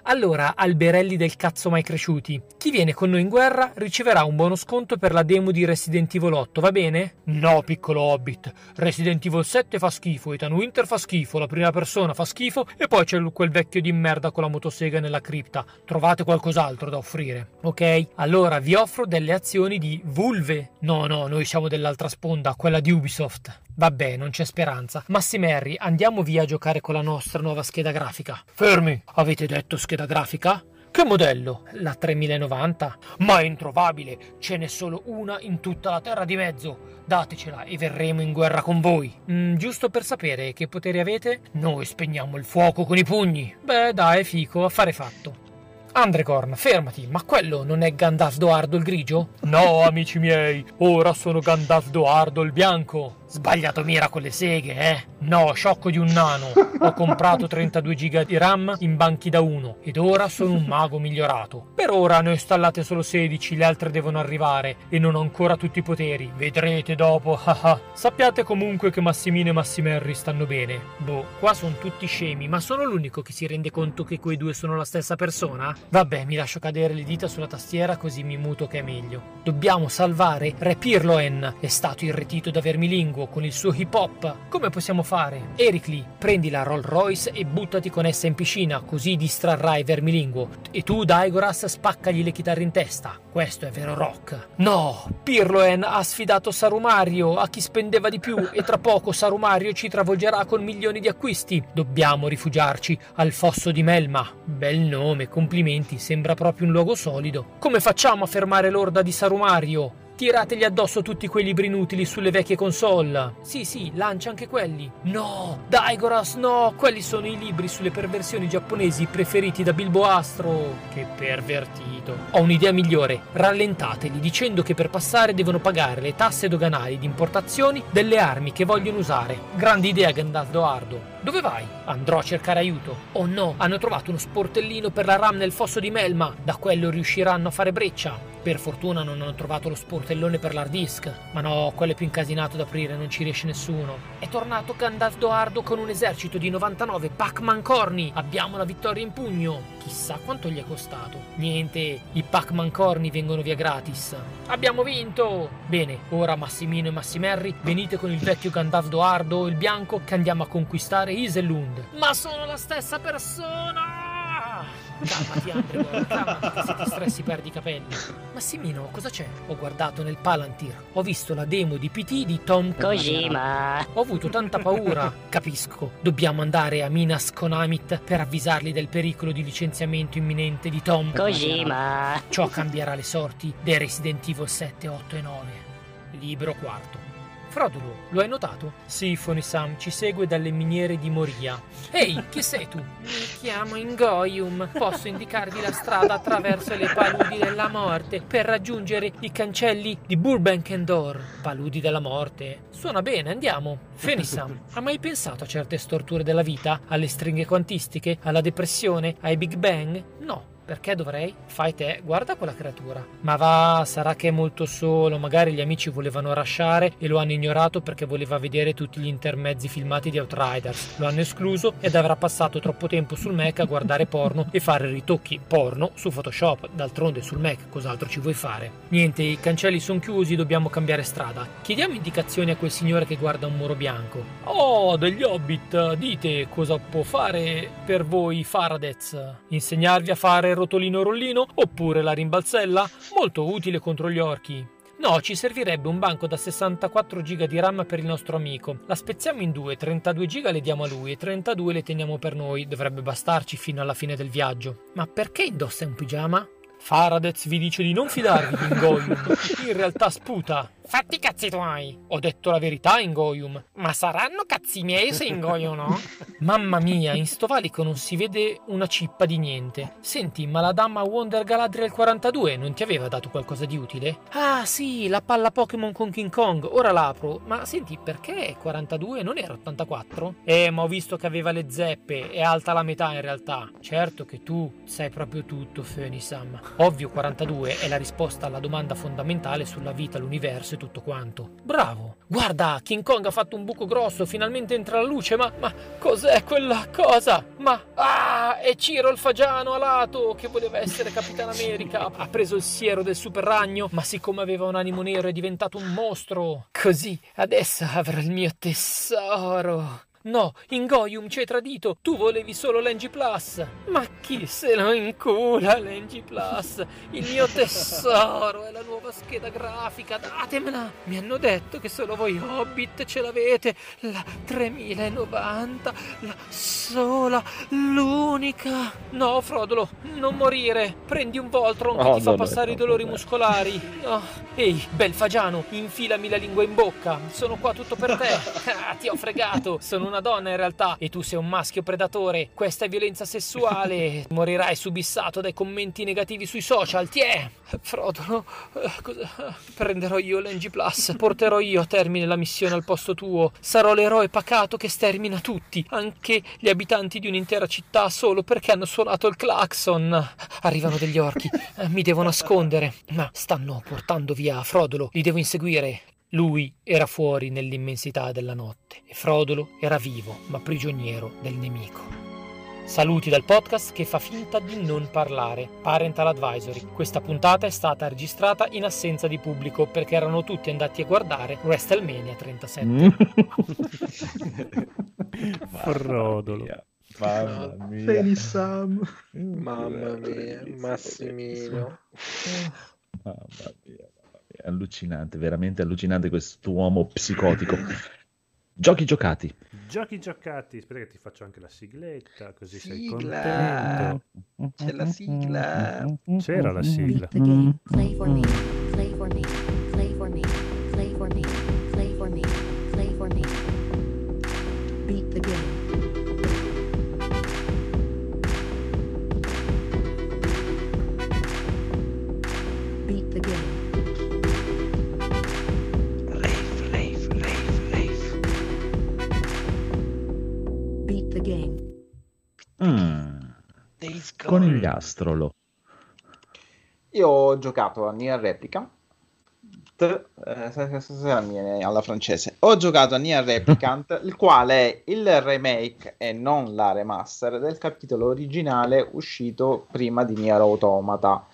Allora, alberelli del cazzo mai cresciuti, chi viene con noi in guerra riceverà un buono sconto per la demo di Resident Evil 8, va bene? No, piccolo hobbit. Resident Evil 7 fa schifo, Ethan Winter fa schifo, la prima persona fa schifo e poi c'è quel vecchio di merda con la motosega nella cripta. Trovate qualcos'altro da offrire, ok? Allora vi offro delle azioni di vulve. No, no, noi siamo dell'altra sponda, quella di Ubisoft. Vabbè, non c'è speranza. Massimerri, andiamo via a giocare con la nostra nuova scheda grafica. Fermi! Avete detto scheda grafica? Che modello? La 3090? Ma è introvabile, ce n'è solo una in tutta la terra di mezzo. Datecela e verremo in guerra con voi. Mm, giusto per sapere che poteri avete? Noi spegniamo il fuoco con i pugni. Beh, dai, fico, affare fatto. Andrecorn, fermati, ma quello non è Gandalf Doardo il grigio? No, amici miei, ora sono Gandalf Doardo il bianco. Sbagliato mira con le seghe, eh? No, sciocco di un nano. Ho comprato 32 giga di RAM in banchi da 1 ed ora sono un mago migliorato. Per ora ne ho installate solo 16, le altre devono arrivare e non ho ancora tutti i poteri. Vedrete dopo, haha. Sappiate comunque che Massimino e Massimerri stanno bene. Boh, qua sono tutti scemi, ma sono l'unico che si rende conto che quei due sono la stessa persona? Vabbè, mi lascio cadere le dita sulla tastiera così mi muto che è meglio. Dobbiamo salvare Re Pirloen. È stato irretito da Vermilinguo con il suo hip hop. Come possiamo fare? Ericli, prendi la Rolls Royce e buttati con essa in piscina, così distrarrai Vermilinguo. E tu, Daigoras, spaccagli le chitarre in testa. Questo è vero rock. No, Pirloen ha sfidato Sarumario a chi spendeva di più e tra poco Sarumario ci travolgerà con milioni di acquisti. Dobbiamo rifugiarci al fosso di Melma. Bel nome, complimenti, sembra proprio un luogo solido. Come facciamo a fermare l'orda di Sarumario? Tirategli addosso tutti quei libri inutili sulle vecchie console. Sì, sì, lancia anche quelli. No, Daigoras, no, quelli sono i libri sulle perversioni giapponesi preferiti da Bilbo Astro. Che pervertito. Ho un'idea migliore. Rallentateli dicendo che per passare devono pagare le tasse doganali di importazioni delle armi che vogliono usare. Grande idea, Gandalf Doardo. Dove vai? Andrò a cercare aiuto. Oh no, hanno trovato uno sportellino per la RAM nel fosso di Melma. Da quello riusciranno a fare breccia. Per fortuna non hanno trovato lo sportellone per l'hard disk. Ma no, quello è più incasinato da aprire, non ci riesce nessuno. È tornato Gandalf Doardo con un esercito di 99 Pac-Man corni. Abbiamo la vittoria in pugno. Chissà quanto gli è costato. Niente, i Pac-Man corni vengono via gratis. Abbiamo vinto! Bene, ora Massimino e Massimerri, venite con il vecchio Gandalf Doardo, il bianco, che andiamo a conquistare Iselund. Ma sono la stessa persona! Calmati, Andrew, calmati, che se ti stressi perdi i capelli. Massimino, cosa c'è? Ho guardato nel Palantir, ho visto la demo di PT di Tom Kojima. Ho avuto tanta paura. Capisco, dobbiamo andare a Minas Konamit per avvisarli del pericolo di licenziamento imminente di Tom Kojima. Ciò cambierà le sorti dei Resident Evil 7, 8 e 9. Libro quarto. Frodolo, lo hai notato? Sì, Fonisam, ci segue dalle miniere di Moria. Ehi, chi sei tu? Mi chiamo Ingoium. Posso indicarvi la strada attraverso le paludi della morte per raggiungere i cancelli di Burbankendor. Paludi della morte. Suona bene, andiamo. Fenisam, ha mai pensato a certe storture della vita? Alle stringhe quantistiche? Alla depressione? Ai Big Bang? No. Perché dovrei? Fai te, guarda quella creatura. Ma va, sarà che è molto solo, magari gli amici volevano rasciare e lo hanno ignorato perché voleva vedere tutti gli intermezzi filmati di Outriders. Lo hanno escluso ed avrà passato troppo tempo sul Mac a guardare porno e fare ritocchi porno su Photoshop. D'altronde sul Mac cos'altro ci vuoi fare? Niente, i cancelli sono chiusi, dobbiamo cambiare strada. Chiediamo indicazioni a quel signore che guarda un muro bianco. Oh, degli hobbit, dite cosa può fare per voi Faradez? Insegnarvi a fare rotolino rollino oppure la rimbalzella? Molto utile contro gli orchi. No, ci servirebbe un banco da 64 giga di RAM per il nostro amico. La spezziamo in due, 32 giga le diamo a lui e 32 le teniamo per noi. Dovrebbe bastarci fino alla fine del viaggio. Ma perché indossa un pigiama? Faradez vi dice di non fidarvi di Ingoium. In realtà sputa. Fatti i cazzi tuoi. Ho detto la verità, Ingoium. Ma saranno cazzi miei se Ingoium no? Mamma mia, in sto valico non si vede una cippa di niente. Senti, ma la dama Wonder Galadriel 42 non ti aveva dato qualcosa di utile? Ah, sì, la palla Pokémon con King Kong. Ora l'apro. Ma senti, perché 42 non era 84? Eh, ma ho visto che aveva le zeppe. È alta la metà in realtà. Certo che tu sai proprio tutto, Fenisam. Ovvio 42 è la risposta alla domanda fondamentale sulla vita, l'universo e tutto quanto. Bravo! Guarda, King Kong ha fatto un buco grosso, finalmente entra la luce, ma, ma cos'è quella cosa? Ma, ah, è Ciro il Fagiano a lato, che voleva essere Capitan America. Ha preso il siero del super ragno, ma siccome aveva un animo nero è diventato un mostro. Così, adesso avrò il mio tesoro. No, Ingoium ci hai tradito, tu volevi solo l'Engi Plus. Ma chi se lo incula l'Engi Plus? Il mio tesoro è la nuova scheda grafica, datemela. Mi hanno detto che solo voi Hobbit ce l'avete, la 3090, la sola, l'unica. No, Frodolo, non morire. Prendi un Voltron che Oh, ti fa passare i dolori muscolari. Oh. Ehi, bel fagiano, infilami la lingua in bocca. Sono qua tutto per te. Ah, ti ho fregato. Sono una donna in realtà e tu sei un maschio predatore. Questa è violenza sessuale. Morirai subissato dai commenti negativi sui social. Tiè. Frodo, eh, cosa- prenderò io l'NG Plus. Porterò io a termine la missione al posto tuo. Sarò l'eroe pacato che stermina tutti, anche gli abitanti di un'intera città solo perché hanno suonato il clacson. Arrivano degli orchi. Mi devo nascondere. Ma stanno portando via Frodolo. Li devo inseguire. Lui era fuori nell'immensità della notte e Frodolo era vivo, ma prigioniero del nemico. Saluti dal podcast che fa finta di non parlare, Parental Advisory. Questa puntata è stata registrata in assenza di pubblico perché erano tutti andati a guardare WrestleMania 37. Mm. Frodolo. Mamma mia. Mamma mia, Massimino. Mamma mia, mamma mia, allucinante, veramente allucinante quest'uomo psicotico. Giochi giocati. Giochi giocati, aspetta che ti faccio anche la sigletta, così sei Sigla. contento. C'è la sigla. C'era la sigla. Game. Play for me. Play for me. Play for me. Play for me. Mm. Conigliastrolo. Io ho giocato a Nier eh, la mia è alla francese. Ho giocato a Nier Replicant, il quale è il remake e non la remaster del capitolo originale uscito prima di Nier Automata.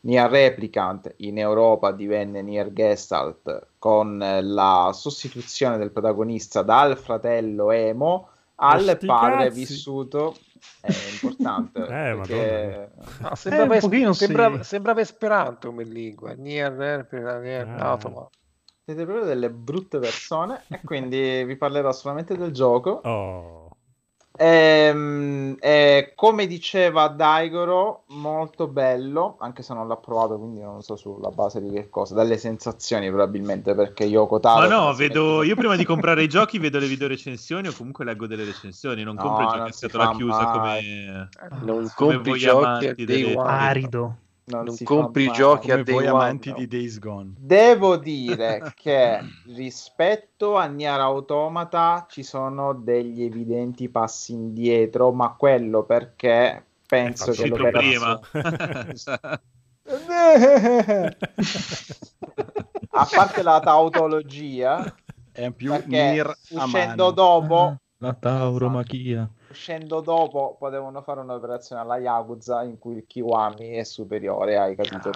Nier Replicant in Europa divenne Nier Gestalt con eh, la sostituzione del protagonista dal fratello Emo al sti padre cazzi. vissuto. È importante. Eh, perché- Ah, sembrava, Eh, pochino sembrava, sì. sembrava Esperanto come lingua. Nier, Nier, Nier, Ah. Automa. Siete proprio delle brutte persone e quindi vi parlerò solamente del gioco. Oh, Ehm, eh, come diceva Daigoro, molto bello, anche se non l'ha provato, quindi non so sulla base di che cosa, dalle sensazioni probabilmente, perché Yoko Taro... Ma no, vedo, io prima di comprare i giochi vedo le video recensioni o comunque leggo delle recensioni, non No, compro i giochi a scatola chiusa mai. come... Non come compri voi giochi delle-. Arido. Non non si compri i giochi a one, amanti no. di Days Gone. Devo dire che rispetto a Nier Automata ci sono degli evidenti passi indietro, ma quello perché penso che l'operazione... prima. a parte la tautologia, È più uscendo dopo, La tauromachia. Uscendo dopo potevano fare un'operazione alla Yakuza in cui il Kiwami è superiore ai capitoli.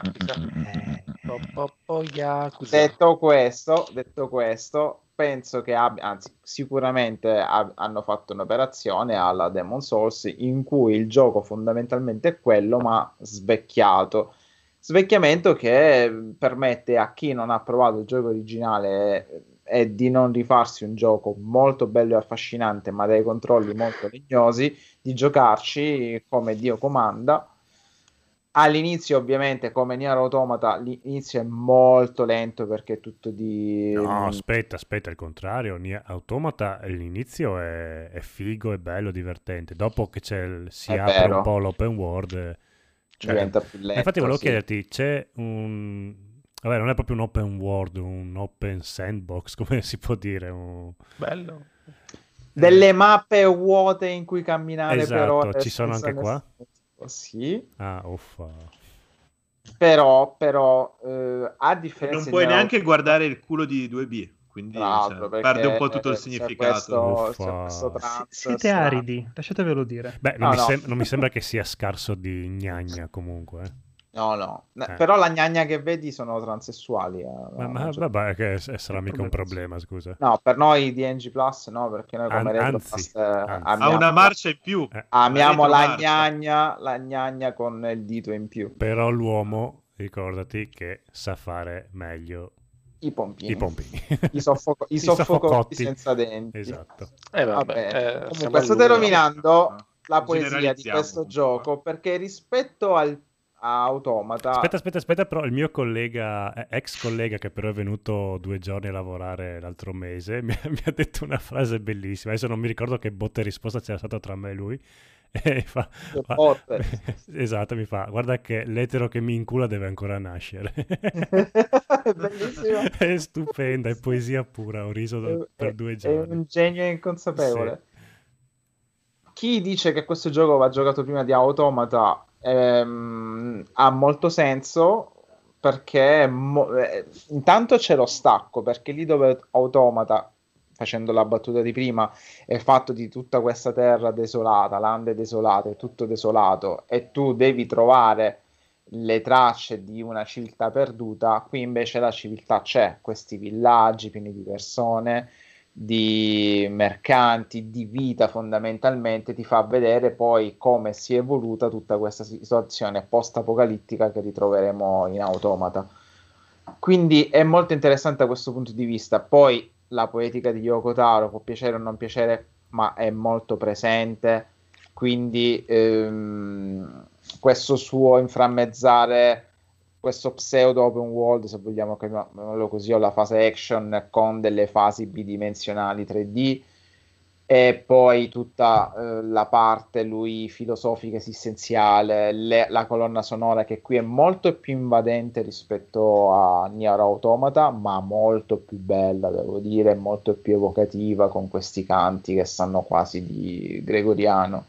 Po- po- po- Yakuza. Detto questo, detto questo, penso che abbia, anzi, sicuramente ha- hanno fatto un'operazione alla Demon Souls in cui il gioco fondamentalmente è quello, ma svecchiato. Svecchiamento che permette a chi non ha provato il gioco originale e di non rifarsi un gioco molto bello e affascinante, ma dai controlli molto legnosi, di giocarci come Dio comanda. All'inizio, ovviamente, come Nier Automata, l'inizio è molto lento perché è tutto di. no, aspetta, aspetta, al contrario, Nier Automata all'inizio è, è figo, è bello, divertente. Dopo che c'è il- si È apre vero. un po' l'open world, cioè- diventa più lento. infatti volevo sì. chiederti, c'è un... Vabbè, non è proprio un open world, un open sandbox, come si può dire? Un... Bello. Delle mappe vuote in cui camminare per Esatto, ore. ci sono anche qua? Sì. Ah, uffa. Però, però eh, a Non differenza puoi di neanche guardare il culo di 2B, quindi cioè, perde un po' tutto il significato. questo- questo trans Siete strano. aridi, lasciatevelo dire. Beh, non, No, mi no. sem- non mi sembra che sia scarso di gnagna comunque. No, no. Eh. Però la gnagna che vedi sono transessuali. eh, Ma, no, ma vabbè, che sarà mica un problema, scusa. No, per noi di NG Plus no, perché noi come An- Retro anzi, Plus, eh, anzi. Ha amiamo, una marcia in più. Eh, amiamo la marcia. gnagna, la gnagna con il dito in più. Però l'uomo, ricordati che sa fare meglio I pompini. i pompini. I, soffoco- i I soffocotti soffocotti. senza denti. Esatto. Eh, Va vabbè, eh, Comunque, state rovinando la poesia di questo comunque. gioco perché rispetto al, a Automata Aspetta, aspetta, aspetta, però il mio collega, eh, ex collega che però è venuto due giorni a lavorare l'altro mese, mi, ha- mi ha detto una frase bellissima. Adesso non mi ricordo che botta e risposta c'era stata tra me e lui. E fa, fa- esatto, mi fa, guarda che l'etero che mi incula deve ancora nascere. È bellissimo. è stupenda, è poesia pura, ho riso da- per due È giorni. un genio inconsapevole. Chi dice che questo gioco va giocato prima di Automata ehm, ha molto senso perché mo- eh, intanto c'è lo stacco perché lì dove Automata facendo la battuta di prima è fatto di tutta questa terra desolata, lande desolate, tutto desolato e tu devi trovare le tracce di una civiltà perduta, qui invece la civiltà c'è, questi villaggi pieni di persone, di mercanti, di vita fondamentalmente, ti fa vedere poi come si è evoluta tutta questa situazione post-apocalittica che ritroveremo in Automata. Quindi è molto interessante da questo punto di vista. Poi la poetica di Yoko Taro può piacere o non piacere, ma è molto presente. Quindi ehm, questo suo inframmezzare questo pseudo open world, se vogliamo chiamarlo così, o la fase action con delle fasi bidimensionali 3D e poi tutta eh, la parte lui filosofica esistenziale, le- la colonna sonora che qui è molto più invadente rispetto a Nier Automata, ma molto più bella, devo dire, molto più evocativa con questi canti che sanno quasi di gregoriano.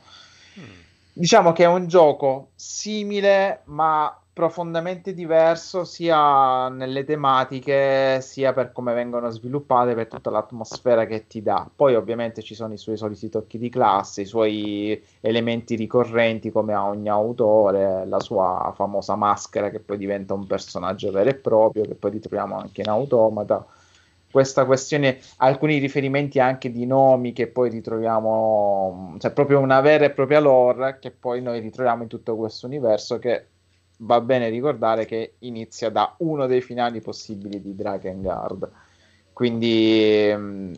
Diciamo che è un gioco simile, ma profondamente diverso sia nelle tematiche, sia per come vengono sviluppate, per tutta l'atmosfera che ti dà. Poi ovviamente ci sono i suoi soliti tocchi di classe, i suoi elementi ricorrenti come a ogni autore, la sua famosa maschera che poi diventa un personaggio vero e proprio, che poi ritroviamo anche in Automata. Questa questione, alcuni riferimenti anche di nomi che poi ritroviamo, cioè proprio una vera e propria lore che poi noi ritroviamo in tutto questo universo che va bene ricordare che inizia da uno dei finali possibili di Drakengard. Quindi mh,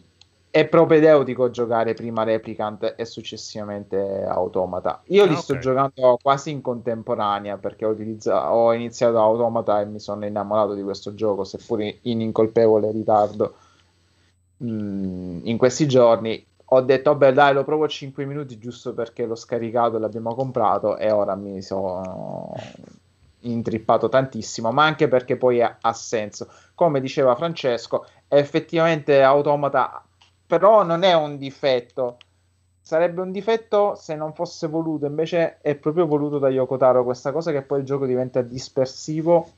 è propedeutico giocare prima Replicant e successivamente Automata. Io li Ah, sto ok. giocando quasi in contemporanea perché ho, ho iniziato Automata e mi sono innamorato di questo gioco, seppur in, in incolpevole ritardo mh, in questi giorni. Ho detto, vabbè, dai, lo provo 5 minuti giusto perché l'ho scaricato e l'abbiamo comprato e ora mi sono intrippato tantissimo, ma anche perché poi ha, ha senso. Come diceva Francesco, effettivamente Automata però non è un difetto. Sarebbe un difetto se non fosse voluto, invece è proprio voluto da Yoko Taro questa cosa che poi il gioco diventa dispersivo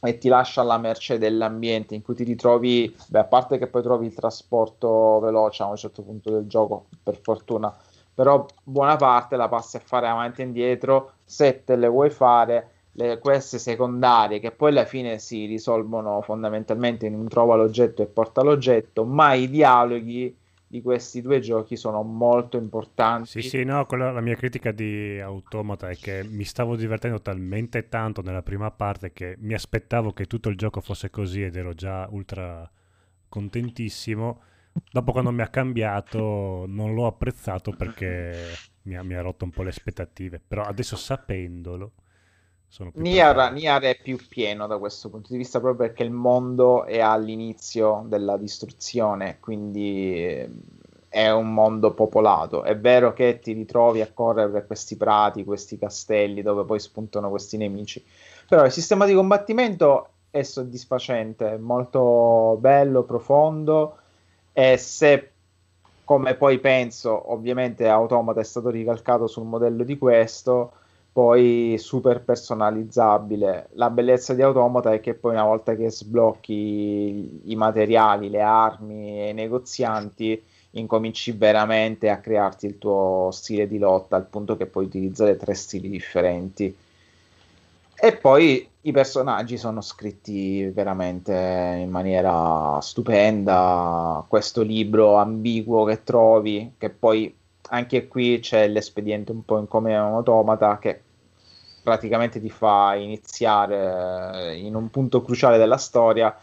e ti lascia alla merce dell'ambiente in cui ti ritrovi, beh, a parte che poi trovi il trasporto veloce a un certo punto del gioco, per fortuna, però buona parte la passi a fare avanti e indietro, se te le vuoi fare, le queste secondarie che poi alla fine si risolvono fondamentalmente in un trova l'oggetto e porta l'oggetto, ma i dialoghi di questi due giochi sono molto importanti. Sì, sì, no, quella, la mia critica di Automata è che mi stavo divertendo talmente tanto nella prima parte che mi aspettavo che tutto il gioco fosse così ed ero già ultra contentissimo. Dopo quando mi ha cambiato non l'ho apprezzato perché mi ha, mi ha rotto un po' le aspettative, però adesso sapendolo Nier. Nier è più pieno da questo punto di vista proprio perché il mondo è all'inizio della distruzione, quindi eh, è un mondo popolato. È vero che ti ritrovi a correre per questi prati, questi castelli dove poi spuntano questi nemici, però il sistema di combattimento è soddisfacente, è molto bello, profondo e se come poi penso, ovviamente Automata è stato ricalcato sul modello di questo, poi super personalizzabile. La bellezza di Automata è che poi una volta che sblocchi i materiali, le armi e i negozianti, incominci veramente a crearti il tuo stile di lotta al punto che puoi utilizzare tre stili differenti. E poi i personaggi sono scritti veramente in maniera stupenda. Questo libro ambiguo che trovi, che poi anche qui c'è l'espediente un po' in come un automata che praticamente ti fa iniziare in un punto cruciale della storia.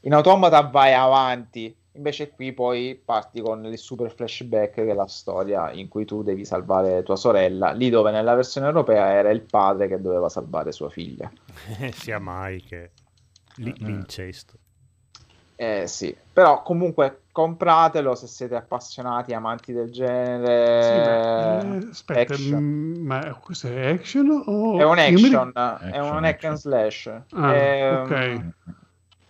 In automata vai avanti, invece qui poi parti con il super flashback che è la storia in cui tu devi salvare tua sorella, lì dove nella versione europea era il padre che doveva salvare sua figlia. Sia mai che L- l'incesto. Eh sì, però comunque compratelo se siete appassionati, amanti del genere. Sì, ma, eh, aspetta, action. mm, ma questo è action o... È un Io mi action, è un hack and slash. Ah, È, ok.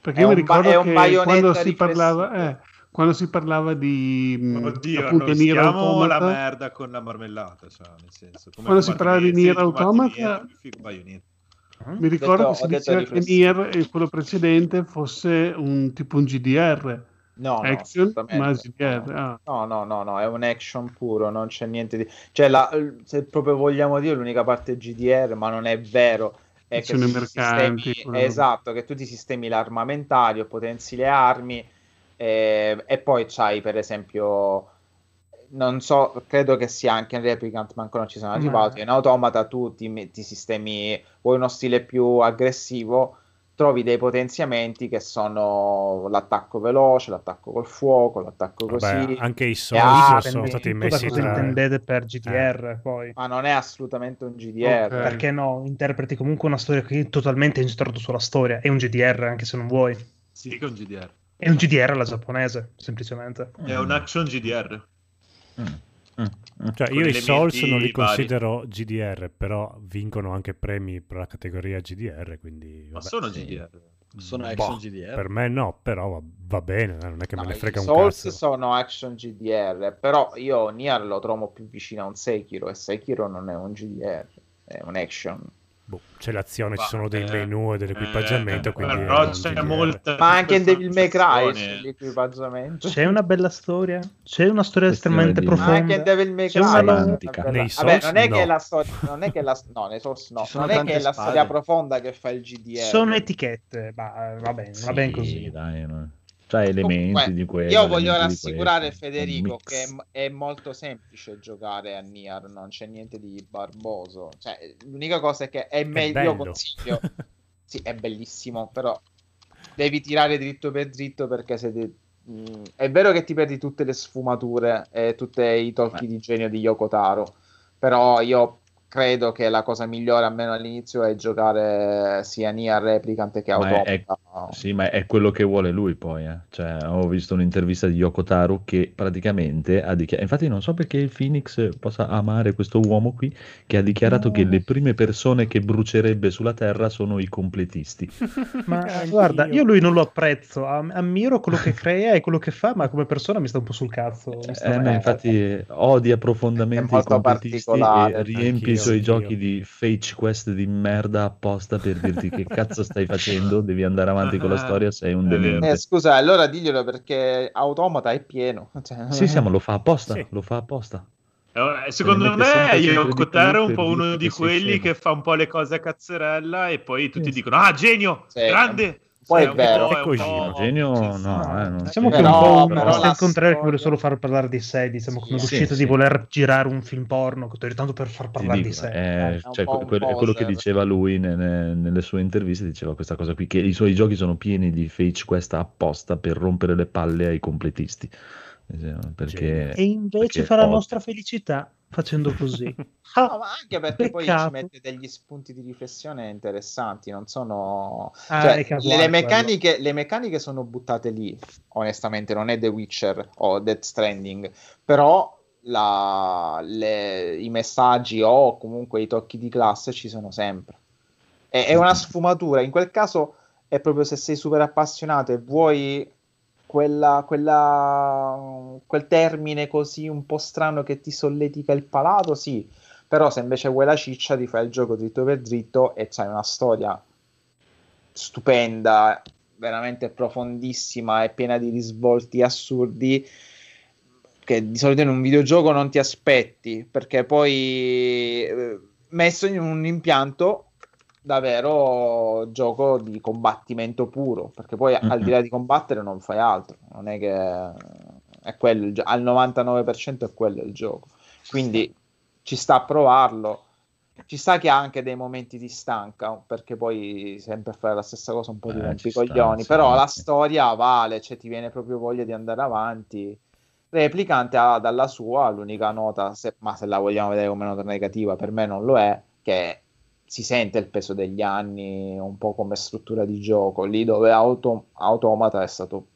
Perché io mi ba- ricordo un che quando si, parlava, eh, quando si parlava di mm, Oddio, appunto non Nier la merda con la marmellata, cioè, nel senso, come Quando si parlava di Nier, Automata- Bayonetta. mi ricordo detto- che si diceva che. Nier e quello precedente fosse un tipo un GDR. No, no, action, assolutamente. ma GDR. ah. No, no, no, no, è un action puro, non c'è niente di... Cioè, la- se proprio vogliamo dire, l'unica parte GDR, ma non è vero, è che mercanti, sistemi- quello- esatto, che tu ti sistemi l'armamentario, potenzi le armi, eh, e poi c'hai, per esempio, non so, credo che sia anche in Replicant, ma ancora non ci sono Ma- arrivato, in Automata tu ti, me- ti sistemi, vuoi uno stile più aggressivo, trovi dei potenziamenti che sono l'attacco veloce, l'attacco col fuoco, l'attacco Vabbè, così. anche i Souls armi. sono stati messi cosa tra... intendete per GDR poi? Ma non è assolutamente un GDR. Ok. Perché no? Interpreti comunque una storia che è totalmente incentrata sulla storia. È un GDR anche se non vuoi. Sì, che è un GDR. È un GDR alla giapponese, semplicemente. È un action GDR. Cioè, con io i Souls non li vari. considero GDR, però vincono anche premi per la categoria GDR, quindi... Ma vabbè. sono sì. GDR. Sono Boh, action GDR. Per me no, però va, va bene, eh, non è che No, me ne frega un Souls cazzo. sono action GDR, però io Nier lo trovo più vicino a un Sekiro e Sekiro non è un GDR, è un action. Boh, c'è l'azione, ci Ma, sono dei eh, menu e dell'equipaggiamento, eh, quindi... però è un c'è molta Ma anche in Devil May Cry l'equipaggiamento. C'è una bella storia, c'è una storia estremamente di- Ma profonda. anche in Devil May C'è Cry una c'è romantica. una bella- Nei Vabbè, non è che no. la storia, non è che la no, nei Souls no, non è che è la storia profonda che fa il GDR. Sono etichette, ma va bene, va bene Sì, così. dai, no. C'ha elementi Comunque, di quello. Io voglio rassicurare Federico che è, è molto semplice giocare a Nier, non c'è niente di barboso. Cioè, l'unica cosa è che è meglio, io consiglio. sì, è bellissimo, però devi tirare dritto per dritto perché se te- mm, è vero che ti perdi tutte le sfumature e tutti i tocchi di genio di Yoko Taro, però io credo che la cosa migliore, almeno all'inizio, è giocare sia Nier Replicant che Ma è- Automata. Sì, ma è quello che vuole lui poi. eh. Cioè, ho visto un'intervista di Yoko Taro che praticamente ha dichiarato. Infatti, non so perché il Phoenix possa amare questo uomo qui che ha dichiarato che le prime persone che brucerebbe sulla Terra sono i completisti. Ma guarda, io lui non lo apprezzo, am- ammiro quello che crea e quello che fa, ma come persona mi sta un po' sul cazzo. Eh, ma onestamente. infatti odia profondamente i completisti e riempie suoi anch'io. giochi di fake quest di merda apposta per dirti che cazzo stai facendo, devi andare avanti con la storia, sei un vero. demente. Eh, scusa, allora diglielo perché Automata è pieno. Cioè, Sì, sì, ma lo fa apposta, Sì. lo fa apposta. Eh, Secondo me sempre Yoko di Taro è un po' uno di quelli che fa un po' le cose a cazzerella e poi tutti Sì. dicono ah genio, Sì, grande. Poi è un vero. po'- È No, genio sì, no, sì. eh, non Diciamo c'è. che è un po' la il contrario che vuole solo far parlare di sé, diciamo come Sì, l'uscita sì, di sì. voler girare un film porno, tanto per far parlare di sé. eh, È un cioè, que- quello, è quello che diceva lui nelle, nelle sue interviste, diceva questa cosa qui, che i suoi giochi sono pieni di fake quest apposta per rompere le palle ai completisti. Perché, E invece perché fa la nostra felicità facendo così. No, ma anche perché poi ci peccato. mette degli spunti di riflessione interessanti, non sono... Ah, cioè, casuale le, meccaniche, le meccaniche sono buttate lì, onestamente, non è The Witcher o Death Stranding, però la- le- i messaggi o comunque i tocchi di classe ci sono sempre. È, è una sfumatura, in quel caso è proprio se sei super appassionato e vuoi quella, quella, quel termine così un po' strano che ti solletica il palato, sì, Però se invece vuoi la ciccia ti fai il gioco dritto per dritto e c'hai una storia stupenda, veramente profondissima e piena di risvolti assurdi che di solito in un videogioco non ti aspetti, perché poi eh, messo in un impianto davvero gioco di combattimento puro, perché poi Mm-mm. al di là di combattere non fai altro, non è che è quello il gio- al 99% è quello il gioco. Quindi ci sta a provarlo. Ci sta che ha anche dei momenti di stanca, perché poi sempre fare la stessa cosa un po' di Eh, rompicoglioni, però la storia vale, cioè ti viene proprio voglia di andare avanti. Replicante ha dalla sua l'unica nota, se- ma se la vogliamo vedere come nota negativa, per me non lo è, che si sente il peso degli anni un po' come struttura di gioco, lì dove Auto- Automata è stato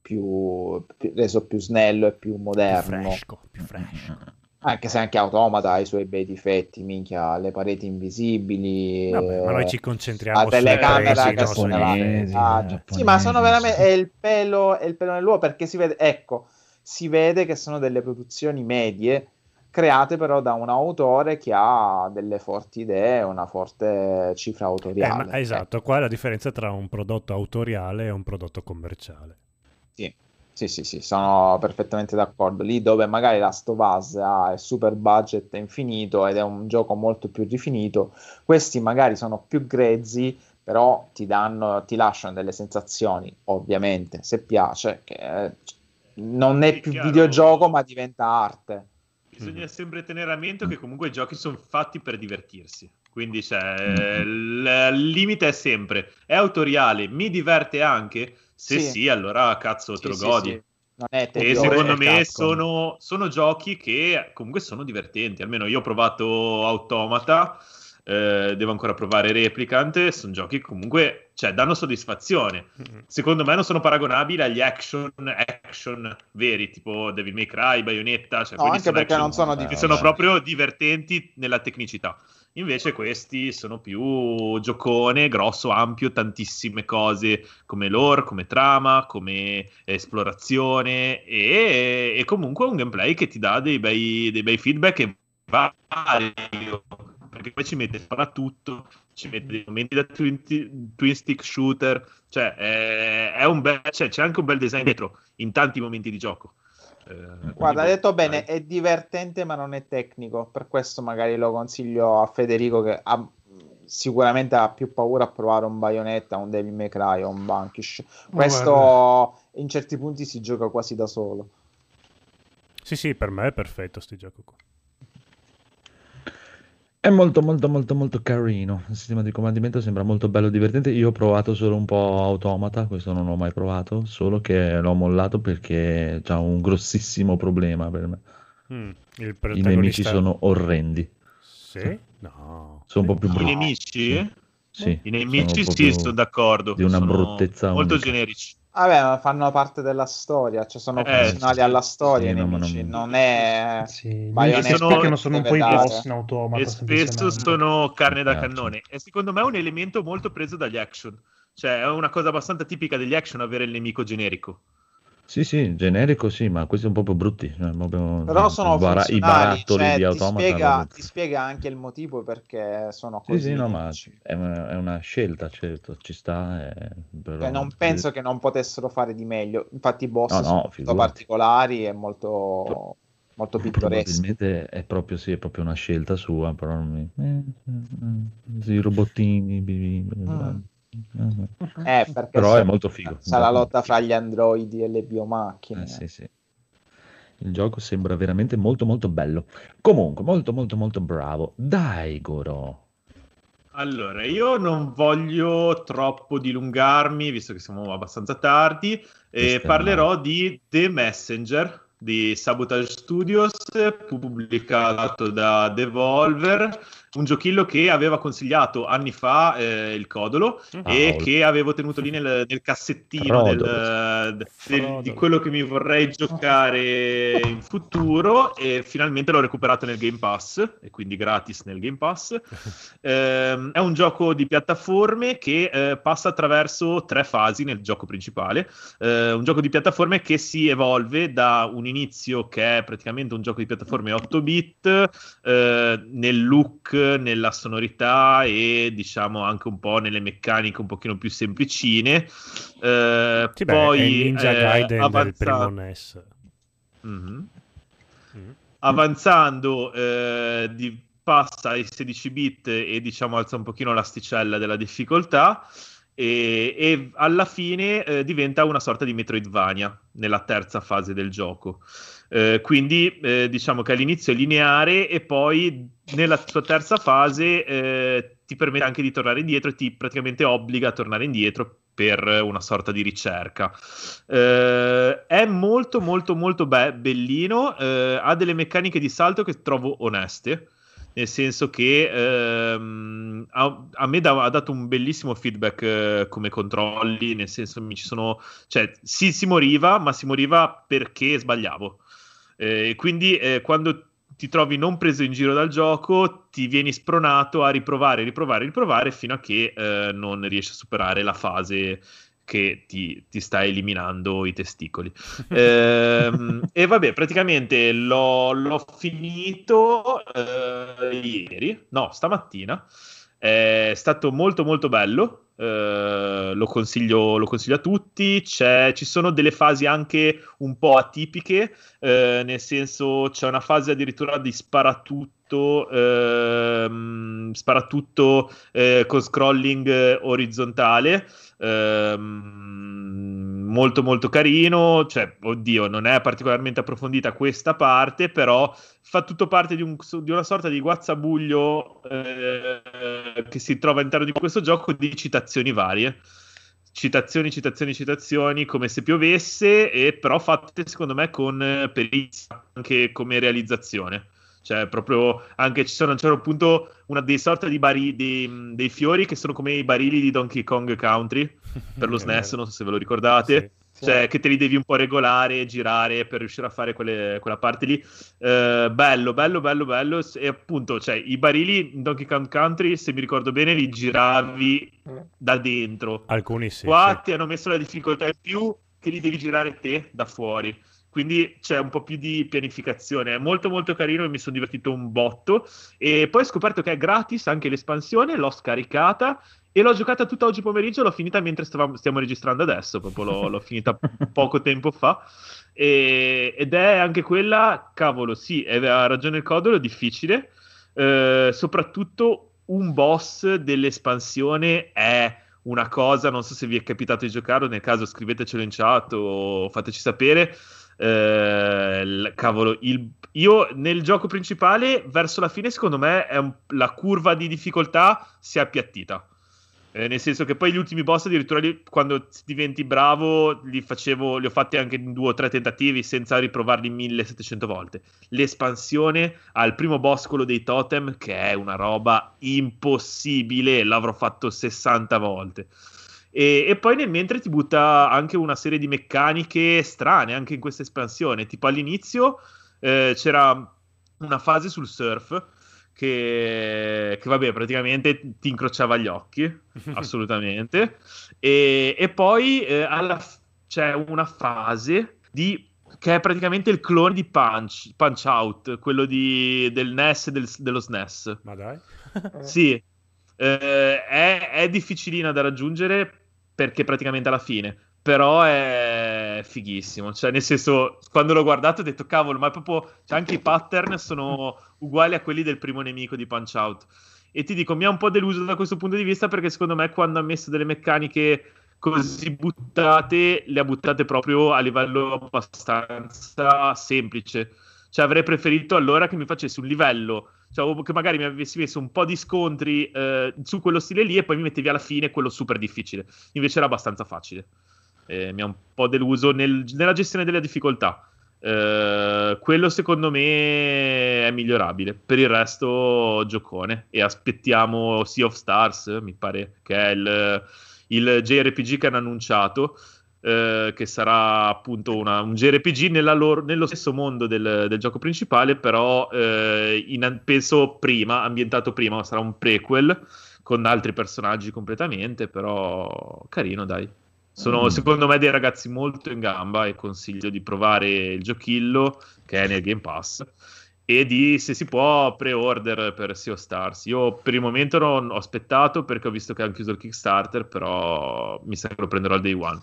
più, più- reso più snello e più Più moderno. fresco, più fresco. Anche se anche Automata ha i suoi bei difetti, minchia, le pareti invisibili, Vabbè, ma noi ci eh, concentriamo la su telecamera che no, se su ne va. giapponesi, Ah, Sì, ma sono veramente è il pelo, è il pelo nell'uovo perché si vede, ecco, si vede che sono delle produzioni medie create però da un autore che ha delle forti idee, una forte cifra Eh, autoriale. ma- esatto, qua è la differenza tra un prodotto autoriale e un prodotto commerciale. Sì, sì, sì, sì, sono perfettamente d'accordo. Lì dove magari Last of Us ha il super budget infinito ed è un gioco molto più rifinito, questi magari sono più grezzi, però ti danno, ti lasciano delle sensazioni, ovviamente, se piace, che eh, non è più chiaro. videogioco, ma diventa arte. Bisogna sempre tenere a mente che comunque i giochi sono fatti per divertirsi. Quindi cioè, Mm-hmm. il, limite è sempre è autoriale, mi diverte anche. Se Sì. sì, allora cazzo te Sì, lo sì, godi. sì. E secondo me sono, sono giochi che comunque sono divertenti. Almeno io ho provato Automata, eh, devo ancora provare Replicant. Sono giochi che comunque cioè, danno soddisfazione. Secondo me non sono paragonabili agli action, action veri, tipo Devil May Cry, Bayonetta. Cioè No, anche perché action non sono difficili. sono proprio divertenti nella tecnicità. Invece questi sono più giocone, grosso, ampio, tantissime cose come lore, come trama, come esplorazione e, e comunque un gameplay che ti dà dei bei, dei bei feedback e vario, perché poi ci mette tutto, ci mette dei momenti da twin, twin stick shooter, cioè è, è un bel, cioè, c'è anche un bel design dietro in tanti momenti di gioco. Eh, Guarda, hai detto bene, è divertente ma non è tecnico, per questo magari lo consiglio a Federico che ha, sicuramente ha più paura a provare un Bayonetta, un Devil May Cry o un Vanquish. Questo in certi punti si gioca quasi da solo. Sì, sì, per me è perfetto sti gioco qua. È molto molto molto molto carino. Il sistema di comandamento sembra molto bello e divertente. Io ho provato solo un po' Automata, questo non l'ho mai provato, solo che l'ho mollato perché c'ha un grossissimo problema per me. Mm, il I protagonista... nemici sono orrendi. Sì? No. Sono un po' più I brutti. nemici? Sì, I nemici sono sì, sto d'accordo. Di una sono bruttezza molto unica. generici. Vabbè, ma fanno parte della storia, cioè sono Eh, funzionali sì, alla storia sì, i no, nemici, non- non è Sì, sono- che che sono un po' i boss in automata. e spesso sono carne da piace. cannone. E secondo me è un elemento molto preso dagli action. Cioè, è una cosa abbastanza tipica degli action avere il nemico generico. Sì, sì, generico sì, ma questi sono proprio brutti. cioè, proprio- Però sono i bara- i funzionali, barattoli cioè, di ti, Automata. spiega, proprio- ti spiega anche il motivo perché sono Sì, così. sì, no, i ma è una, è una scelta, certo, ci sta. eh, però- Cioè, non penso che non potessero fare di meglio. Infatti, i boss No, no, sono molto figurati. particolari e molto, molto pittoreschi. Probabilmente è proprio, sì, è proprio una scelta sua, però non mi... eh, eh, eh, sì, robottini, bi- bi- Mm. Eh, Eh, perché Però è molto figo. C'è la lotta fra gli androidi e le biomacchine. Eh, sì, sì. Il gioco sembra veramente molto molto bello. Comunque, molto molto molto bravo. Dai, Goro. Allora, io non voglio troppo dilungarmi, visto che siamo abbastanza tardi, e è parlerò di The Messenger di Sabotage Studios, pubblicato da Devolver, un giochillo che aveva consigliato anni fa eh, il Codolo e Ah, che avevo tenuto lì nel, nel cassettino del- del- di quello che mi vorrei giocare in futuro e finalmente l'ho recuperato nel Game Pass e quindi gratis nel Game Pass. Ehm, è un gioco di piattaforme che eh, passa attraverso tre fasi nel gioco principale. Eh, un gioco di piattaforme che si evolve da un inizio che è praticamente un gioco di piattaforme 8 bit eh, nel look, nella sonorità e diciamo anche un po' nelle meccaniche un pochino più semplicine. Eh, Sì, beh, poi è il Ninja eh, Gaiden avanza- primo NES. Mhm. Mm. avanzando eh, di- passa ai 16 bit e diciamo alza un pochino l'asticella della difficoltà e, e alla fine eh, diventa una sorta di Metroidvania nella terza fase del gioco. Eh, quindi eh, diciamo che all'inizio è lineare e poi nella sua terza fase eh, ti permette anche di tornare indietro e ti praticamente obbliga a tornare indietro per una sorta di ricerca. Eh, è molto molto molto be- bellino, eh, ha delle meccaniche di salto che trovo oneste, nel senso che ehm, a, a me da- ha dato un bellissimo feedback eh, come controlli, nel senso mi ci sono, cioè sì si moriva, ma si moriva perché sbagliavo. Eh, quindi eh, quando ti trovi non preso in giro dal gioco, ti vieni spronato a riprovare, riprovare, riprovare fino a che eh, non riesci a superare la fase che ti, ti sta eliminando i testicoli. Ehm, e vabbè, praticamente l'ho, l'ho finito eh, ieri, no, stamattina. È stato molto molto bello. Eh, lo, consiglio, lo consiglio a tutti. C'è- ci sono delle fasi anche un po' atipiche, eh, nel senso c'è una fase addirittura di sparatutto, ehm, sparatutto eh, con scrolling eh, orizzontale. ehm, molto molto carino, cioè, oddio, non è particolarmente approfondita questa parte, però fa tutto parte di, un- di una sorta di guazzabuglio eh, che si trova all'interno di questo gioco di citazioni varie. Citazioni, citazioni, citazioni, come se piovesse, e però fatte secondo me con eh, perizia anche come realizzazione. Cioè, proprio anche ci sono a un certo punto una dei sorta di bari, dei, dei fiori che sono come i barili di Donkey Kong Country per lo SNES, non so se ve lo ricordate. Sì. Cioè, che te li devi un po' regolare, girare per riuscire a fare quelle- quella parte lì. Eh, bello, bello, bello, bello. E appunto, cioè, i barili in Donkey Kong Country, se mi ricordo bene, li giravi da dentro. Alcuni sì. Qua sì. ti hanno messo la difficoltà in più che li devi girare te da fuori. Quindi c'è un po' più di pianificazione. È molto molto carino e mi sono divertito un botto. E poi ho scoperto che è gratis anche l'espansione, l'ho scaricata e l'ho giocata tutta oggi pomeriggio, l'ho finita mentre stavamo- stiamo registrando adesso, proprio l'ho, l'ho finita poco tempo fa. E- ed è anche quella, cavolo, sì, è- ha ragione il codolo, difficile. Eh, soprattutto un boss dell'espansione è una cosa, non so se vi è capitato di giocarlo, nel caso scrivetecelo in chat o fateci sapere. Eh, cavolo, il- io nel gioco principale, verso la fine, secondo me, un- la curva di difficoltà si è appiattita. Eh, nel senso che poi gli ultimi boss, addirittura li- quando diventi bravo, li facevo, li ho fatti anche in due o tre tentativi senza riprovarli 1700 volte. L'espansione al primo boss, quello dei totem, che è una roba impossibile, l'avrò fatto 60 volte. E, e poi nel mentre ti butta anche una serie di meccaniche strane anche in questa espansione. Tipo all'inizio eh, c'era una fase sul surf che, che, vabbè, praticamente ti incrociava gli occhi, assolutamente. E, e poi eh, alla f- c'è una fase di che è praticamente il clone di Punch, Punch Out, quello di, del NES e del- dello SNES. Ma dai. Sì, eh, è, è difficilina da raggiungere perché praticamente alla fine, però è fighissimo. Cioè, nel senso, quando l'ho guardato ho detto, cavolo, ma è proprio, cioè, anche i pattern sono uguali a quelli del primo nemico di Punch Out. E ti dico, mi ha un po' deluso da questo punto di vista perché secondo me quando ha messo delle meccaniche così buttate, le ha buttate proprio a livello abbastanza semplice. Cioè, avrei preferito allora che mi facessi un livello, cioè, che magari mi avessi messo un po' di scontri eh, su quello stile lì e poi mi mettevi alla fine quello super difficile. Invece era abbastanza facile. Eh, mi ha un po' deluso nel- nella gestione delle difficoltà. Eh, quello secondo me è migliorabile. Per il resto, giocone. E aspettiamo Sea of Stars, mi pare che è il, il JRPG che hanno annunciato. Eh, che sarà appunto una- un JRPG loro- nello stesso mondo del, del gioco principale, però eh, in- penso prima, ambientato prima, sarà un prequel con altri personaggi completamente, però carino, dai. Sono Mm. secondo me dei ragazzi molto in gamba e consiglio di provare il giochillo che è nel Game Pass e di se si può pre-order per Sea of Stars. Io per il momento non ho aspettato perché ho visto che hanno chiuso il Kickstarter, però mi sa che lo prenderò al day one.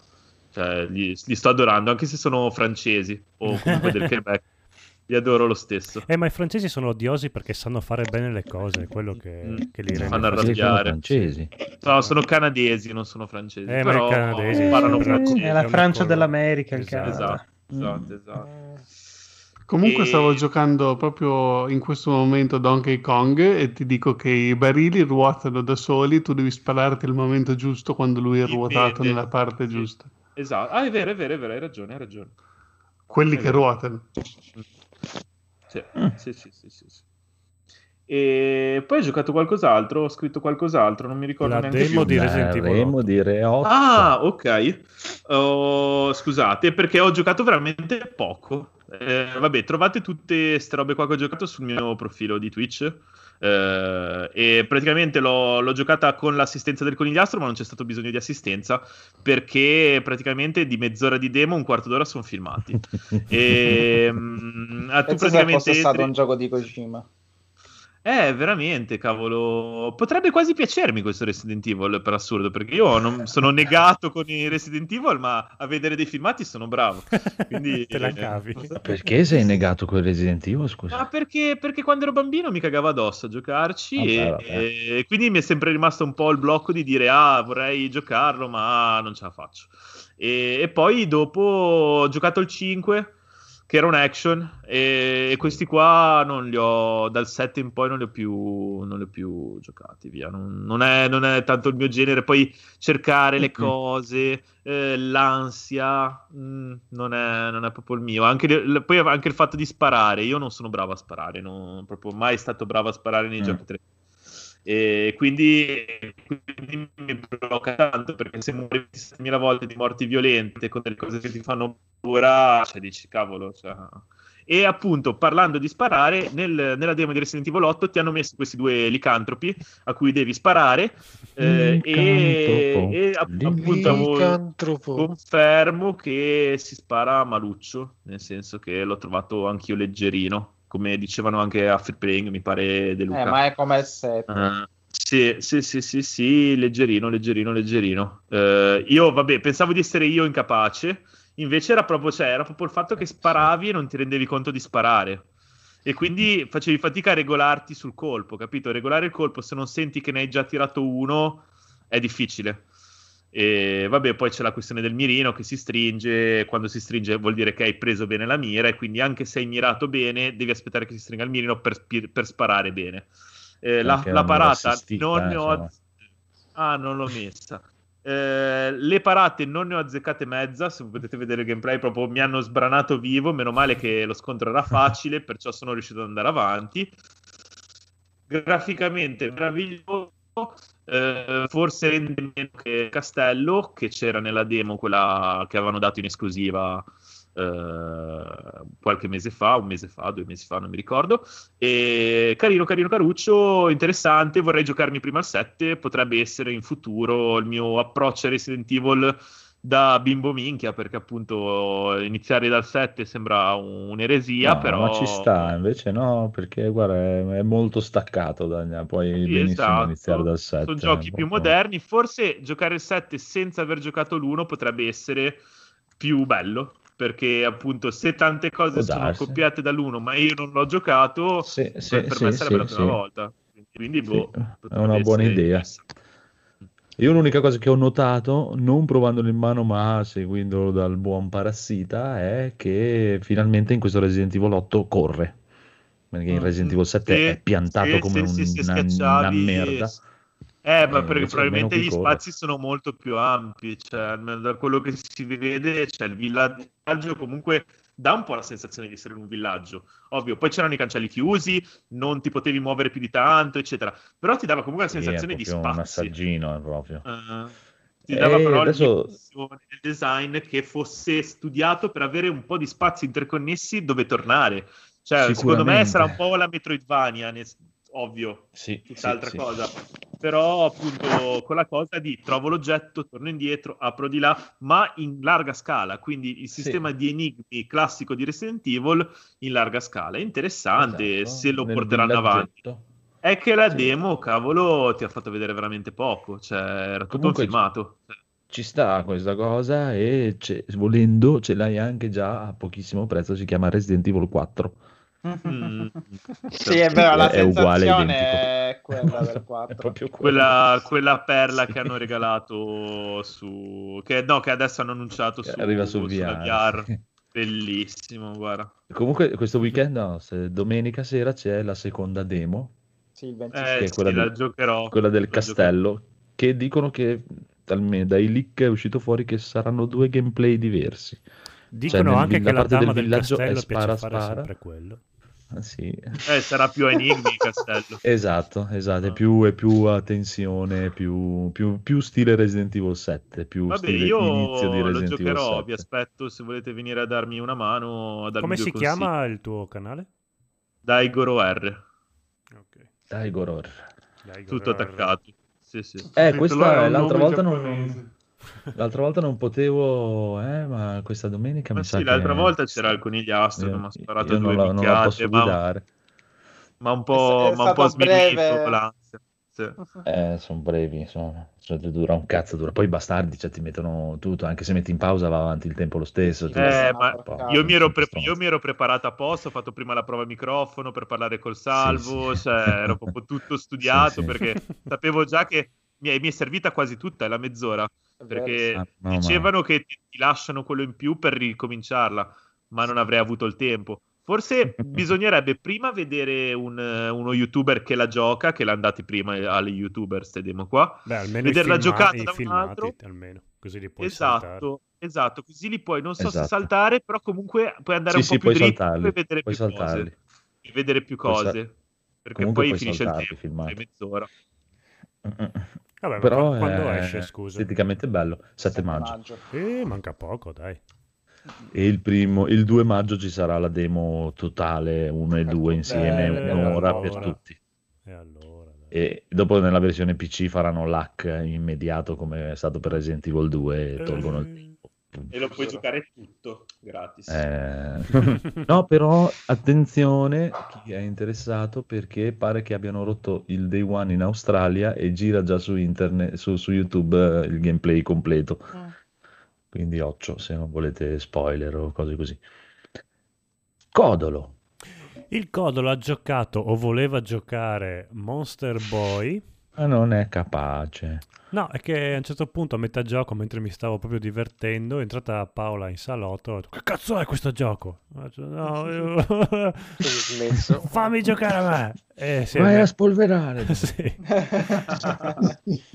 Cioè, li, li sto adorando, anche se sono francesi o comunque del Quebec. Li adoro lo stesso. Eh, ma i francesi sono odiosi perché sanno fare bene le cose, è quello che, Mm. che li rende Fanno arrabbiare. francesi. No, sono canadesi, non sono francesi. Eh, ma però i canadesi parlano francese. È la Francia cosa- dell'America, il Esatto. Canada. Esatto, esatto, esatto. Comunque E- stavo giocando proprio in questo momento Donkey Kong e ti dico che i barili ruotano da soli, tu devi spararti al momento giusto quando lui è ruotato Dipende. nella parte Sì. giusta. Esatto. Ah, è vero, è vero, è vero, hai ragione, hai ragione. Quelli È che vero. ruotano. Sì, sì, sì, sì, sì, sì. E poi ho giocato qualcos'altro, ho scritto qualcos'altro, non mi ricordo La neanche demo più. di Resident Evil 8. di Re 8. Ah, ok. Oh, scusate, perché ho giocato veramente poco. Eh, vabbè, trovate tutte queste robe qua che ho giocato sul mio profilo di Twitch. Eh, e praticamente l'ho, l'ho giocata con l'assistenza del conigliastro, ma non c'è stato bisogno di assistenza perché praticamente di mezz'ora di demo, un quarto d'ora sono filmati. e, mm, ah, tu Penso praticamente fosse stato entri- un gioco di Kojima. Eh, veramente, cavolo. Potrebbe quasi piacermi questo Resident Evil, per assurdo, perché io non sono negato con i Resident Evil, ma a vedere dei filmati sono bravo. Quindi, Te la cavi. Perché sei negato con Resident Evil? Scusa. Ma perché, perché quando ero bambino mi cagava addosso a giocarci Vabbè, e, vabbè. e quindi mi è sempre rimasto un po' il blocco di dire ah vorrei giocarlo ma non ce la faccio. E, e poi dopo ho giocato il 5 che era un action e, e questi qua non li ho dal 7 in poi non li ho più, non li ho più giocati via. Non, non è, non è tanto il mio genere. Poi cercare le cose, eh, l'ansia, mm, non, è, non è proprio il mio. Anche, le- poi anche il fatto di sparare. Io non sono bravo a sparare, non proprio mai stato bravo a sparare nei Mm. giochi 3. E quindi, quindi mi blocca tanto perché se muori 27.000 volte di morti violente con delle cose che ti fanno paura, cioè dici cavolo. Cioè... E appunto, parlando di sparare, nel- nella demo di Resident Evil 8 ti hanno messo questi due licantropi a cui devi sparare. eh, e, e app- appunto confermo che si spara a maluccio, nel senso che l'ho trovato anch'io leggerino, come dicevano anche a Free Playing, mi pare De Luca. Eh, ma è come il 7. Ah, sì, sì, sì, sì, sì, leggerino, leggerino, leggerino. Eh, io, vabbè, pensavo di essere io incapace, invece era proprio, cioè, era proprio il fatto che sparavi e non ti rendevi conto di sparare. E quindi facevi fatica a regolarti sul colpo, capito? Regolare il colpo se non senti che ne hai già tirato uno è difficile. E vabbè, poi c'è la questione del mirino che si stringe. Quando si stringe vuol dire che hai preso bene la mira, e quindi anche se hai mirato bene, devi aspettare che si stringa il mirino per, per sparare bene. Eh, la, la parata assistita, non ne ho. insomma. Ah, non l'ho messa. Eh, le parate non ne ho azzeccate mezza. Se potete vedere il gameplay, proprio mi hanno sbranato vivo. Meno male che lo scontro era facile, perciò sono riuscito ad andare avanti. Graficamente meraviglioso. Eh, forse rende meno che Castello, che c'era nella demo, quella che avevano dato in esclusiva eh, qualche mese fa, un mese fa, due mesi fa, non mi ricordo. E carino, carino, caruccio, interessante. Vorrei giocarmi prima al 7. Potrebbe essere in futuro il mio approccio a Resident Evil da bimbo minchia, perché appunto iniziare dal 7 sembra un'eresia, No, però ci sta, invece no, perché guarda, è, molto staccato da puoi Sì, benissimo esatto. iniziare dal 7. Sono giochi più moderni. Forse giocare il 7 senza aver giocato l'1 potrebbe essere più bello. Perché appunto, se tante cose sono copiate dall'uno, ma io non l'ho giocato, Sì, per, sì, per me sarebbe la prima volta. Quindi, Sì, boh, è una buona idea. Io l'unica cosa che ho notato, non provandolo in mano ma seguendolo dal buon Parassita, è che finalmente in questo Resident Evil 8 corre. Perché in Mm, Resident Evil 7 sì, è piantato sì, come sì, se una, una merda. Eh, ma Eh, perché probabilmente gli corre. spazi sono molto più ampi, cioè da quello che si vede, cioè il villaggio comunque dà un po' la sensazione di essere in un villaggio. Ovvio, poi c'erano i cancelli chiusi, non ti potevi muovere più di tanto, eccetera. Però ti dava comunque la sensazione di proprio un spazi. assaggino è proprio. Eh, ti dava Eh, però adesso- l'impressione del design che fosse studiato per avere un po' di spazi interconnessi dove tornare. Cioè, secondo me sarà un po' la Metroidvania, nel- ovvio, Sì, tutt'altra sì, sì. cosa. Però, appunto, con la cosa di trovo l'oggetto, torno indietro, apro di là, ma in larga scala. Quindi il sistema di enigmi classico di Resident Evil in larga scala. È interessante Esatto, se lo porteranno avanti. villaggetto. È che la demo, cavolo, ti ha fatto vedere veramente poco. Cioè, era tutto Comunque- un filmato. Ci sta questa cosa e volendo ce l'hai anche già a pochissimo prezzo, si chiama Resident Evil 4. Mm. Sì, è vero, la È uguale, sensazione è quella del 4. È proprio. Quella, quella perla Sì. che hanno regalato su... Che, no, che adesso hanno annunciato Che su, arriva sulla VR, VR. Bellissimo, guarda. Comunque questo weekend, no, se- domenica sera c'è la seconda demo, Sì, il Eh, 26. che è sì, quella, la del- giocherò. quella del La castello, che dicono che dai leak è uscito fuori che saranno due gameplay diversi. Dicono nel- anche la che la parte dama del del villaggio è spara, fare spara. sempre quello. Ah, sì. Eh, sarà più enigmi il castello. Esatto, esatto, è Ah. più, è più a tensione, più, più- più stile Resident Evil 7, più Vabbè, stile io inizio di lo Resident Evil giocherò, 7. vi aspetto se volete venire a darmi una mano. A darmi Come si consigli. chiama il tuo canale? Dai Goro R, Ok. Dai, Goror. Dai, tutto attaccato. Sì, sì. Eh, Sì, questa è l'altra volta non, giapponese. L'altra volta non potevo, eh, ma questa domenica Ma mi sa sì, l'altra che- volta c'era il conigliastro che Io- mi ha sparato io due non la, non la posso ma, guidare. ma un po', È ma un po' sminuito l'ansia. Sì. Eh, sono brevi, insomma, cioè, dura un cazzo, dura. Poi i bastardi, cioè, ti mettono tutto, anche se metti in pausa va avanti il tempo lo stesso. Eh, po'. io mi, ero pre- stronzi. io mi ero preparato apposta, ho fatto prima la prova microfono per parlare col salvo, sì. cioè ero proprio tutto studiato sì. perché sapevo già che mi è, mi è servita quasi tutta, è la mezz'ora, È perché Ah, no, ma- dicevano che ti, ti lasciano quello in più per ricominciarla, ma non avrei avuto il tempo. Forse bisognerebbe prima vedere un, uno youtuber che la gioca, che l'ha andati prima alle youtuber, ste demo qua. Beh, almeno Vederla giocata da un altro. almeno, così li puoi saltare. Esatto, esatto, così li puoi, non so se Esatto. saltare, però comunque puoi andare Sì, un sì, po' più dritto saltarli, e vedere puoi più saltarli. cose. E vedere più cose. Perché Comunque poi finisce il tempo, sei mezz'ora. Vabbè, Però qua- quando è esce, scusa? esteticamente bello, 7 7 maggio. Eh, manca poco, dai. E il primo, il 2 maggio ci sarà la demo totale 1 e 2 insieme, Eh, un'ora allora. per tutti. E allora. E dopo nella versione PC faranno l'hack immediato come è stato per Resident Evil 2 e tolgono il Eh. tempo. E lo puoi giocare tutto gratis. Eh, no, però attenzione chi è interessato perché pare che abbiano rotto il day one in Australia e gira già su internet, su, su YouTube eh, il gameplay completo. Quindi occhio se non volete spoiler o cose così. Codolo. Il Codolo ha giocato o voleva giocare Monster Boy. Ma non è capace. No, è che a un certo punto a metà gioco, mentre mi stavo proprio divertendo, è entrata Paola in salotto. Ho detto, che cazzo è questo gioco? Ho detto, no, io- fammi giocare a me. E si è Vai a spolverare. Sì.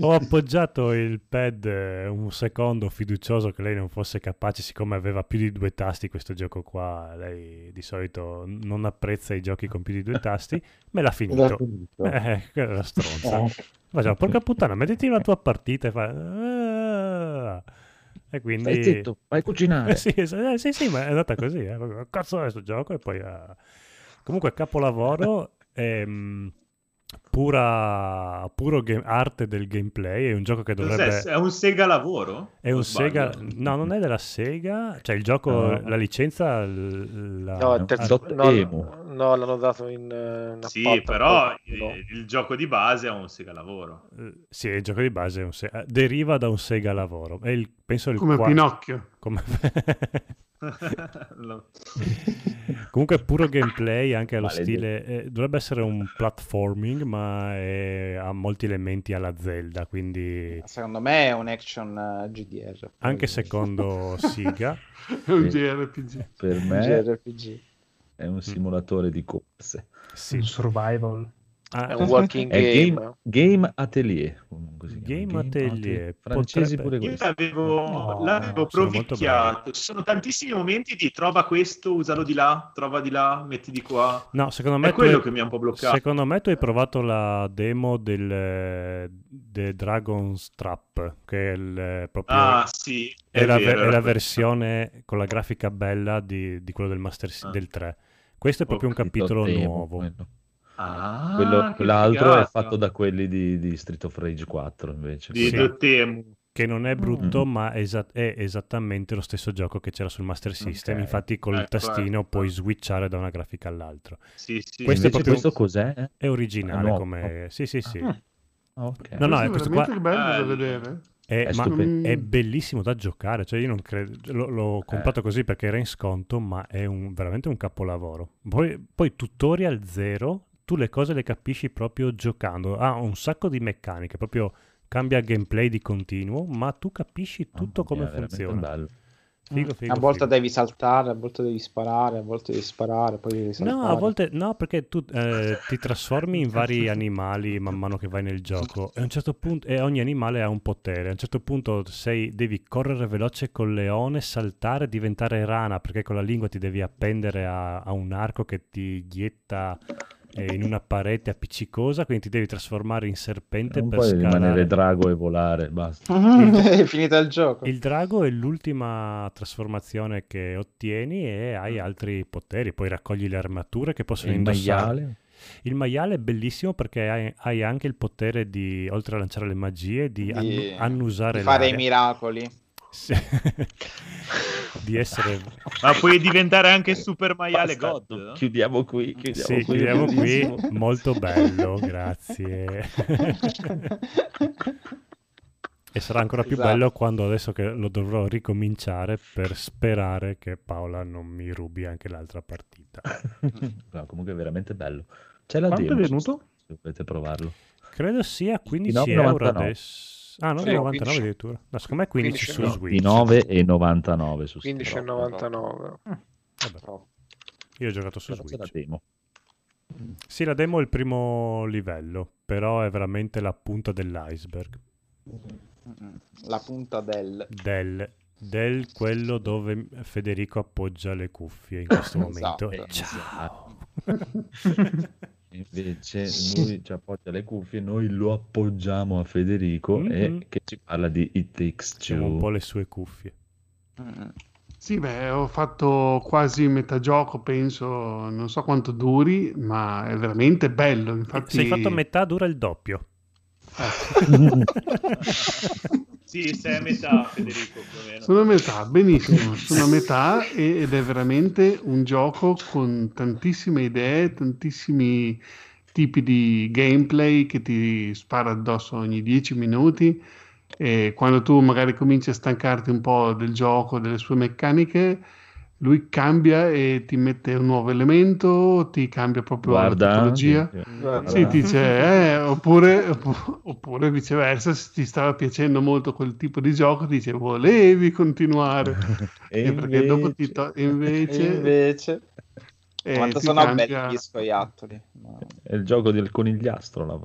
Ho appoggiato il pad eh, un secondo fiducioso che lei non fosse capace, siccome aveva più di due tasti questo gioco qua, lei di solito non apprezza i giochi con più di due tasti, me l'ha L'ha finito. finito. Eh, quella è la stronza. Eh, Facciamo, porca puttana, mettiti la tua partita e fa... "Ah". E quindi... Stai zitto, vai a cucinare. Eh, sì, eh, sì, sì, ma è andata così. Eh. Cazzo è questo gioco? E poi... ah. Comunque capolavoro, ehm, pura, puro game- arte del gameplay, è un gioco che Cos'è? dovrebbe... È un Sega lavoro? È un sbaglio? Sega... No, non è della Sega, cioè il gioco, No. la licenza... La... No, il terzo- Dot no, Emu. no, l'hanno dato in eh, una Sì, però il, il gioco di base è un Sega lavoro. Eh, Sì, il gioco di base è un Se- eh, deriva da un Sega lavoro. È il, penso il Come qua- Pinocchio. come- No. Comunque puro gameplay anche allo Maledetto. stile eh, dovrebbe essere un platforming ma è- ha molti elementi alla Zelda quindi Secondo me è un action eh, GDR. anche secondo Siga È un Sì. JRPG. Per me JRPG. è un simulatore di corse. sì. Un survival. Ah, È un walking È game. Game, Game Atelier. chiama. Game Atelier, Francesi potrebbe- pure Io l'avevo, No, l'avevo provicchiato. Ci sono tantissimi momenti di trova questo, usalo di là, trova di là, metti di qua. No, secondo me È quello hai- che mi ha un po' bloccato. Secondo me tu hai provato la demo del, del Dragon's Trap, che è il, proprio Ah, sì, è, è la, vero, ver- è la versione con la grafica bella di, di quello del Master Ah. del 3. Questo è proprio un capitolo nuovo. quello. Ah, Quello- che l'altro è fatto da quelli di, di Street of Rage 4 invece. di Sì. Che non è brutto, Mm. ma è, esa- è esattamente lo stesso gioco che c'era sul Master System. Ok. Infatti, col Ecco, tastino ecco. puoi switchare da una grafica all'altra. Sì, sì. Questo proprio- questo cos'è? È originale È nuovo. come. Sì, sì, sì. Ah, ok. No, no, Questo è questo veramente qua. bello da vedere. È, È ma è bellissimo da giocare, cioè io non credo, l'ho, l'ho comprato così perché era in sconto, ma è un- veramente un capolavoro. Poi, poi tutorial zero, tu le cose le capisci proprio giocando, ha un sacco di meccaniche, proprio cambia gameplay di continuo, ma tu capisci tutto Mamma come mia, funziona. bello. Figo, figo, a volte figo. devi saltare, a volte devi sparare, a volte devi sparare, poi devi saltare. No, a volte no, perché tu eh, ti trasformi in vari animali man mano che vai nel gioco e a un certo punto e ogni animale ha un potere. A un certo punto sei, devi correre veloce col leone, saltare, diventare rana perché con la lingua ti devi appendere a, a un arco che ti ghietta in una parete appiccicosa, quindi ti devi trasformare in serpente Non per puoi scalare. rimanere drago e volare, basta. è finito il gioco. Il drago è l'ultima trasformazione che ottieni e hai altri poteri. Poi raccogli le armature che possono E il indossare. maiale? Il maiale è bellissimo perché hai, hai anche il potere di, oltre a lanciare le magie, di, Di- annu- annusare di fare i l'aria. miracoli. Sì. di essere... Ma puoi diventare anche super maiale Basta, God. no? Chiudiamo qui, chiudiamo Sì, qui. chiudiamo qui. Molto bello, grazie. E sarà ancora più Esatto. bello quando adesso che lo dovrò ricominciare per sperare che Paola non mi rubi anche l'altra partita. No, comunque è veramente bello. C'è la Quanto è demo, venuto? se volete provarlo. Credo sia 15 19,99. euro adesso. Ah, Sì, 9,99 15. addirittura. No, secondo me 15 su 15 Switch. Di 9,99 su Steam. 15,99. Vabbè, io ho giocato su Però c'è la Switch. demo. Sì, la demo è il primo livello, però è veramente la punta dell'iceberg. Mm, La punta del... Del, del quello dove Federico appoggia le cuffie in questo momento. Esatto. Ciao. Invece lui ci appoggia le cuffie, noi lo appoggiamo a Federico Mhm. e che ci parla di It Takes Siamo un Two. po' le sue cuffie. Mm. Sì, beh, ho fatto quasi metà gioco, penso, non so quanto duri, ma è veramente bello. Infatti, Se hai fatto metà, dura il doppio. Sì, sei a metà, Federico, più o meno. Sono a metà, benissimo, sono a metà e- ed è veramente un gioco con tantissime idee, tantissimi tipi di gameplay che ti spara addosso ogni 10 minuti e quando tu magari cominci a stancarti un po' del gioco, delle sue meccaniche, lui cambia e ti mette un nuovo elemento, ti cambia proprio Guarda, la tipologia. sì. Sì, ti dice, eh, oppure, oppu- oppure viceversa, se ti stava piacendo molto quel tipo di gioco, ti dice, volevi continuare. E Eh, perché dopo ti invece- to- invece, invece... eh, Quanto sono cambia- belli gli scoiattoli. No, È il gioco del conigliastro l'ha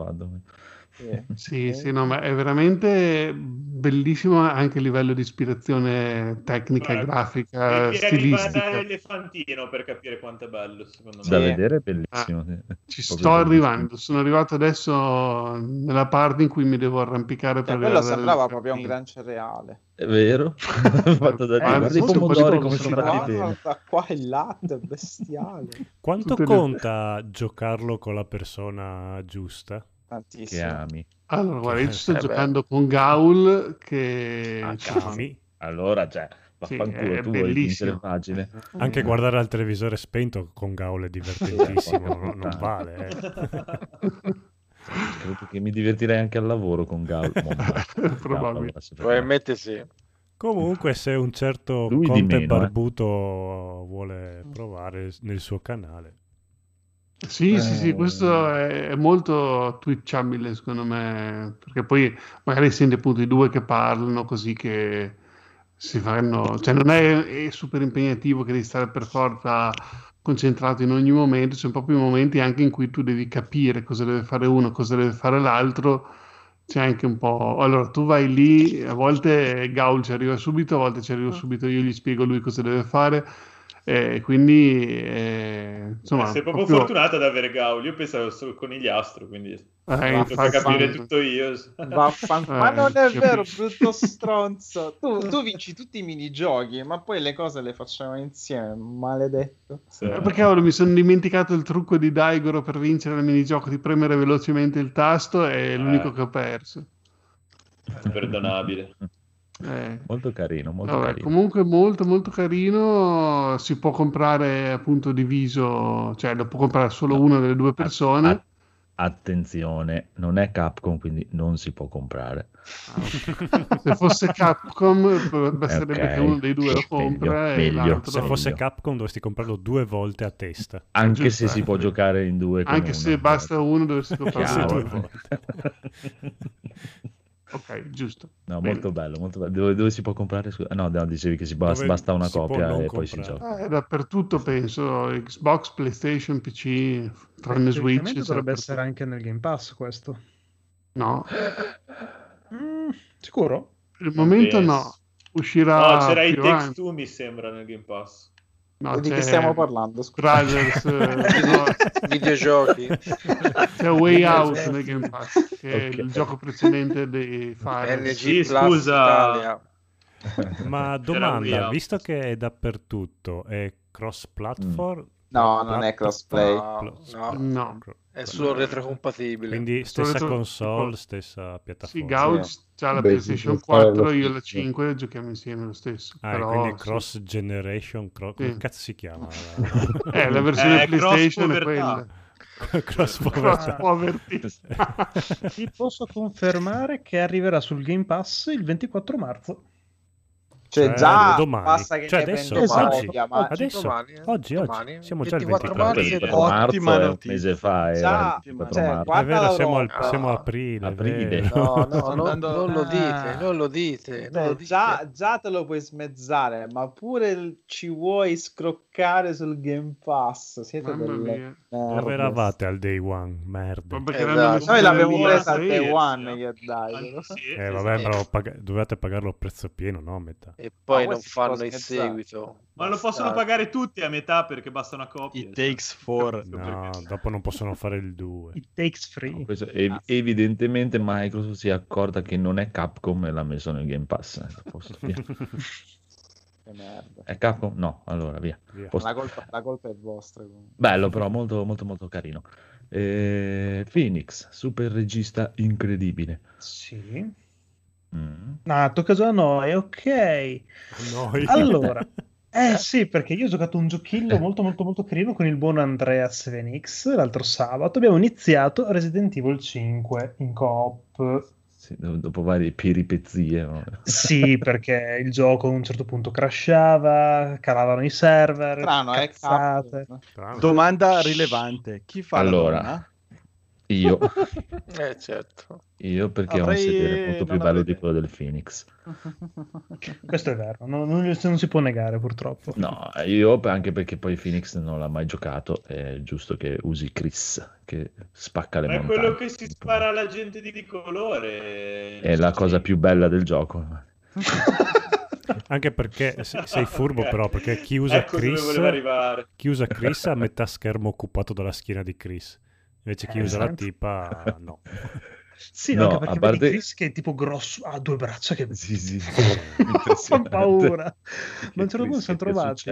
sì. Sì, sì, no, ma è veramente bellissimo anche a livello di ispirazione tecnica, Guarda, grafica, Devi arrivare stilistica. all'elefantino per capire quanto è bello, secondo me. Da vedere è bellissimo. sì. Ci sto bellissimo. arrivando, sono arrivato adesso nella parte in cui mi devo arrampicare per Cioè, quello sembrava proprio un gran cereale. È vero? Fatto da Eh, Dio. Guarda i pomodori come sono fatti bene. Guarda qua il latte, è bestiale. Quanto Tutte le- conta giocarlo con la persona giusta? Che Tantissimo. ami. Allora, guarda, io sto Eh beh. giocando con Gaul che Ah, Ami. Allora, cioè, Sì, vaffanculo, è tu vuoi bellissimo. vincere pagine. Anche guardare al televisore spento con Gaul è divertentissimo, non, non vale. eh. Credo che mi divertirei anche al lavoro con Gaul. Se- Probabilmente sì. Comunque, se un certo Lui Conte meno, eh. Barbuto vuole provare nel suo canale, Sì, sì, sì, Eh. questo è, è molto twitchabile secondo me, perché poi magari senti appunto i due che parlano così che si fanno, cioè non è, è super impegnativo che devi stare per forza concentrato in ogni momento, ci sono proprio i momenti anche in cui tu devi capire cosa deve fare uno, cosa deve fare l'altro. C'è anche un po'. Allora, tu vai lì, a volte Gaul ci arriva subito, a volte ci arrivo subito io, gli spiego lui cosa deve fare. E quindi, eh, insomma, sei proprio, proprio- fortunato ad avere Gaul. Io pensavo solo il conigliastro, quindi Eh, infatti- capire tutto io. Vaffanculo. Eh, ma non è vero, capisco. brutto stronzo. Tu, tu vinci tutti i minigiochi, ma poi le cose le facciamo insieme, maledetto. Eh, Perché cavolo, mi sono dimenticato il trucco di Daigoro per vincere il minigioco di premere velocemente il tasto, è l'unico che ho perso. Imperdonabile. Eh, Molto carino, molto vabbè, carino. comunque molto molto carino, si può comprare appunto diviso, cioè lo può comprare solo una delle due persone. A- attenzione, non è Capcom, quindi non si può comprare. Se fosse Capcom potrebbe sarebbe Ok, che uno dei due lo compra e meglio, l'altro Se fosse meglio. Capcom dovresti comprarlo due volte a testa. Anche Giusto, se si può giocare in due Anche se basta uno dovresti comprare Cavolo. due volte. Ok, giusto. No, Bene. molto bello, molto bello. Dove, dove si può comprare? Scusa? No, no, dicevi che si basta, basta una si copia e poi si comprare. gioca. Eh, dappertutto penso, Xbox, PlayStation, PC, tranne Switch. Dovrebbe essere anche nel Game Pass questo. No, Mm, sicuro? per il momento penso. no. Uscirà No, c'era i avanti. Two, mi sembra, nel Game Pass. No, di che stiamo parlando? Brothers, eh, no, Videogiochi. c'è Way Out nel Game Pass, che è Ok. il gioco precedente dei Fire. NG Sì, Plus scusa. Italia. Ma domanda, visto che è dappertutto, è cross-platform? No, non è crossplay. No, no, No. È solo retrocompatibile. Quindi stessa retro- console, stessa Sì, piattaforma. Gauge c'ha la Beh, PlayStation si può fare 4, lo io la stesso. 5 giochiamo insieme lo stesso. Ah, però, quindi sì. cross generation, cro- come Sì. cazzo si chiama? Eh, la versione Eh, PlayStation è quella. cross poverty. Ti posso confermare che arriverà sul Game Pass il 24 marzo. Cioè, Cioè, già domani. basta che Cioè, adesso, prendo oggi, copia, ma Adesso, domani, eh? oggi, Domani. oggi, siamo già al 24 24 marzo. Marzo è un mese fa, era Già, il 24 cioè, marzo. È vero, siamo, al, siamo a aprile. Aprile. No, no, no, non lo dite, Ah. non lo dite, non lo dite. già, già te lo puoi smezzare, ma pure ci vuoi scroccare sul Game Pass. Siete Mamma delle. Dove eravate al day one? Merda. Eh, messo Noi l'abbiamo presa al day one, Eh, vabbè, però dovevate pagarlo a prezzo pieno, no? A metà. E poi non fanno scherzare. seguito. Ma lo possono pagare tutti a metà perché basta una copia. It takes four. No, dopo non possono fare il 2. It takes free. Questo ev- evidentemente Microsoft si è accorta che non è Capcom e l'ha messo nel Game Pass. Eh. È Capcom? No, allora via. Via. La colpa, la colpa è vostra. comunque. Bello però, molto molto molto carino. Eh, Phoenix, super regista incredibile. Sì. Mm. Ah, tocca già a noi, ok. Noi. Allora, eh sì, perché io ho giocato un giochillo molto molto molto carino con il buon Andreas Phoenix l'altro sabato. Abbiamo iniziato Resident Evil 5 in coop. Sì, do- dopo varie peripezie. no? Sì, perché il gioco a un certo punto crashava, calavano i server, Strano, eh? Domanda rilevante. Chi fa Allora. Io, Eh, certo. io perché ho un Avrei- sedere molto più bello avrei- di quello del Phoenix. Questo è vero, non, non- non si può negare purtroppo. No, io anche perché poi Phoenix non l'ha mai giocato, è giusto che usi Chris, che spacca le Ma è quello che si spara alla gente di colore. È la cosa più bella del gioco. Anche perché se- sei furbo, però, perché chi usa Ecco Chris, chi usa Chris ha metà schermo occupato dalla schiena di Chris. Invece chi Eh, usa la esatto. tipa, no. Sì, no, anche perché a parte- vedi Chris che è tipo grosso, ha due braccia che Sì, sì, fa impressionante. paura. Ma a Che un certo punto è trovati.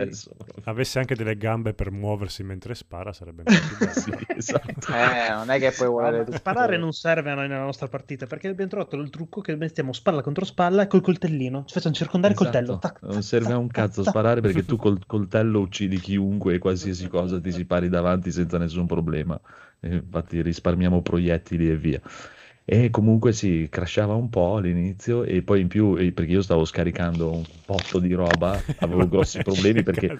Avesse anche delle gambe per muoversi mentre spara, sarebbe molto. Sì, esatto. Eh, non è che puoi tutto. Sparare non serve a noi nella nostra partita perché abbiamo trovato il trucco che mettiamo spalla contro spalla col coltellino. Ci facciamo circondare il Esatto. coltello. Tac, non tac, serve a un cazzo tac. sparare perché tu col coltello uccidi chiunque e qualsiasi cosa ti si pari davanti senza nessun problema. Infatti risparmiamo proiettili e via. E comunque si crashava un po' all'inizio e poi in più, perché io stavo scaricando un botto di roba, avevo grossi problemi perché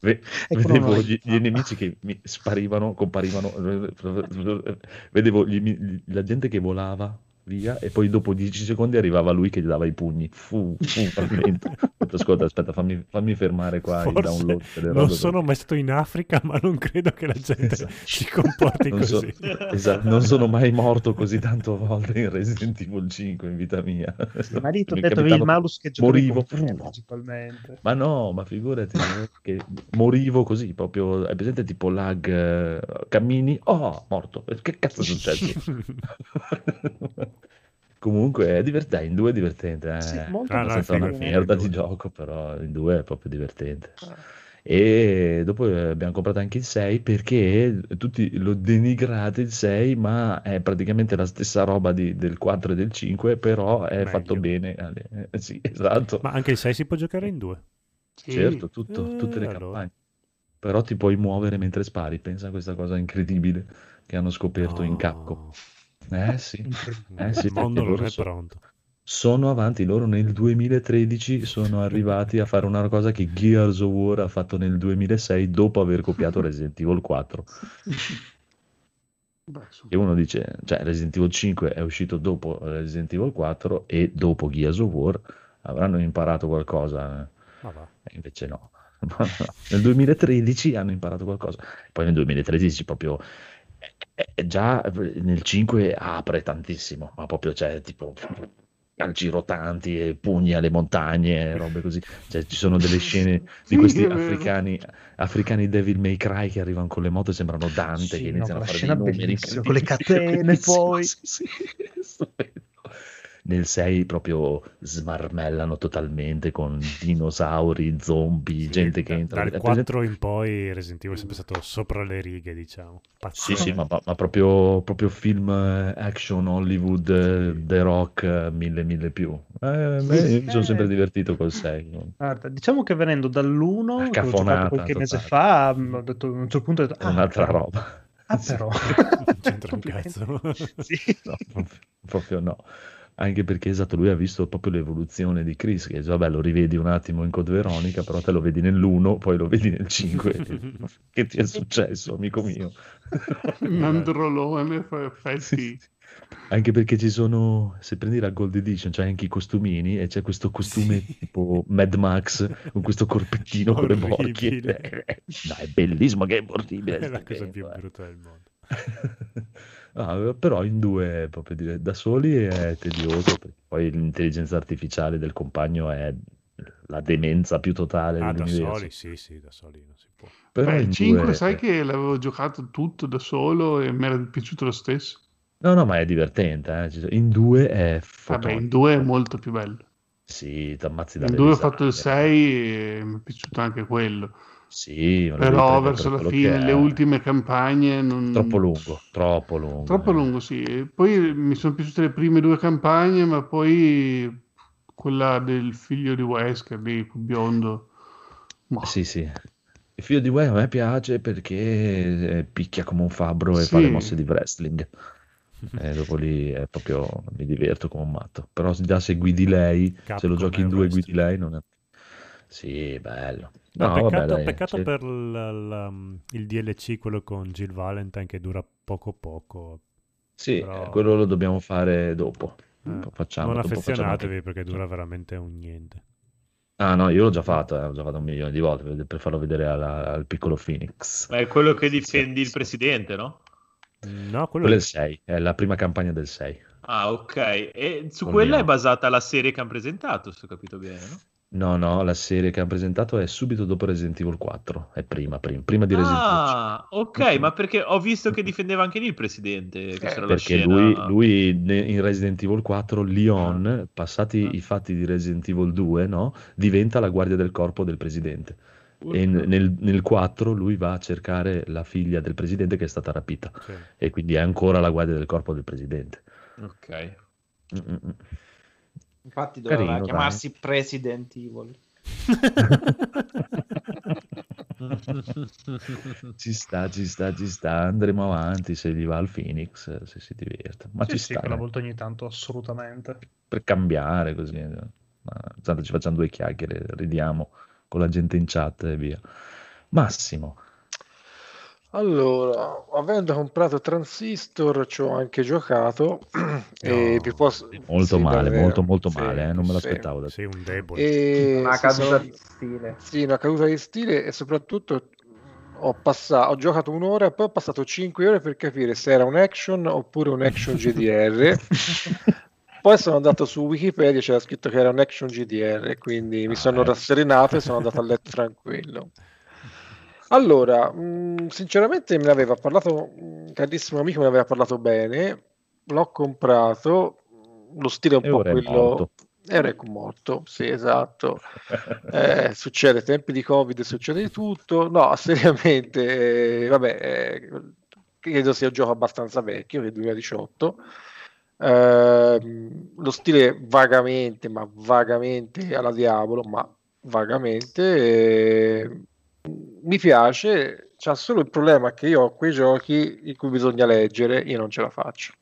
ve- vedevo noi. gli, gli nemici che mi sparivano, comparivano, vedevo gli- la gente che volava via, e poi dopo 10 secondi arrivava lui che gli dava i pugni. Fu, fu, Ascolta, aspetta, fammi, fammi fermare qua il Forse download delle robe. non sono mai stato in Africa, ma non credo che la gente Esatto. si comporti Non, so- così. esatto, non sono mai morto così tante volte in Resident Evil 5 in vita mia. Ma lì ti ho Mi detto il malus che morivo. principalmente. Ma no, ma figurati eh, che morivo così, proprio, hai presente tipo lag, eh, cammini, oh, morto, che cazzo è successo? Comunque è divertente, in due è divertente, eh. Sì, molto è abbastanza una merda di gioco, però in due è proprio divertente. E dopo eh, abbiamo comprato anche il 6 perché tutti lo denigrate il 6, ma è praticamente la stessa roba di- del 4 e del 5, però è Meglio. fatto bene. eh, Sì, esatto. Ma anche il 6 si può giocare in due. Sì. Certo, tutto, Eh, tutte le allora. campagne. Però ti puoi muovere mentre spari. Pensa a questa cosa incredibile che hanno scoperto in Capcom. Eh sì, eh sì, il mondo non è pronto. sono avanti. Loro nel 2013 sono arrivati a fare una cosa che Gears of War ha fatto nel 2006 dopo aver copiato Resident Evil 4. Beh, su- E uno dice, cioè Resident Evil 5 è uscito dopo Resident Evil 4 e dopo Gears of War avranno imparato qualcosa. eh. Ma va. E invece no. nel 2013 hanno imparato qualcosa. Poi nel 2013 proprio eh, eh, già nel 5 apre tantissimo, ma proprio c'è tipo calci rotanti e pugni alle montagne, robe così. Cioè, ci sono delle scene di questi africani, africani Devil May Cry che arrivano con le moto e sembrano Dante Sì, che no, iniziano a quella fare scena dei numeri con le catene poi. sì, sì. Nel 6 proprio smarmellano totalmente con dinosauri, zombie, Sì, gente che entra. Dal È presente- 4 in poi Resident Evil è sempre stato sopra le righe, diciamo. Sì, Pazzesco. sì, ma, ma- ma proprio, proprio film eh, action Hollywood, eh, The Rock, eh, mille, mille più. Eh, beh, mi sono sempre divertito col 6. Guarda, diciamo che venendo dall'1, che ho giocato Cafonata qualche mese totale. fa, mh, ho detto, a un certo punto ho detto, ah, un'altra però- roba. Ah, però. Non c'entra un cazzo. Sì. No, proprio no. Anche perché esatto, lui ha visto proprio l'evoluzione di Chris, che dice, vabbè, lo rivedi un attimo in Code Veronica, però te lo vedi nell'1, poi lo vedi nel 5. che ti è successo, amico mio? Un androlone fa effetti. Anche perché ci sono, se prendi la Gold Edition, c'è anche i costumini e c'è questo costume tipo Mad Max con questo corpettino con le borchie. No, è bellissimo, che è orribile. È la cosa più eh. brutta del mondo. Ah, però in due proprio dire, da soli è tedioso, perché poi l'intelligenza artificiale del compagno è la demenza più totale Ah, da soli, sì, sì, da soli non si può. Però Beh, in il 5 due- sai che l'avevo giocato tutto da solo e mi era piaciuto lo stesso. No, no, ma è divertente. eh. In due è Vabbè, fotonico. in 2 è molto più bello. Sì, ti ammazzi In dalle 2 ho fatto il 6 e mi è piaciuto anche quello. Sì, Però verso la fine, le ultime campagne non... Troppo lungo, troppo lungo. Troppo eh. lungo, sì. Poi mi sono piaciute le prime due campagne, ma poi quella del figlio di Wesker, lì, biondo. Ma- Sì, sì. Il figlio di Wayne a me piace perché eh, picchia come un fabbro e fa Sì. le mosse di wrestling. E dopo lì è proprio mi diverto come un matto. Però già se guidi lei, se Capcom lo giochi in è due e guidi lei, non è. Sì, bello. No, No, peccato, vabbè, dai, peccato c'è- per la- la- il DLC, quello con Jill Valentine, che dura poco poco. Sì, però- eh, quello lo dobbiamo fare dopo. Eh, Facciamo, non facciamo affezionatevi anche- perché dura veramente un niente. Ah no, io l'ho già fatto, eh, l'ho già fatto un milione di volte per, per farlo vedere alla- al piccolo Phoenix. Ma è quello che difendi il presidente, no? No, quello Quello è il 6, è la prima campagna del 6. Ah, ok. E su Col quella mio. è basata la serie che hanno presentato, se ho capito bene, no? No, no, la serie che hanno presentato è subito dopo Resident Evil 4, è prima, prima, prima di Resident Evil 5. Ah, ok, ma perché ho visto che difendeva anche lì il presidente, che c'era la Perché lui, lui in Resident Evil 4, Leon, passati i fatti di Resident Evil 2, no, diventa la guardia del corpo del presidente. E n- nel, nel 4 lui va a cercare la figlia del presidente che è stata rapita. Sì. E quindi è ancora la guardia del corpo del presidente. Ok. Mm-mm. Infatti doveva Carino, dai. chiamarsi President Evil. Ci sta, ci sta, ci sta. Andremo avanti se gli va al Phoenix, se si diverte. Ma sì, ci sì, sta quella eh, volta ogni tanto, assolutamente. per cambiare così. Ma, tanto ci facciamo due chiacchiere, ridiamo con la gente in chat e via. Massimo, Allora, avendo comprato Transistor, ci ho anche giocato. e vi posso... Molto sì, male, davvero. molto molto Sì, male, eh, non me sì. l'aspettavo da Sei un debole. E Una sì, caduta sono- di stile. Sì, una caduta di stile e soprattutto ho, passato, ho giocato un'ora e poi ho passato 5 ore per capire se era un action oppure un action GDR. poi sono andato su Wikipedia e c'era scritto che era un action GDR, quindi mi sono rasserenato e sono andato a letto tranquillo. Allora, mh, sinceramente me ne aveva parlato, un carissimo amico me ne aveva parlato bene, l'ho comprato, lo stile è un E po' quello... Era morto, sì, esatto. Eh, succede, tempi di Covid succede di tutto. No, seriamente, eh, vabbè, eh, credo sia un gioco abbastanza vecchio, che è 2018. Ehm, lo stile vagamente, ma vagamente alla diavolo, ma vagamente eh, mi piace. C'ha solo il problema che io ho quei giochi in cui bisogna leggere, io non ce la faccio.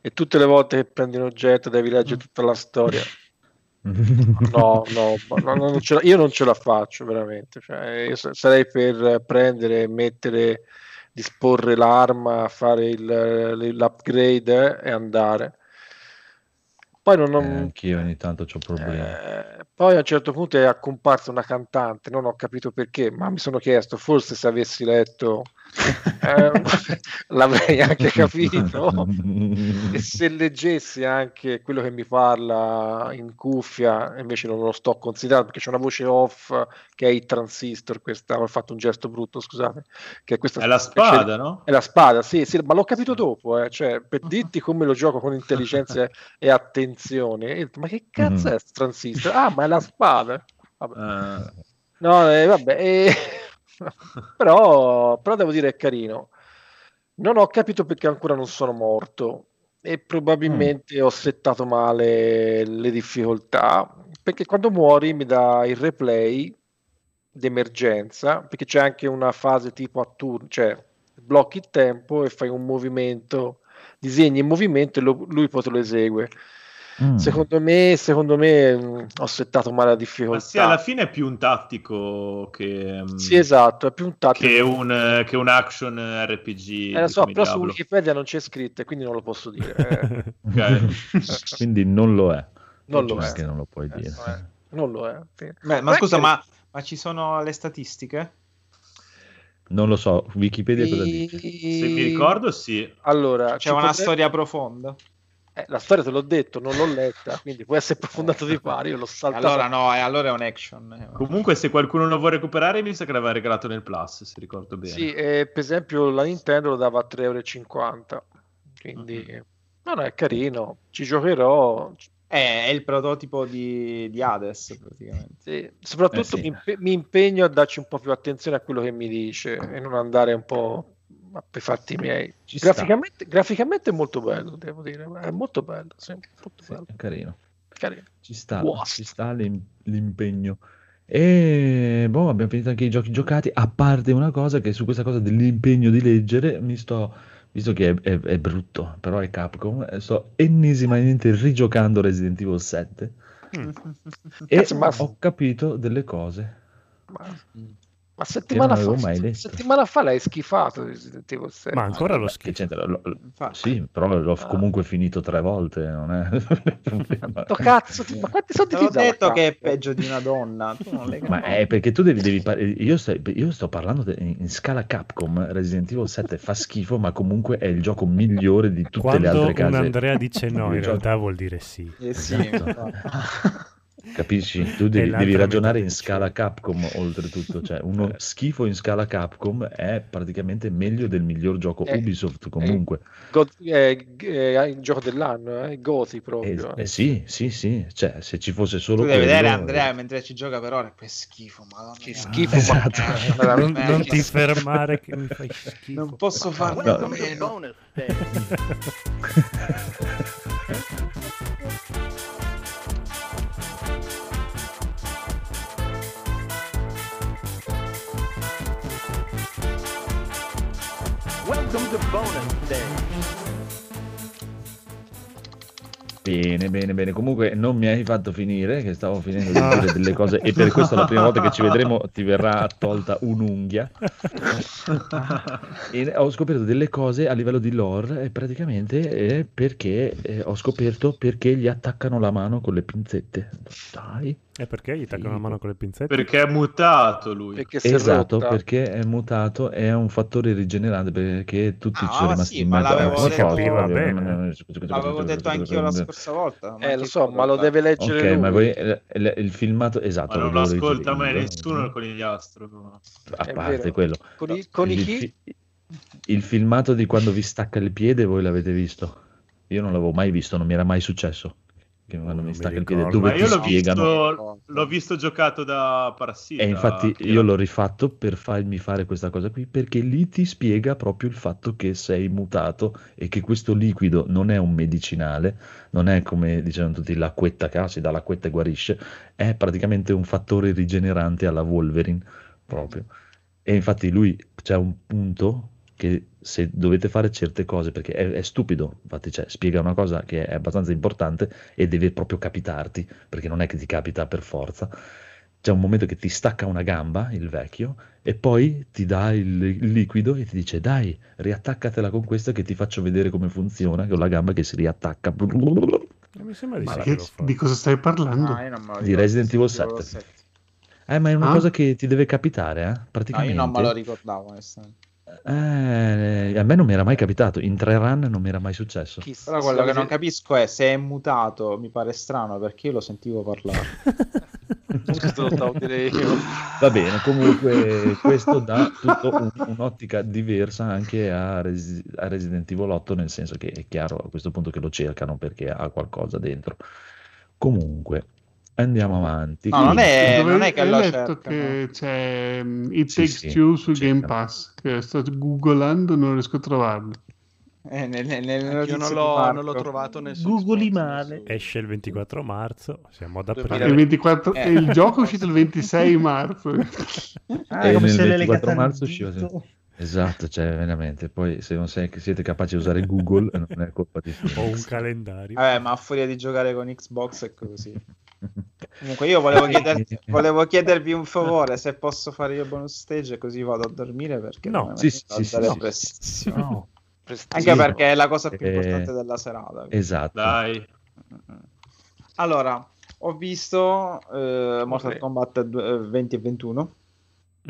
E tutte le volte che prendi un oggetto devi leggere tutta la storia. No, no, ma no, non la- io non ce la faccio veramente. Cioè, io sa- sarei per prendere, mettere, disporre l'arma, fare il- l'upgrade e andare. Poi non, Eh, non- anch'io ogni tanto ho problemi. eh, poi a un certo punto è comparsa una cantante, non ho capito perché, ma mi sono chiesto, forse se avessi letto eh, l'avrei anche capito. e se leggessi anche quello che mi parla in cuffia, invece non lo sto considerando perché c'è una voce off che è il transistor, questa, ho fatto un gesto brutto, scusate, che è questa È la spada, no? È la spada, sì, sì, ma l'ho capito dopo, eh, cioè, per dirti come lo gioco con intelligenza e attenzione. E ma che cazzo Mhm. è sto transistor? Ah, ma è la spada. Vabbè. Eh, No, eh, vabbè, eh, però, però devo dire è carino. Non ho capito perché ancora non sono morto e probabilmente ho settato male le difficoltà, perché quando muori mi dà il replay d'emergenza, perché c'è anche una fase tipo a turno, cioè blocchi il tempo e fai un movimento, disegni in movimento e lo- lui poi te lo esegue. Mm. Secondo me, secondo me mh, ho settato male la ma difficoltà. sì, alla fine è più un tattico che, mm, Sì, esatto, è più un tattico. che, un, che un action RPG. Eh, lo so, come però su diavolo. Wikipedia non c'è scritto e quindi non lo posso dire. eh. Ok. Quindi non lo è. Non lo giusto è. che non lo puoi dire. Eh, non lo è. sì. Beh, ma è scusa, che- ma, ma ci sono le statistiche? Non lo so, Wikipedia cosa dice? Se mi ricordo, sì. Allora, C'è ci una potrebbe- storia profonda? Eh, la storia te l'ho detto, non l'ho letta, quindi può essere profondato di pari, io l'ho saltato. Allora no, eh, allora è un action. eh. Comunque, se qualcuno lo vuole recuperare, mi sa che l'aveva regalato nel Plus, se ricordo bene. Sì, eh, per esempio la Nintendo lo dava a 3,50 euro, quindi Mm-hmm. no, no, è carino, ci giocherò. Eh, è il prototipo di, di Hades, praticamente. Sì, Soprattutto Eh sì. mi, impe- mi impegno a darci un po' più attenzione a quello che mi dice e non andare un po' a- per fatti miei. Graficamente, graficamente è molto bello, devo dire, è molto bello, sì, molto Sì, bello, è carino. carino. Ci sta, ci sta l'im- l'impegno. E boh, abbiamo finito anche i giochi giocati, a parte una cosa che su questa cosa dell'impegno di leggere mi sto, visto che è, è- è brutto, però è Capcom, eh, sto ennesimamente rigiocando Resident Evil 7 e Cazzo, ma- ho capito delle cose. Ma, ma settimana, fa, settimana fa l'hai schifato Resident Evil 7. Ma ancora lo Che schifo. Lo- lo- sì, però l'ho Ah. comunque finito tre volte, non è... Quanto cazzo, ti- ma quanti soldi ti la detto che è peggio di una donna. Tu non le Ma è perché tu devi, devi par- io, stai- io sto parlando de- in, scala Capcom, Resident Evil 7 fa schifo, ma comunque è il gioco migliore di tutte le Quando altre un case. Andrea dice no, in realtà vuol dire sì. Eh sì, Esatto. Capisci? Tu devi, devi ragionare in scala Capcom, oltretutto. Cioè, uno schifo in scala Capcom è praticamente meglio del miglior gioco Eh, Ubisoft comunque. God- eh, eh, il gioco dell'anno, eh, Goti Eh, proprio. eh, sì, sì, sì. Cioè, se ci fosse solo Tu devi quello... vedere Andrea mentre ci gioca per ore. Che schifo, madonna. Che schifo, Esatto. ma Eh, Non, eh, non ti fermare che mi fai schifo. Non posso farne No. a Welcome to bonus day. Bene, bene, bene. Comunque non mi hai fatto finire, che stavo finendo di Ah. dire delle cose e per questo la prima volta che ci vedremo ti verrà tolta un'unghia. E ho scoperto delle cose a livello di lore e praticamente è perché eh, ho scoperto perché gli attaccano la mano con le pinzette. Dai. E perché gli attaccano la mano con le pinzette? Perché è mutato lui. Perché Esatto, rotta. perché è mutato, è un fattore rigenerante perché tutti Ah, ci sono ma rimasti sì, in ma mezzo l'avevo detto- bene. L'avevo detto anch'io la scorsa volta. Eh, lo so, ma lo deve leggere Ok, lui. ma voi eh, il, il filmato esatto, Ma non lo ascolta mai io. nessuno il conigliastro. no. A parte quello. Con i, con i il, chi? il filmato di quando vi stacca il piede, voi l'avete visto? Io non l'avevo mai visto, non mi era mai successo. Che non mi mi piede, ricordo. dove Ma ti io l'ho spiegano. visto, l'ho visto giocato da Parassita. E infatti che io l'ho rifatto per farmi fare questa cosa qui, perché lì ti spiega proprio il fatto che sei mutato e che questo liquido non è un medicinale, non è come dicevano tutti l'acquetta che ah, si dà l'acquetta e guarisce, è praticamente un fattore rigenerante alla Wolverine proprio. E infatti lui c'è un punto che se dovete fare certe cose, perché è, è stupido, infatti cioè, spiega una cosa che è abbastanza importante e deve proprio capitarti, perché non è che ti capita per forza. C'è un momento che ti stacca una gamba, il vecchio, e poi ti dà il, il liquido e ti dice dai, riattaccatela con questa che ti faccio vedere come funziona, con la gamba che si riattacca. Eh, Mi sembra di che- di cosa stai parlando? Ah, lo Di. Resident Evil Resident 7. Eh, ma è una Ah? cosa che ti deve capitare, eh? No, io Praticamente. non me lo ricordavo, onestamente. Eh, a me non mi era mai capitato, in tre run non mi era mai successo. Chissà, Però quello che non capisco è se è mutato, mi pare strano perché io lo sentivo parlare. Questo lo stavo dire io. Va bene, comunque questo dà tutto un- un'ottica diversa anche a, Resi- a Resident Evil 8, nel senso che è chiaro a questo punto che lo cercano perché ha qualcosa dentro. Comunque, andiamo avanti. No, non è, Dove non è che hai lo letto che c'è um, It Sì, Takes sì, Two su. Game Pass, che sto googolando non riesco a trovarlo. Eh, nel- nel- nelle Io non l'ho, non l'ho trovato nessun Googoli male. Esce il 24 marzo, siamo ad aprile. Il, 24 Eh. il gioco è uscito il 26 marzo. Ah, E come nel se le 24 legate marzo al usciva. Esatto, cioè veramente. Poi se non sei- siete capaci di usare Google, non è colpa di Ho un calendario. Vabbè, ma a furia di giocare con Xbox è così. Comunque io volevo, chieder- volevo chiedervi un favore, se posso fare io bonus stage così vado a dormire perché No, sì, sì, sì, sì, sì. prestissimo. No, Prestissimo. Anche perché è la cosa più Eh, importante della serata. esatto. Dai. Allora, ho visto eh, Mortal Ok. Kombat du- eh, 20 e 21,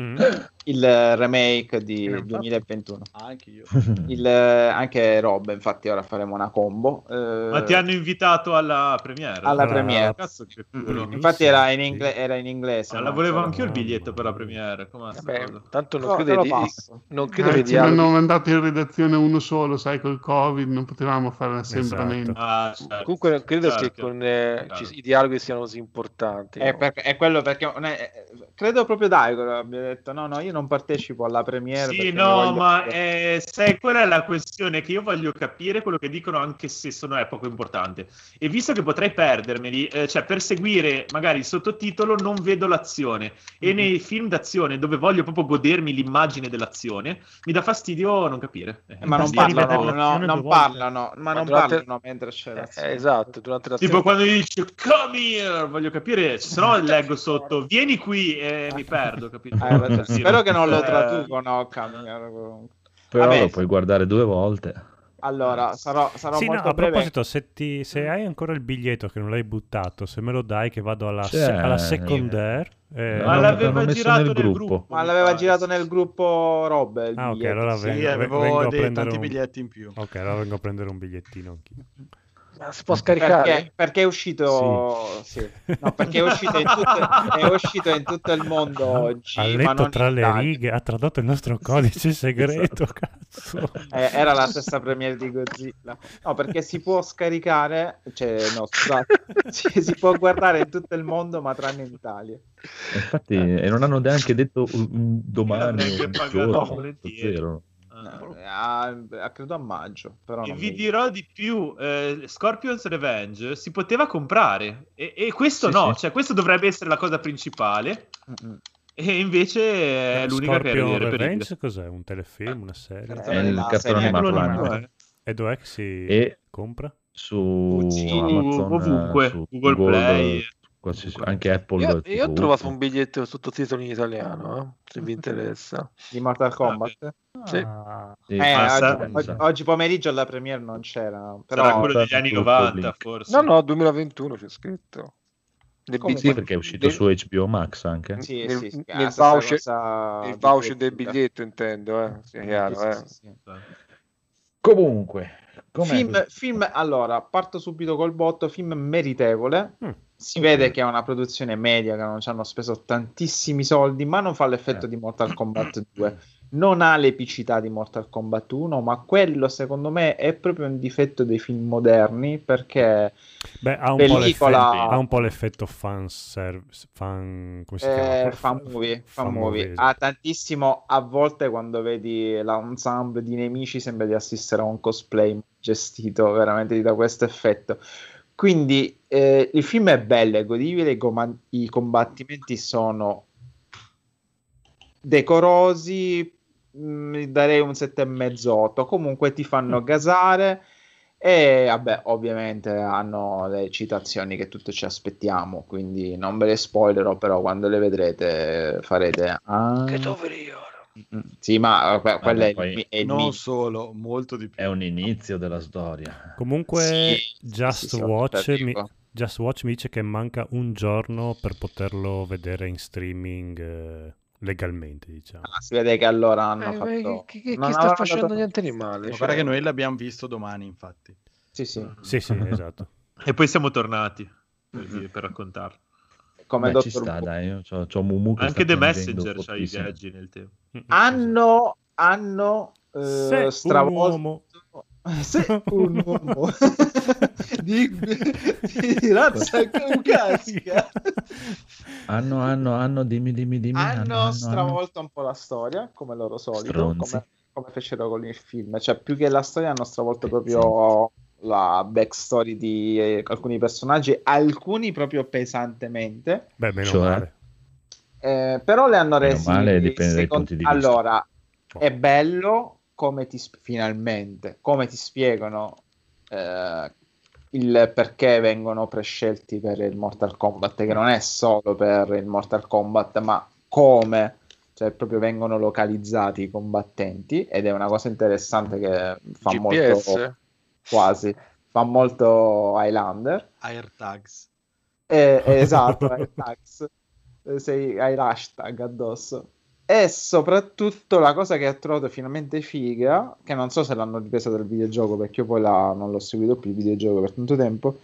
Mm. il eh, remake di Che ne hanno 2021. Anche io. Il, eh, anche Rob, infatti ora faremo una combo. eh, Ma ti hanno invitato alla premiere? alla Alla- premiere. Cazzo. Mm. Infatti era in, ingle- era in inglese. Ah, la no? volevo C'era- anch'io il biglietto per la premiere. Vabbè, tanto non No, credo di, passo. non credo Eh, dialoghi- l'hanno mandato in redazione uno solo, sai, col Covid non potevamo fare l'assembramento. Esatto. Ah, certo. Comunque non credo Certo. che con eh, Chiaro. ci- i dialoghi siano così importanti. È, no? per- è quello perché è- credo proprio Daigo abbia detto no no io non partecipo alla premiere Sì, no, ma eh, sai, quella è la questione che io voglio capire quello che dicono anche se sono è poco importante. E visto che potrei perdermeli, eh, cioè per seguire magari il sottotitolo non vedo l'azione. E Mhm. nei film d'azione dove voglio proprio godermi l'immagine dell'azione, mi dà fastidio non capire. Eh, ma non parlano, no, l'azione non parlano, ma, Ma non durante- parlano mentre c'è Eh, l'azione. esatto, durante la Tipo quando gli dice come here, voglio capire, se no leggo sotto vieni qui e mi perdo, capito? Spero che non lo eh, traducono Camille, comunque. Però Vabbè. lo puoi guardare due volte. Allora, sarò, sarò Sì, no, molto a breve. proposito, se, ti- se hai ancora il biglietto che non l'hai buttato, se me lo dai che vado alla, C'è. se- alla secondaire. eh, Ma l'aveva girato nel nel gruppo. gruppo. Ma l'aveva pare. girato nel gruppo Rob. il Ah, ok, allora vengo, Sì, ve- avevo vengo a dei prendere tanti un... biglietti in più. Ok, allora vengo a prendere un bigliettino anch'io. Si può scaricare? Perché, perché è uscito, sì. No, perché è uscito, in tutto, è uscito in tutto il mondo oggi. ha ma letto non tra le Italia. righe, ha tradotto il nostro codice segreto, cazzo. Eh, era la stessa premiere di Godzilla. No, perché si può scaricare, cioè, no, scusate, si, si può guardare in tutto il mondo, ma tranne in Italia. Infatti, e non hanno neanche detto un- domani un giorno, Eh, a, a- credo a maggio, però E vi mi- dirò di più, eh, Scorpion's Revenge si poteva comprare e, e questo Sì, no, sì. cioè questo dovrebbe essere la cosa principale Mm-mm. e invece è l'unica che è Scorpion reperibile. Revenge cos'è? Un telefilm, una serie? Eh, È il cartone animato anime. E dov'è che si E compra? su Su Amazon, ovunque, su Google Play. Qualsiasi- anche Apple. Io, io ho trovato un biglietto sottotitolo in italiano, eh, se vi interessa. Di Mortal Kombat? Sì. Ah, sì, Eh, oggi, oggi- oggi pomeriggio alla premiere non c'era, però Sarà quello degli anni tutto 90, link. forse. No, no, 2021 c'è scritto. Nel Sì, perché è uscito nel- su HBO Max anche. sì, nel- sì, sì, nel voucher- cosa il di voucher del biglietto intendo, eh, sia chiaro, Sì, eh. sì, sì, sì. Comunque, Film, film, allora, parto subito col botto, film meritevole. Mm. Si vede che è una produzione media, che non ci hanno speso tantissimi soldi, ma non fa l'effetto Eh. di Mortal Kombat 2. Non ha l'epicità di Mortal Kombat 1, ma quello secondo me è proprio un difetto dei film moderni, perché Beh, ha un, po Pellicola- l'effetto, ha un po' l'effetto fan service, fan, come si Eh, fan movie, fan fan movie. movie, Ha tantissimo a volte quando vedi l'ensemble di nemici sembra di assistere a un cosplay gestito veramente da questo effetto. Quindi eh, il film è bello, è godibile, i, coma- i combattimenti sono decorosi, mh, darei un 7,5-8. Comunque ti fanno gasare e vabbè, ovviamente hanno le citazioni che tutti ci aspettiamo, quindi non ve le spoilerò, però quando le vedrete farete ah, Che doveri ora? Sì, ma que- quello è il, poi è non mi- solo, molto di più. È un inizio della storia. Comunque, Sì, Just, sì, Watch mi. Just Watch mi dice che manca un giorno per poterlo vedere in streaming eh, legalmente, diciamo. Ah, si vede che allora hanno Eh, fatto... chi- chi non sta facendo dato- niente di male? Ma cioè- guarda che noi l'abbiamo visto domani, infatti. Sì, sì. Sì, sì, esatto. E poi siamo tornati per, Mhm. dire- per raccontarlo. Come Beh, ci Dottor sta, Who. dai. Io c'ho, c'ho Mumu che Anche sta The Messenger c'ha i viaggi nel tempo. Hanno, hanno eh, stravolto... uomo. Sei un uomo di, di razza caucasica. Hanno, hanno, hanno, dimmi, dimmi, dimmi. hanno stravolto un po' la storia, come loro solito, come, come fecero con il film. Cioè, più che la storia, hanno stravolto proprio la backstory di eh, alcuni personaggi, alcuni proprio pesantemente. Beh, meno Cioè? male. Eh, però le hanno Meno resi male, dipende dai second- punti di vista. allora è bello come ti sp- finalmente come ti spiegano eh, il perché vengono prescelti per il Mortal Kombat che non è solo per il Mortal Kombat ma come cioè proprio vengono localizzati i combattenti ed è una cosa interessante che fa GPS? molto quasi fa molto Highlander AirTags. eh, esatto, hai tags, Eh, sei, hai l'hashtag addosso. E soprattutto la cosa che ho trovato finalmente figa, che non so se l'hanno ripresa dal videogioco, perché io poi la- non l'ho seguito più il videogioco per tanto tempo.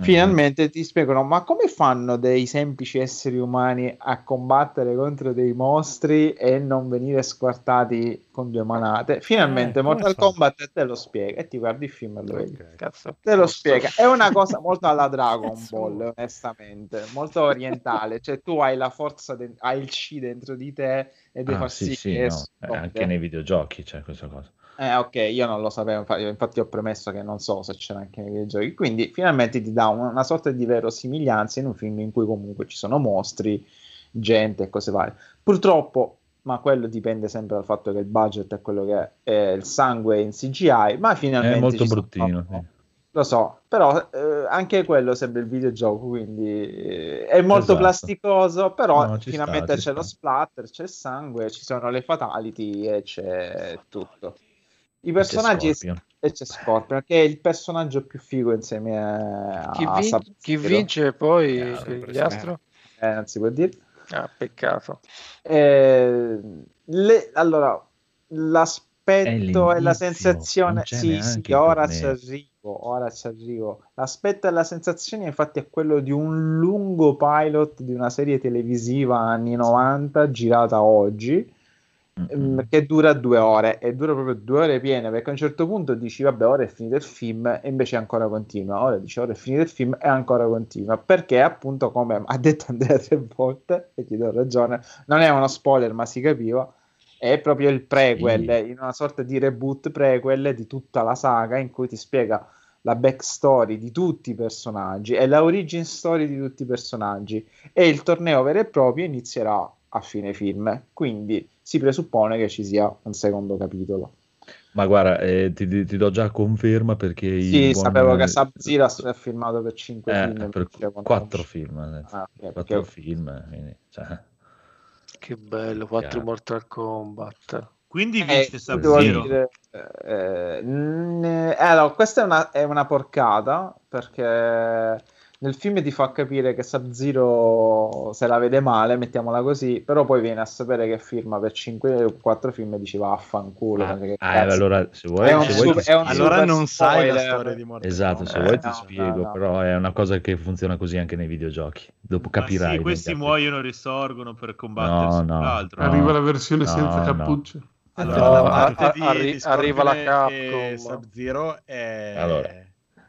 Finalmente ti spiegano ma come fanno dei semplici esseri umani a combattere contro dei mostri e non venire squartati con due manate? Finalmente Eh, Mortal fa? Kombat te lo spiega e ti guardi il film e lo vedi. Ok. Cazzo. Te lo spiega, è una cosa molto alla Dragon. Ball, onestamente, molto orientale. Cioè, tu hai la forza, de- hai il C dentro di te e devi Ah, far sì, sì, sì, che no, eh, anche nei videogiochi c'è questa cosa. Eh, ok, io non lo sapevo, infa- infatti ho premesso che non so se c'era anche nei videogiochi. Quindi, finalmente ti dà una, una sorta di verosimiglianza in un film in cui comunque ci sono mostri, gente e cose varie. Purtroppo, ma quello dipende sempre dal fatto che il budget è quello che è, è il sangue in CGI, ma finalmente È molto ci sono- bruttino. sì. lo so, però eh, anche quello sembra il videogioco, quindi eh, è molto Esatto. plasticoso, però No, finalmente sta, c'è lo sta. splatter, c'è il sangue, ci sono le fatality e c'è tutto. I personaggi Scorpion. e c'è Scorpion, che è il personaggio più figo insieme a, Chi, a vin- Sub-Zero. chi vince poi Eh, ghiastro? Eh, non si può dire. Ah, peccato. Eh, le- allora, l'aspetto È e la sensazione, sì, sì, ora ci arrivo, ora ci arrivo. L'aspetto e la sensazione, infatti, è quello di un lungo pilot di una serie televisiva anni 90 girata oggi. Ehm, Che dura due ore e dura proprio due ore piene perché a un certo punto dici vabbè ora è finito il film e invece ancora continua. Ora dici ora è finito il film e ancora continua. Perché appunto come ha detto Andrea tre volte e ti do ragione non è uno spoiler ma si capiva è proprio il prequel Sì. in una sorta di reboot prequel di tutta la saga in cui ti spiega la backstory di tutti i personaggi e la origin story di tutti i personaggi. E il torneo vero e proprio inizierà a fine film quindi si presuppone che ci sia un secondo capitolo Ma guarda, eh, ti, ti do già conferma perché Sì, buon- sapevo che Sub-Zero ha firmato per 5 Eh, film. per quattro film, eh, Ah, ok, quattro perché- film, quindi, cioè, Che bello, 4 Chiaro. Mortal Kombat. Quindi Eh, vince devo Sub-Zero. dire, eh, n- eh, allora, questa è una, è una porcata perché nel film ti fa capire che Sub-Zero se la vede male, mettiamola così, però poi viene a sapere che firma per 5 o 4 film e dici vaffanculo. Ah, perché ah, cazzo- allora se vuoi, se vuoi super- ti. Allora non sai la storia di Mortal Esatto, se Kombat. vuoi ti no, spiego, no, no. però è una cosa che funziona così anche nei videogiochi. Dopo Ma capirai. sì, questi muoiono, risorgono per combattersi No, no. l'altro. No. Arriva la versione No, senza no. cappuccio. Allora, No, la a- parte a- di, arri- arriva la Capcom. e Sub-Zero è, Allora.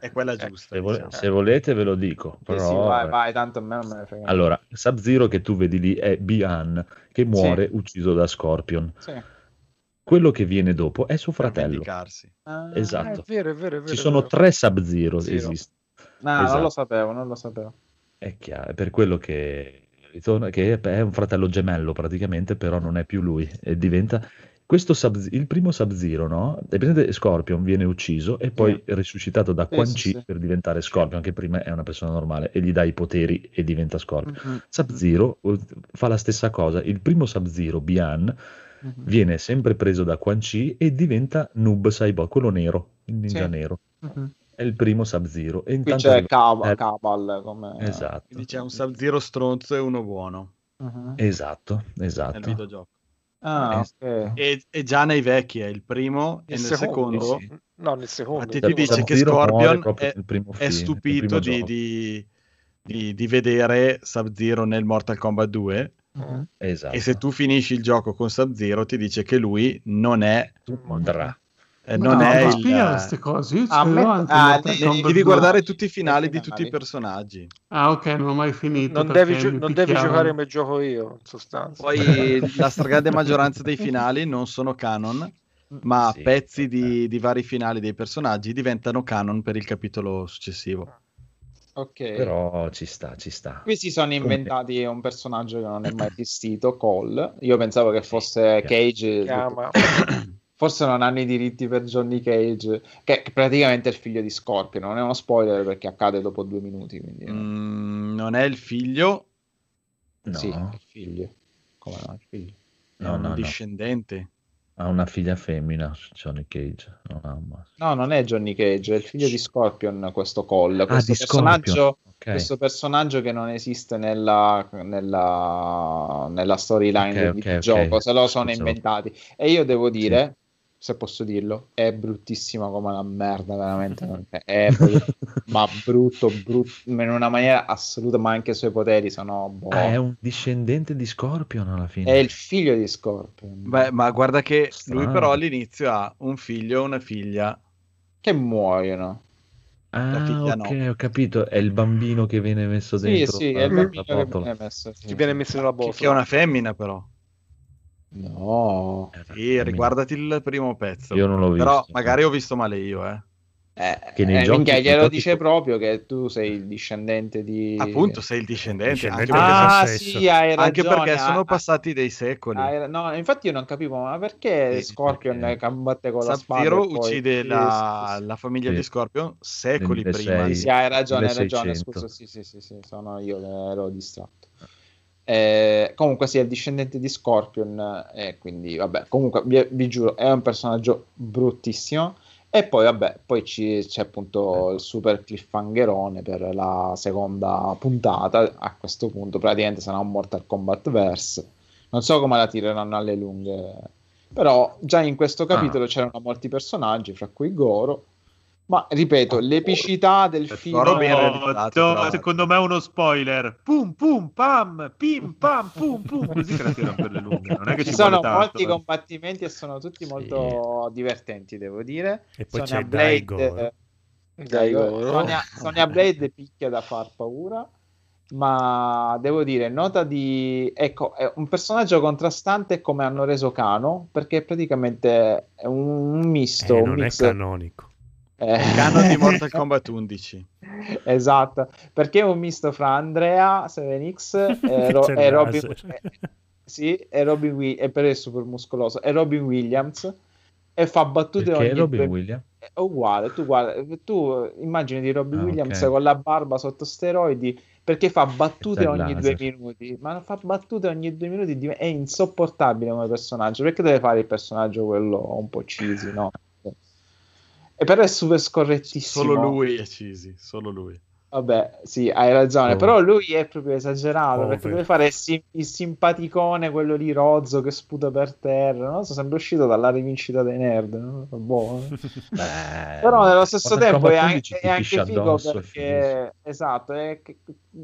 È quella Eh, giusta. se, vole- diciamo. se volete ve lo dico, Sì, però... sì, vai, vai, tanto a me non me ne frega. Allora, Sub-Zero che tu vedi lì è Bian che muore ucciso da Scorpion. Sì. Quello che viene dopo è suo fratello. Ah, Esatto. È vero, è vero, è vero. Ci sono vero. tre Sub-Zero Zero. esistono. No, non Esatto. lo sapevo, non lo sapevo. È chiaro, è per quello che ritorna, che è un fratello gemello praticamente, però non è più lui e diventa questo Sub- il primo Sub-Zero, no? È presente Scorpion viene ucciso e poi risuscitato da Quan Chi sì. per diventare Scorpion, che prima è una persona normale e gli dà i poteri e diventa Scorpion. Mhm, Sub-Zero fa la stessa cosa. Il primo Sub-Zero, Bian, mhm. viene sempre preso da Quan Chi e diventa Noob Saibot, quello nero, il ninja Sì. nero. Mhm. È il primo Sub-Zero. E Qui intanto c'è arriva- Cabal, eh, Cabal come... Esatto, Quindi c'è un Sub-Zero stronzo e uno buono Mhm. esatto, nel esatto. videogioco. Ah, Eh, ok. E, e già nei vecchi è il primo e Nel nel secondo? secondo Sì. No, nel secondo. Infatti Sub- ti dice che Scorpion è, nel è film, nel stupito di, di- di- di vedere Sub-Zero nel Mortal Kombat 2 Mhm. Esatto. e se tu finisci il gioco con Sub-Zero ti dice che lui non è, Mondra. Eh, Ma non no, è spiega queste cose. Io A ce me- ah, devi- Devi 2. guardare tutti i finali di tutti i personaggi. Ah, ok, non ho mai finito. Non devi, gio- non devi giocare come gioco io, in sostanza. Poi la stragrande maggioranza dei finali non sono canon, ma Sì, pezzi di, di vari finali dei personaggi diventano canon per il capitolo successivo. Ok. Però ci sta, ci sta. Qui si sono inventati un personaggio che non è mai esistito, Cole. Io pensavo che fosse Cage. Chiama. Forse non hanno i diritti per Johnny Cage, che, praticamente è il figlio di Scorpion. Non è uno spoiler perché accade dopo due minuti. Quindi, Mm, non è il figlio, No, Sì, è il figlio. Come no, è il figlio. è no, un no, no. discendente. Ha una figlia femmina, Johnny Cage. Non ha. No, non è Johnny Cage, è il figlio di Scorpion, questo Cole. Questo, Ah, personaggio, Scorpion. Ok. questo personaggio che non esiste nella, nella, nella storyline Ok, del ok, videogioco, ok. se lo sono Pensavo- inventati. E io devo dire, se posso dirlo, è bruttissima come una merda, veramente. È proprio- ma brutto, brutto, in una maniera assoluta, ma anche i suoi poteri sono... boh. Ah, è un discendente di Scorpion alla fine. È il figlio di Scorpion. Beh, ma guarda che Strano. lui però all'inizio ha un figlio e una figlia. Che muoiono. ah, la ok, no. ho capito. È il bambino che viene messo Sì, dentro sì, la- è il la bambino che viene messo. sì. Ti viene messo nella Che, botola. che è una femmina però. No. Sì, riguardati il primo pezzo. Io non l'ho visto. Però magari ho visto male io, eh. Eh, Che nei eh, giochi- minchia, glielo giochi- dice proprio che tu sei il discendente di... Appunto, sei il discendente. Discendente anche, perché, Ah, sesso. sì, hai ragione. anche perché sono ah, passati dei secoli. ah, hai- no, infatti io non capivo, ma perché Sì, Scorpion perché combatte con la spada? Sub-Zero poi- uccide la, la famiglia Sì. di Scorpion secoli Nel prima. sei- Sì, hai ragione, hai 1600. ragione, scusa, sì, sì, sì, sì, sono io ero distratto. Eh, comunque sì, è il discendente di Scorpion e quindi vabbè, comunque vi, vi giuro, è un personaggio bruttissimo. E poi vabbè, poi ci- c'è appunto il super cliffhangerone per la seconda puntata, a questo punto praticamente sarà un Mortal Kombat verse, non so come la tireranno alle lunghe, però già in questo capitolo c'erano molti personaggi, fra cui Goro, ma ripeto, l'epicità del film... No, tra l'altro. secondo me è uno spoiler. Pum pum pam, pim pam pum pum. Così per le lunghe. Non è che ci ci, sono tanto, molti eh. combattimenti e sono tutti molto divertenti, devo dire. E poi Sonya c'è Blade, Daigo. eh, Dai, Goro. Sonya, Sonya Blade picchia da far paura, ma devo dire, nota di... Ecco, è un personaggio contrastante come hanno reso Kano, perché praticamente è un misto, Eh, un non è mix... canonico. Eh, Canon di Mortal Kombat 11. esatto, perché è un misto fra Andrea 7X e, Ro- e Robin, sì, e Robin Wi- e per il super muscoloso e Robin Williams e fa battute Perché ogni Robin due Williams? è uguale, tu, guarda, tu immagini di Robin Ah, Williams ok. con la barba sotto steroidi perché fa battute ogni due laser. minuti, ma fa battute ogni due minuti, è insopportabile come personaggio, perché deve fare il personaggio quello un po' cheesy, no? E però è super scorrettissimo. Solo lui è cheesy, solo lui. Vabbè, sì, hai ragione, Oh. però lui è proprio esagerato Povero. perché deve fare il, sim- il simpaticone, quello lì rozzo che sputa per terra. Non so, sembra uscito dalla rivincita dei nerd. No? Boh. Beh, Però nello stesso tempo è anche, 11 è anche figo perché esatto, è,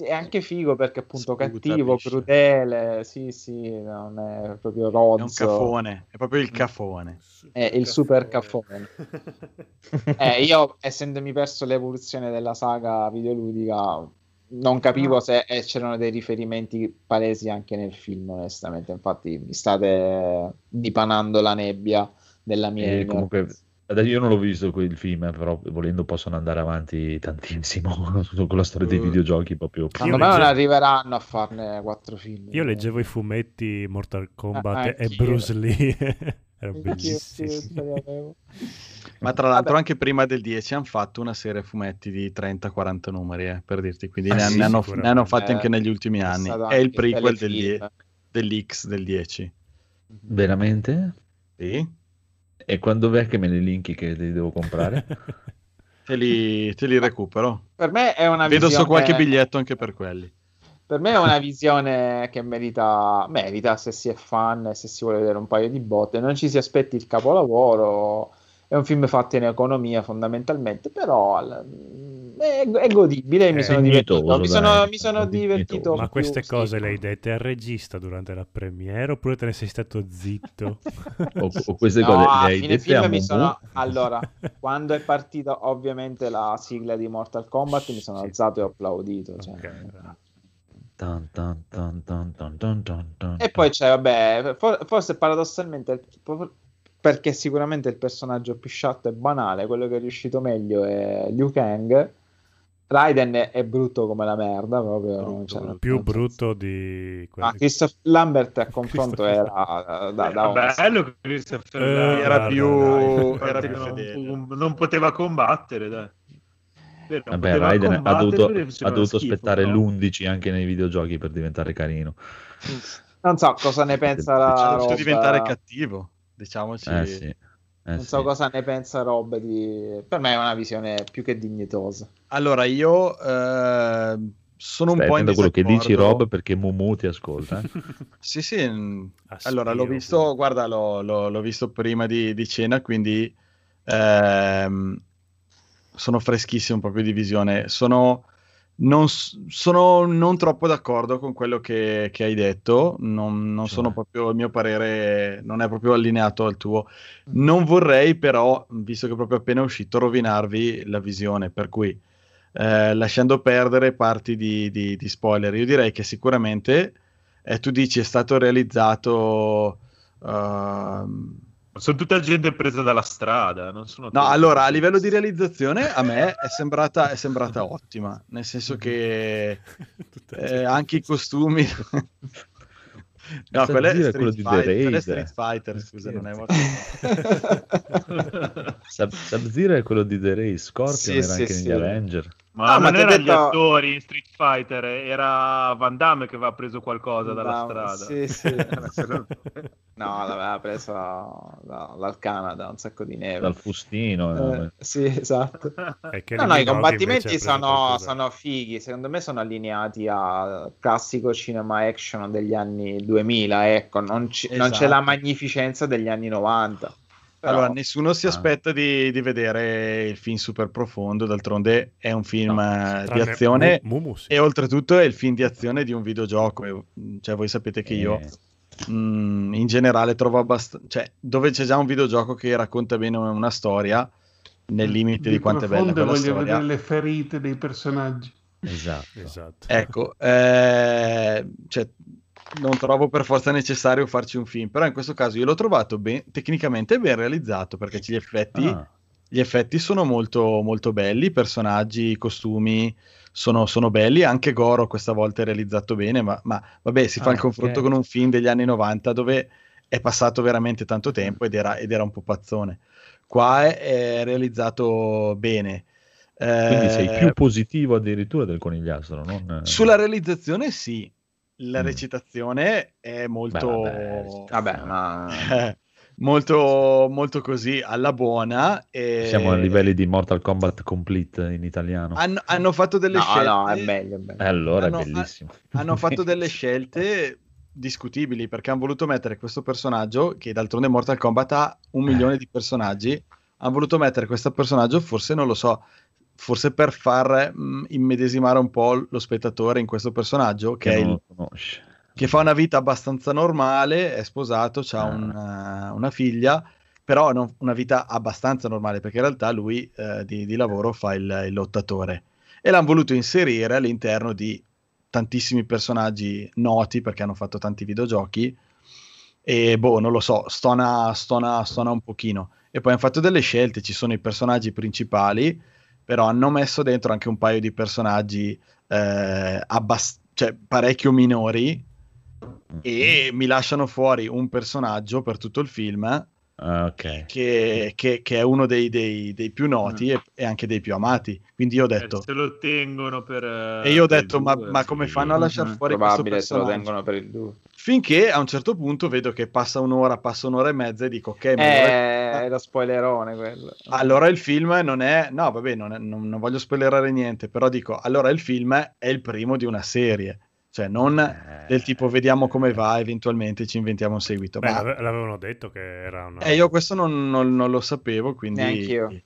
è anche figo perché appunto Sputa, cattivo, piscia. crudele, sì, sì, non è proprio È un rozzo, cafone, è proprio il cafone. è il super caffone. Eh, io, essendomi perso l'evoluzione della saga videoludica, non capivo se eh, c'erano dei riferimenti palesi anche nel film, onestamente. Infatti, mi state dipanando la nebbia della mia E ignoranza. comunque, io non l'ho visto quel film, eh, però volendo possono andare avanti tantissimo con la storia dei Uh. videogiochi proprio. Secondo me non legge- arriveranno a farne quattro film. Io leggevo i fumetti Mortal Kombat Ah, e. Bruce Lee. Era bellissimo. Ma tra l'altro Vabbè. anche prima del 10 hanno fatto una serie fumetti di 30-40 numeri, eh, per dirti, quindi Ah, ne, sì, ne hanno, ne hanno fatti Eh, anche negli ultimi c'è anni. È il prequel del. 10 dell'X del 10. Veramente? Sì? E quando è che me li linki che li devo comprare? Te li, te li recupero. Per me è una Vedo visione... su qualche biglietto anche per quelli. Per me è una visione che merita, merita se si è fan e se si vuole vedere un paio di botte. Non ci si aspetti il capolavoro. È un film fatto in economia fondamentalmente, però è, è godibile e mi È sono divertito. Mi sono, dai, mi sono è divertito. Ma più, queste sì. cose le hai dette al regista durante la premiere oppure te ne sei stato zitto? o, o queste No, cose le hai fine dette mi sono... Allora, quando è partita ovviamente la sigla di Mortal Kombat mi sono Sì. alzato e ho applaudito. cioè. Ok. Tan, tan, tan. E poi c'è, vabbè, for- forse paradossalmente, perché sicuramente il personaggio più sciatto e banale, quello che è riuscito meglio è Liu Kang. Raiden è, è brutto come la merda, proprio. Brutto, cioè. Più senso- brutto di... quelli- Ah, Christopher Lambert a confronto era da, da Vabbè, Oscar. bello che Christopher Eh, Lambert, Era guarda, più, era più non, fedele. non poteva combattere, dai. Vero, Vabbè, Raiden ha dovuto, ha dovuto schifo, aspettare no? l'11 anche nei videogiochi per diventare carino. Non so cosa ne pensa la Ha Rob. dovuto diventare cattivo, diciamoci. Eh sì. eh Non sì. so cosa ne pensa Rob di... Per me è una visione più che dignitosa. Allora, io eh, sono un Stai po' in quello che dici. Rob, perché Mumu ti ascolta. eh. Sì, sì. mm, Aspiro, Allora, l'ho visto, guarda, l'ho, l'ho- l'ho visto prima di, di cena, quindi ehm, sono freschissimo proprio di visione. Sono non, sono non troppo d'accordo con quello che, che hai detto, non, non Cioè? sono proprio, il mio parere non è proprio allineato al tuo. Non vorrei però, visto che proprio appena è uscito, rovinarvi la visione, per cui eh, lasciando perdere parti di, di- di spoiler, io direi che sicuramente eh, tu dici è stato realizzato... ehm, Sono tutta gente presa dalla strada. Non sono No, allora a livello di realizzazione a me è sembrata, è sembrata ottima, nel senso che eh, anche i costumi. No, quello è quello di The quello è Raid. Street Fighter, scusa, non è Sub- Sub-Zero è quello di The Race, Scorpion Sì, era sì, anche sì. negli Avenger. Ma Ah, ma non ho erano gli detto- attori in Street Fighter, era Van Damme che aveva preso qualcosa dalla No, strada. Sì, sì. no, l'aveva presa da- dal Canada, un sacco di neve. Dal fustino. Eh, sì, esatto. No, no, i combattimenti preso sono, sono fighi, secondo me sono allineati al classico cinema action degli anni 2000, ecco, non, ci- non c'è Esatto. la magnificenza degli anni 90. Però- Allora, nessuno si Ah. aspetta di, di vedere il film super profondo, d'altronde è un film eh, di azione Mu- Mumu, sì. e oltretutto è il film di azione di un videogioco. e, Cioè, voi sapete che io Eh, mm, in generale trovo abbastanza... Cioè, dove c'è già un videogioco che racconta bene una storia, nel limite di, quanto è bella quella voglio storia. vedere le ferite dei personaggi. esatto. Esatto. Ecco, eh, cioè, non trovo per forza necessario farci un film, però in questo caso io l'ho trovato ben- tecnicamente ben realizzato perché gli effetti, Ah, gli effetti sono molto, molto belli, i personaggi, i costumi sono, sono belli, anche Goro questa volta è realizzato bene, ma, ma vabbè, si fa Ah, il confronto ok. con un film degli anni 90 dove è passato veramente tanto tempo ed era, ed era un po' pazzone. Qua è, è realizzato bene. Quindi sei Eh, più positivo addirittura del conigliastro, non... Sulla realizzazione sì, la Mm. recitazione è molto... Beh, Vabbè, ma... eh, molto, molto così alla buona. E Siamo a livelli di Mortal Kombat Complete in italiano. hanno, hanno fatto delle No, scelte. no, è meglio, è meglio. E allora hanno- è bellissimo. hanno fatto delle scelte discutibili perché hanno voluto mettere questo personaggio che d'altronde Mortal Kombat ha un milione di personaggi hanno voluto mettere questo personaggio forse non lo so forse per far mh, immedesimare un po' lo spettatore in questo personaggio che, Che il- che fa una vita abbastanza normale è sposato ha Ah. una, una figlia però non una vita abbastanza normale perché in realtà lui eh, di, di lavoro fa il, il lottatore e l'hanno voluto inserire all'interno di tantissimi personaggi noti perché hanno fatto tanti videogiochi e boh, non lo so, stona, stona, stona un pochino. E poi hanno fatto delle scelte, ci sono i personaggi principali, però hanno messo dentro anche un paio di personaggi eh, abbast- cioè, parecchio minori e mi lasciano fuori un personaggio per tutto il film Ah, ok. che, che- che è uno dei, dei- dei più noti e, e anche dei più amati. Quindi io ho detto, Se lo tengono per... eh, e io ho per detto, ma, due, ma sì. come fanno a lasciare Mhm, fuori questo Probabile se lo personaggio? tengono per il 2. Finché a un certo punto vedo che passa un'ora, passa un'ora e mezza e dico, ok, ma è lo spoilerone quello. allora il film non è, no, vabbè, non, è- non- non voglio spoilerare niente, però dico, allora il film è il primo di una serie, cioè non Eh, del tipo vediamo come va, eventualmente ci inventiamo un seguito. Beh, Ma l'ave- l'avevano detto che era una... eh, io questo non, non- non lo sapevo, quindi... Neanch'io.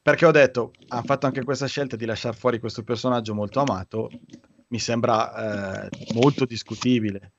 Perché ho detto, hanno fatto anche questa scelta di lasciare fuori questo personaggio molto amato, mi sembra eh, molto discutibile.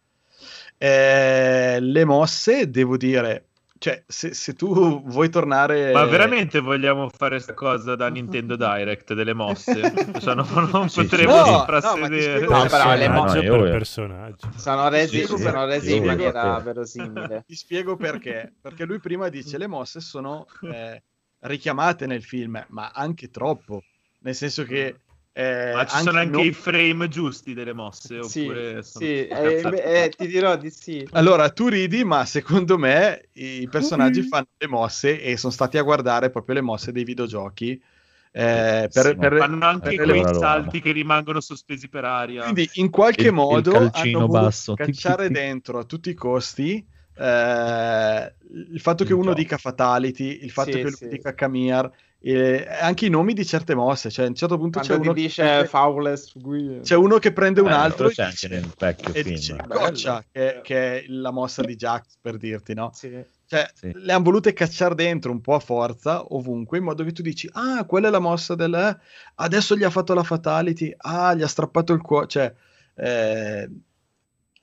Eh, le mosse, devo dire, cioè, se, se tu vuoi tornare... Ma veramente vogliamo fare questa cosa da Nintendo Direct delle mosse? Cioè, non, non Sì, sì. potremo No, no, intrasedere. spiego- No, però le Personaggio mo- per io- personaggio. Sono resi, Sì, sì, sono resi in maniera verosimile. Ti spiego perché. Perché lui prima dice le mosse sono eh, richiamate nel film, ma anche troppo. Nel senso che... eh, Ma ci sono anche non- i frame giusti delle mosse? Sì, Oppure sì, eh, cazzate? eh, ti dirò di sì. Allora, tu ridi, ma secondo me i personaggi fanno le mosse e sono stati a guardare proprio le mosse dei videogiochi. eh, per- Sì, per- Fanno anche Ecco, quei allora lo salti che rimangono sospesi per aria. Quindi in qualche Il- il modo calcino hanno basso, cacciare tic, tic. dentro a tutti i costi eh, il fatto che Il uno gioco. dica Fatality, il fatto Sì, che lui sì. dica Kamir, eh, anche i nomi di certe mosse. Cioè, a un certo punto c'è uno, che dice Guy- c'è uno che prende un Eh, altro lo e nel vecchio e film. dice goccia, che, che è la mossa di Jax per dirti, no? Sì. Cioè, Sì. le hanno volute cacciare dentro un po' a forza, ovunque, in modo che tu dici, ah, quella è la mossa del... eh, Adesso gli ha fatto la fatality, ah, gli ha strappato il cuore, cioè... eh,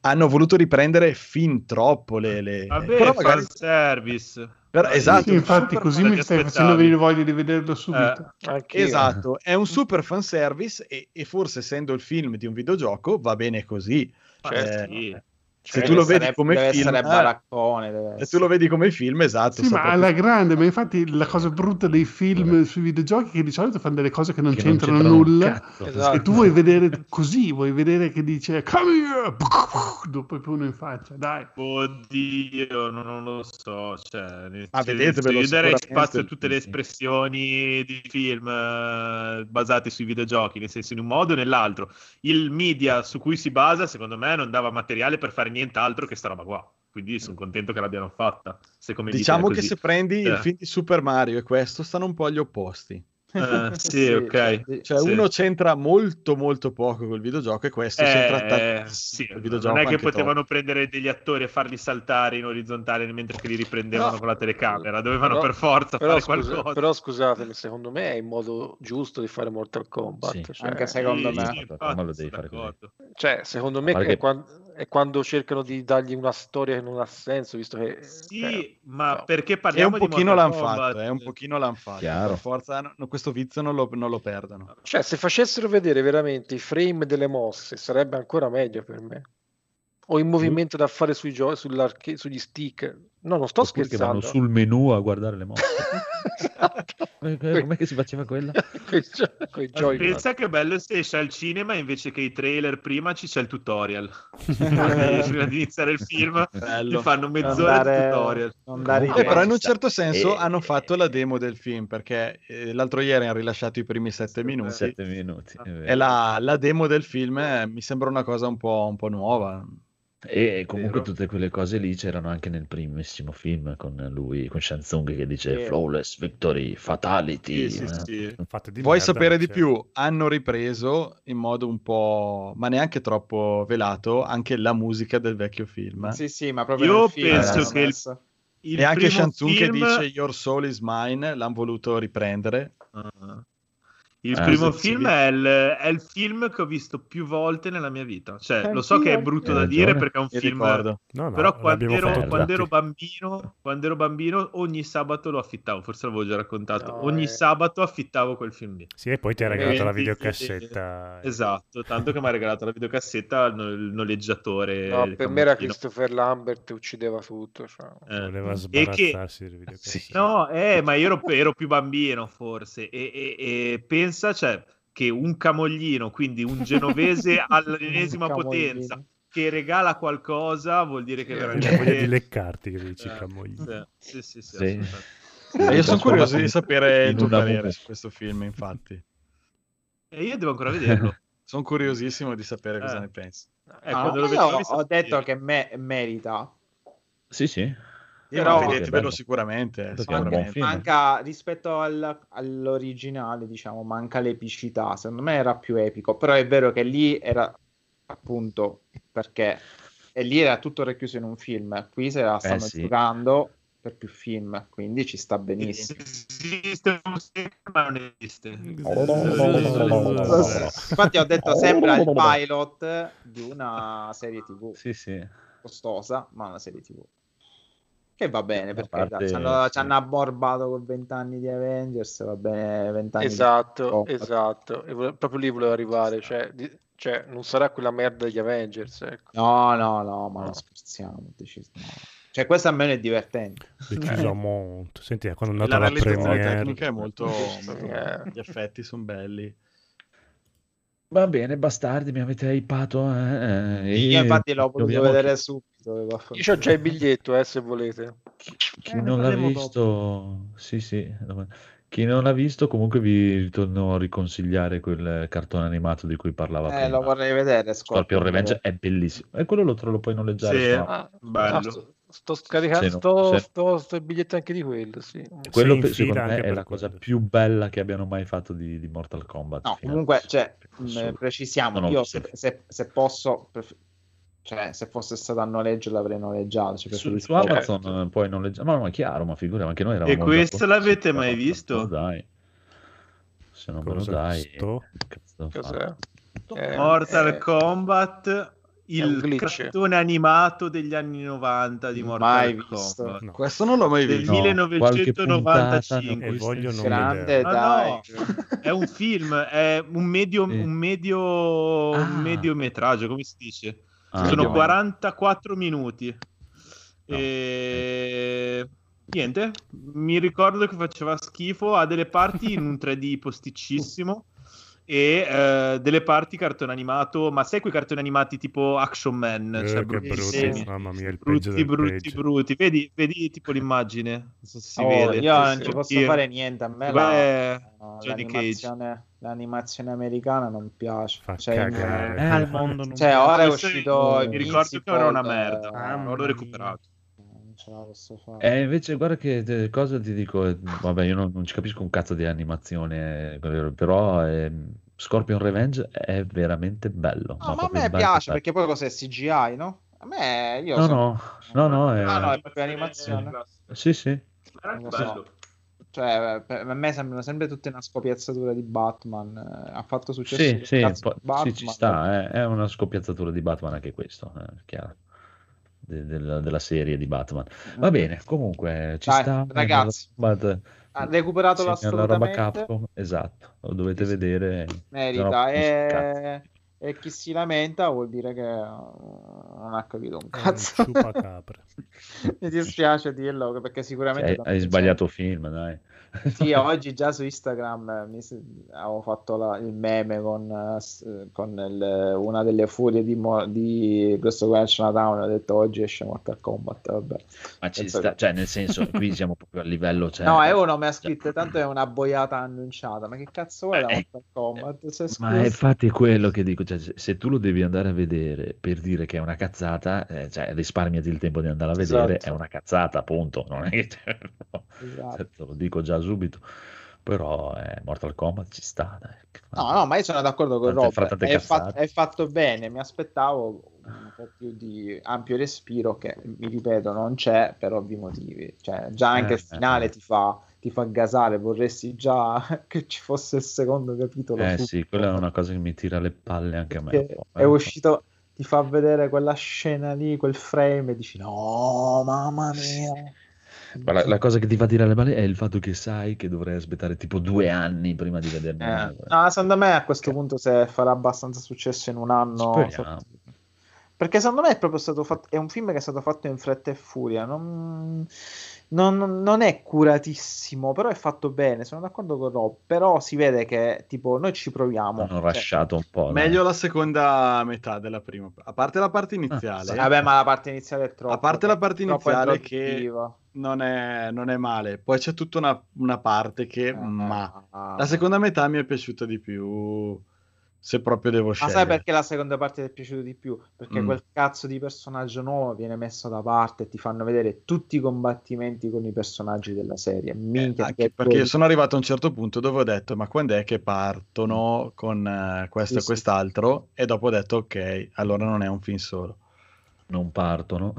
hanno voluto riprendere fin troppo le... le... Vabbè, però magari... fanservice. però- esatto, Sì, infatti, così mi stai ti facendo aspettavi. venire voglia di vederlo subito. Anch'io. Esatto, è un super fanservice e, e forse essendo il film di un videogioco va bene così. Cioè, sì. Se Deve tu lo vedi essere- come deve film, essere eh, baraccone. deve se tu lo vedi come film, esatto. Sì, ma proprio- alla grande, ma infatti la cosa brutta dei film sui videogiochi è che di solito fanno delle cose che non Che non c'entrano c'entrano un nulla. Esatto. E tu vuoi vedere così, vuoi vedere che dice come here, dopo più uno in faccia, dai. Oddio, non, non lo so. Cioè, Ah, vedetevelo io darei spazio a tutte le espressioni di film eh, basate sui videogiochi, nel senso in un modo o nell'altro. Il media su cui si basa, secondo me, non dava materiale per fare nient'altro che sta roba qua. Quindi sono contento che l'abbiano fatta. Se come dite è Diciamo che così. se prendi il Eh. film di Super Mario e questo stanno un po' agli opposti. Eh, sì, ok. Cioè, Sì. uno c'entra molto, molto poco col videogioco e questo c'entra Eh, tantissimo sì, col videogioco. non è che potevano troppo. prendere degli attori e farli saltare in orizzontale mentre che li riprendevano No. con la telecamera, dovevano Però- per forza Però, fare scusa- qualcosa. però scusatemi, secondo me è il modo giusto di fare Mortal Kombat. Sì, cioè, anche secondo Sì, me. sì, infatti, Ma lo devi fare cioè, secondo me che- quan- è quando cercano di dargli una storia che non ha senso, visto che... Sì, cioè, ma no. perché È un parliamo di pochino Mortal l'han Kombat? fatto, è un pochino l'han fatto. Per forza, no, questo vizio non lo, non lo perdono. Cioè, se facessero vedere veramente i frame delle mosse, sarebbe ancora meglio per me. O il movimento da fare sui gio- sugli stick, No, non sto Oppure che vanno scherzando. sul menu a guardare le mosse. Esatto. Eh, Com'è che si faceva quella? Pensa che bello se esce al cinema invece che i trailer prima ci c'è il tutorial. Prima di iniziare il film Bello. ti fanno mezz'ora di dare- tutorial. non dare Eh, però in un certo senso E- hanno fatto la demo del film perché eh, l'altro ieri hanno rilasciato i primi sette minuti Sette minuti. e la, la demo del film eh, mi sembra una cosa un po', un po' nuova. E comunque Vero. tutte quelle cose lì c'erano anche nel primissimo film con lui, con Shansung che dice Sì. flawless victory, fatality. Sì, sì, eh. sì. Di Vuoi merda, sapere di cioè. più? Hanno ripreso in modo un po', ma neanche troppo velato, anche la musica del vecchio film. Sì, sì, ma proprio Io film penso l'hanno che il-. Il e anche primo Shansung che film- dice Your soul is mine, l'hanno voluto riprendere. Ah. Il Eh, primo film è il, è il film che ho visto più volte nella mia vita. Cioè, lo so che è brutto da dire perché è un film. No, no, Però quando ero, quando ero bambino, quando ero bambino, ogni sabato lo affittavo. Forse l'avevo già raccontato. No, ogni eh. sabato affittavo quel film lì. Sì, e poi ti ha regalato la Quindi, videocassetta. Esatto, tanto che mi ha regalato la videocassetta il no- il noleggiatore. No, il per me era. Christopher Lambert uccideva tutto. cioè. Eh. Voleva E che sbarazzarsi del videocassetta. Sì. No, eh, ma io ero, ero più bambino forse e, e- e pensa cioè, che un camoglino, quindi un genovese all'ennesima Un camoglino. potenza che regala qualcosa vuol dire che veramente... voglia di leccarti che dici, Eh, camogli. sì, sì, sì, sì, Sì. assolutamente. E io sono curioso di sapere il tuo parere su questo film, infatti. E io devo ancora vederlo. Sono curiosissimo di sapere cosa Eh. ne pensi. Eh, Ah, ho detto dire. che me- merita. Sì, sì. Però Però- vedetevelo sicuramente. Un sicuramente. Manca rispetto al- all'originale, diciamo, manca l'epicità. Secondo me era più epico, però è vero che lì era appunto perché e lì era tutto racchiuso in un film. Qui se la stanno sì. giocando per più film, quindi ci sta benissimo. Esiste un film, ma non esiste. Infatti ho detto sembra il pilot di una serie TV Sì, sì. costosa, ma una serie TV. Che va bene, A perché parte- ci, hanno, ci sì. hanno aborbato con 20 anni di Avengers, va bene 20 anni Esatto, di... esatto. E vole- proprio lì volevo arrivare. Cioè, di- cioè, non sarà quella merda degli Avengers. Ecco. No, no, no, ma non scherziamo. decis- no. Cioè, questo almeno è divertente. Decisamente. Senti, quando è La andata la, realizzazione premiere... tecnica è molto... molto- Eh. Gli effetti sono belli. Va bene, bastardi, mi avete hypato. eh, eh, Io e infatti l'ho potuto vedere chi- subito. Io ho già il biglietto, eh, se volete. Chi Eh, non l'ha visto, sì, sì. Chi non l'ha visto, comunque vi ritorno a riconsigliare quel cartone animato di cui parlava Eh, prima. lo vorrei vedere. Scorpion Revenge è bellissimo. E quello lo, tro- lo puoi noleggiare. Sì. su- Ah, Bello. ah, sto, sto scaricando, no- sto, sto, sto il biglietto anche di quello, sì. Quello Sì, secondo me è la cosa quello. più bella che abbiano mai fatto di, di Mortal Kombat. No, comunque, cioè, mh, precisiamo, Non ho io se, se- se posso, pref- cioè, se fosse stato a noleggio l'avrei noleggiato. Cioè, Su, su Amazon eh, puoi noleggiare, ma no, è chiaro, ma figura, anche noi eravamo E questo già- l'avete mai visto? se Dai. Se non me lo Cosa dai, sto? cazzo Cos'è? Eh, Mortal eh, Kombat, il cartone animato degli anni 90 di Mortal Mai visto. Kombat. No. Questo non l'ho mai Del visto. No, qualche puntata 1995. E Questo voglio Grande. Ah, dai. no, è un film, è un medio, un medio, Ah. un mediometraggio, come si dice? Ah, Sono no. 44 minuti. E... Niente, mi ricordo che faceva schifo, ha delle parti in un 3D posticcissimo e eh, delle parti cartone animato, ma sai quei cartoni animati tipo Action Man, Eh, cioè brutto, mamma mia, il peggio brutti, del brutti, peggio. brutti. Vedi, vedi tipo l'immagine, non so se si Oh, vede. io non ci posso fare niente. A me Beh, la- no, l'animazione, l'animazione americana non piace. Fa Cioè, cagare. Eh, al mondo non Cioè, ora è uscito mi ricordo che era una merda, non l'ho recuperato. Ce la posso fare. Eh, invece, guarda che eh, cosa ti dico, eh, vabbè, io non, non ci capisco un cazzo di animazione, eh, però ehm, Scorpion Revenge è veramente bello. No, ma a me bello, piace bello. perché poi cos'è CGI, no? A me io No, sono- no, no, no, è... Ah, no, è proprio animazione. Sì, sì. Era bello. so. Cioè, per a me sembrano sempre tutte una scopiazzatura di Batman. eh, Ha fatto successo Sì, sì, po- sì, ci sta, eh, è una scoppiazzatura di Batman anche questo, eh, chiaro, de- della, della serie di Batman. Va bene, comunque ci Dai, sta. ragazzi. Mortal Kombat, Ha recuperato sì, la roba. Capcom, esatto, lo dovete vedere. Merita. no, E... cazzo. E chi si lamenta vuol dire che eh, non ha capito un un cazzo. ciupacapre. Mi dispiace dirlo perché sicuramente... Hai, da- hai sbagliato film, dai. Sì, oggi già su Instagram eh, mi avevo fatto la- il meme con, eh, con il- una delle furie di, mo- di questo qua Chinatown. Ho detto oggi esce Mortal Kombat. Vabbè. Ma ci sta, che- cioè, nel senso, qui siamo proprio a livello. Cioè, No, uno mi ha scritto tanto è una boiata annunciata. Ma che cazzo da Eh, Mortal Kombat? Cioè, Ma è infatti quello che dico, cioè, se, tu lo devi andare a vedere per dire che è una cazzata, eh, cioè, risparmiati il tempo di andare a vedere, Esatto. è una cazzata, appunto. Non è che cioè, no, Esatto. te lo dico già subito. Però eh, Mortal Kombat ci sta, dai. No, no, ma io sono d'accordo con Rob. È, è fatto bene. Mi aspettavo un po' più di ampio respiro, che mi ripeto, non c'è per ovvi motivi. Cioè, già anche Eh, il finale eh. ti fa, ti fa gasare. Vorresti già che ci fosse il secondo capitolo. Eh subito. sì, quella è una cosa che mi tira le palle anche a me. po', è eh. uscito, ti fa vedere quella scena lì, quel frame, e dici: No, mamma mia. Ma la, la cosa che ti fa tirare le palle è il fatto che sai che dovrei aspettare tipo due anni prima di vederne Eh, no, secondo me a questo punto se farà abbastanza successo in un anno perché secondo me è proprio stato fatto è un film che è stato fatto in fretta e furia non, non- non è curatissimo però è fatto bene sono d'accordo con Rob però si vede che tipo noi ci proviamo Hanno Cioè, rasciato un po'. Meglio la seconda metà della prima. A parte la parte iniziale. sì, vabbè ma la parte iniziale è troppo A parte la parte iniziale che non è, non è male. Poi c'è tutta una, una parte che... Eh, ma ah. la seconda metà mi è piaciuta di più. Se proprio devo Ma scegliere. sai perché la seconda parte ti è piaciuta di più? Perché Mm. quel cazzo di personaggio nuovo viene messo da parte e ti fanno vedere tutti i combattimenti con i personaggi della serie. Minchia, Eh, Anche che perché poi- sono arrivato a un certo punto dove ho detto ma quando è che partono con eh, questo Sì, e sì. quest'altro e dopo ho detto ok allora non è un film solo Non partono.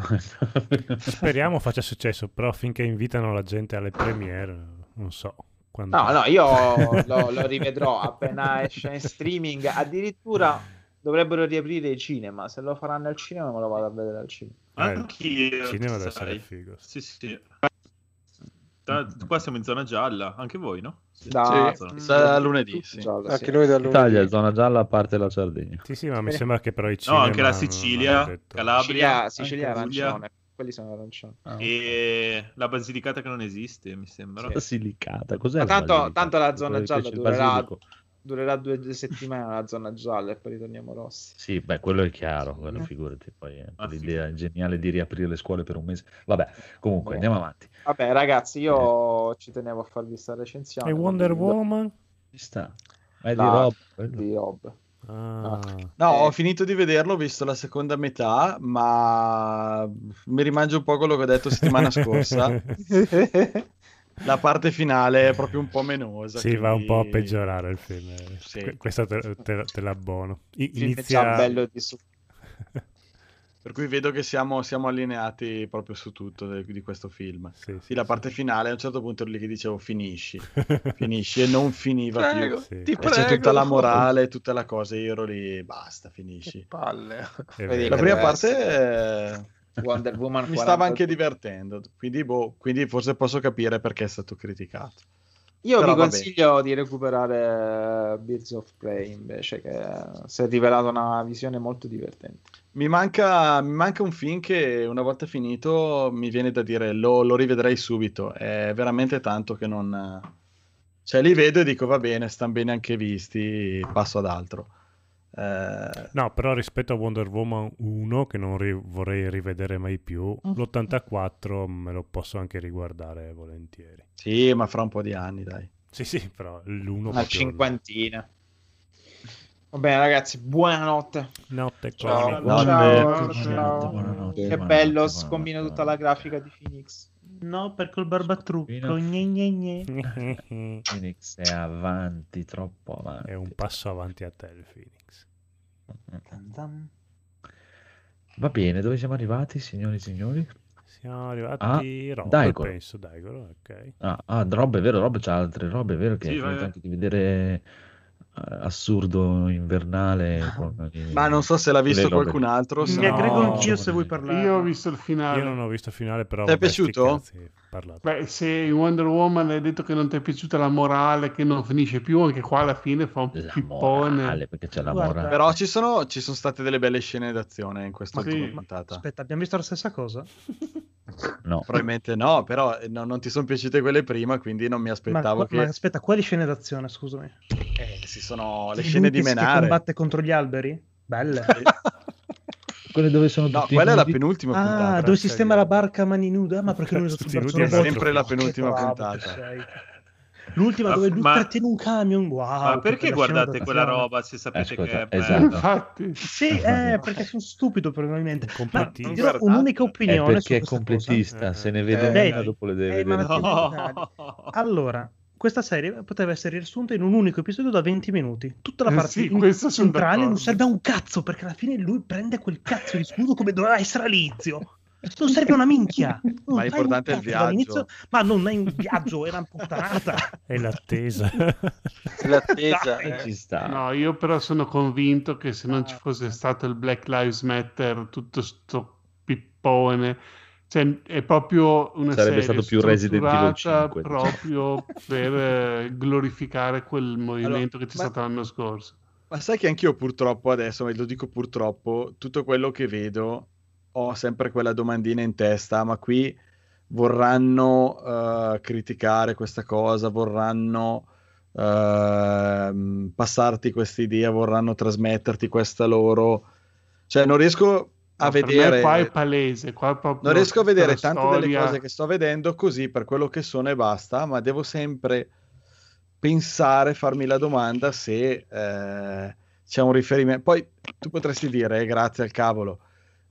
Speriamo faccia successo, però finché invitano la gente alle premiere, non so. Quando... No, no, io lo, lo rivedrò appena esce in streaming. Addirittura dovrebbero riaprire i cinema. Se lo faranno al cinema, me lo vado a vedere al cinema. Eh, Anch'io. il cinema deve essere figo. Sì, sì. Tra- Qua siamo in zona gialla, anche voi, no? Sì, Da, sì, da lunedì, sì. Giallo, Anche sì. noi da lunedì. Italia, zona gialla, a parte la Sardegna. Sì, sì, ma mi sembra che però i No, cinema... anche la Sicilia, Calabria, Sicilia, Sicilia arancione. Quelli sono arancioni. e la Basilicata che non esiste, mi sembra. Basilicata, cos'è Ma la tanto, Basilicata? tanto la zona gialla durerà, durerà due, settimane la zona gialla e poi ritorniamo rossi. Sì, beh, quello è chiaro, quello Mm. figurati. Poi eh, Ah, sì. l'idea geniale di riaprire le scuole per un mese. Vabbè, comunque, Boh. andiamo avanti. Vabbè, ragazzi, io ci tenevo a farvi questa recensione. E Wonder Woman? Ci sta. Ma è di La- quello. Di Rob. Ah, no Eh. ho finito di vederlo ho visto la seconda metà ma mi rimangio un po' quello che ho detto settimana scorsa la parte finale è proprio un po' menosa sì, va un po' a quindi- peggiorare il film. eh. Sì. Que- Questa te, te- te l'abbono. I- Il film è inizia... già bello di su. Per cui vedo che siamo, siamo allineati proprio su tutto de- di questo film Sì, sì, sì, la sì. parte finale a un certo punto lì che dicevo finisci finisci e non finiva più Prego, Sì. ti E prego. c'è tutta la morale, tutta la cosa, io ero lì, basta, finisci. Palle. È Vedi vero. La che prima parte eh, Wonder Woman mi 40. stava anche divertendo, quindi, boh, quindi forse posso capire perché è stato criticato. Io Però vi vabbè. consiglio di recuperare eh, Birds of Prey invece, che si è rivelata una visione molto divertente. Mi manca, mi manca un film che una volta finito mi viene da dire lo, lo rivedrei subito, è veramente tanto che non... Cioè li vedo e dico va bene, stanno bene anche visti, passo ad altro. Eh, No, però rispetto a Wonder Woman 1, che non ri- vorrei rivedere mai più, Mm. l'84 me lo posso anche riguardare volentieri. sì, ma fra un po' di anni, dai. Sì, sì, però l'1 Una cinquantina. Va bene ragazzi, buonanotte. Notte Ciao. Ciao. Buonanotte, ciao. buonanotte, buonanotte, Che bello, scombino tutta la grafica di Phoenix. No, perché il barbatrucco. Gne, gne, gne. Phoenix è avanti, troppo avanti. È un passo avanti a te il Phoenix. Va bene, dove siamo arrivati, signori e signori? Siamo arrivati Ah, Rob, Daigoro. penso, Daigoro, ok. Ah, ah, Rob, è vero, Rob c'ha altre robe, è vero che Sì, hai finito anche di vedere assurdo invernale. con i- Ma non so se l'ha visto robe qualcun altro. se Mi no- aggrego anch'io se vuoi parlare. Io ho visto il finale. Io non ho visto il finale, però. Ti è piaciuto? Beh, se in Wonder Woman hai detto che non ti è piaciuta la morale, che non finisce più, anche qua alla fine fa un La pippone. morale, perché c'è la Guarda, morale. Però ci sono, ci sono state delle belle scene d'azione in questa sì. puntata. Aspetta, abbiamo visto la stessa cosa? No. Probabilmente no, però eh, no, non ti sono piaciute quelle prima, quindi non mi Ma, aspettavo ma che aspetta, quali scene d'azione, scusami? eh, si sono le Lui scene di si- che menare. combatte contro gli alberi? Belle. Quelle dove sono No, quella è la penultima Ah, puntata. dove sistema la barca a mani nude? Ah, ma perché non è Tutti sul braccio nudi robotico? è sempre la penultima puntata. L'ultima Ma- dove lui ma- trattiene un camion, wow. Ma perché guardate quella roba se sapete Ascolta, che è esatto. Infatti, Sì, eh, perché sono stupido probabilmente. Ma dirò un'unica È opinione perché su è completista, cosa. se ne vede Eh, una dopo le deve eh, No. Allora, questa serie poteva essere riassunta in un unico episodio da 20 minuti. Tutta la Eh parte sì, questo sono centrale non serve a un cazzo, perché alla fine lui prende quel cazzo di scudo come doveva essere all'inizio. Non serve una minchia. Non Ma l'importante un è il viaggio. Ma non è un viaggio, era una puttanata. È l'attesa. L'attesa. Eh, eh. Ci sta. no, io però sono convinto che se non ci fosse stato il Black Lives Matter, tutto sto pippone, cioè è proprio una Sarebbe serie stato più Resident Evil strutturata 5, diciamo. proprio per eh, glorificare quel movimento che c'è ma- stato l'anno scorso. Ma sai che anch'io purtroppo adesso, ma lo dico purtroppo, tutto quello che vedo ho sempre quella domandina in testa, ma qui vorranno eh, criticare questa cosa, vorranno ehm, passarti questa idea, vorranno trasmetterti questa loro... Cioè non riesco a No, vedere... qua è palese, qua proprio Non riesco a vedere tante delle storia- cose che sto vedendo così per quello che sono e basta, ma devo sempre pensare, farmi la domanda se eh, c'è un riferimento. Poi tu potresti dire, eh, grazie al cavolo,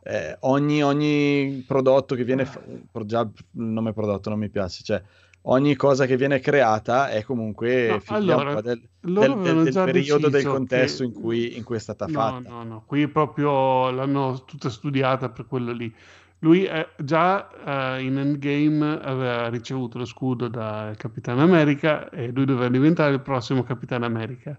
eh, ogni, ogni prodotto che viene, fa- già il nome prodotto non mi piace, cioè ogni cosa che viene creata è comunque No, figlia allora, del, del- del- del periodo, del contesto che- in cui, in cui è stata No, fatta. no, no, qui proprio l'hanno tutta studiata per quello lì. Lui eh, già eh, in Endgame aveva ricevuto lo scudo da Capitano America e lui doveva diventare il prossimo Capitano America.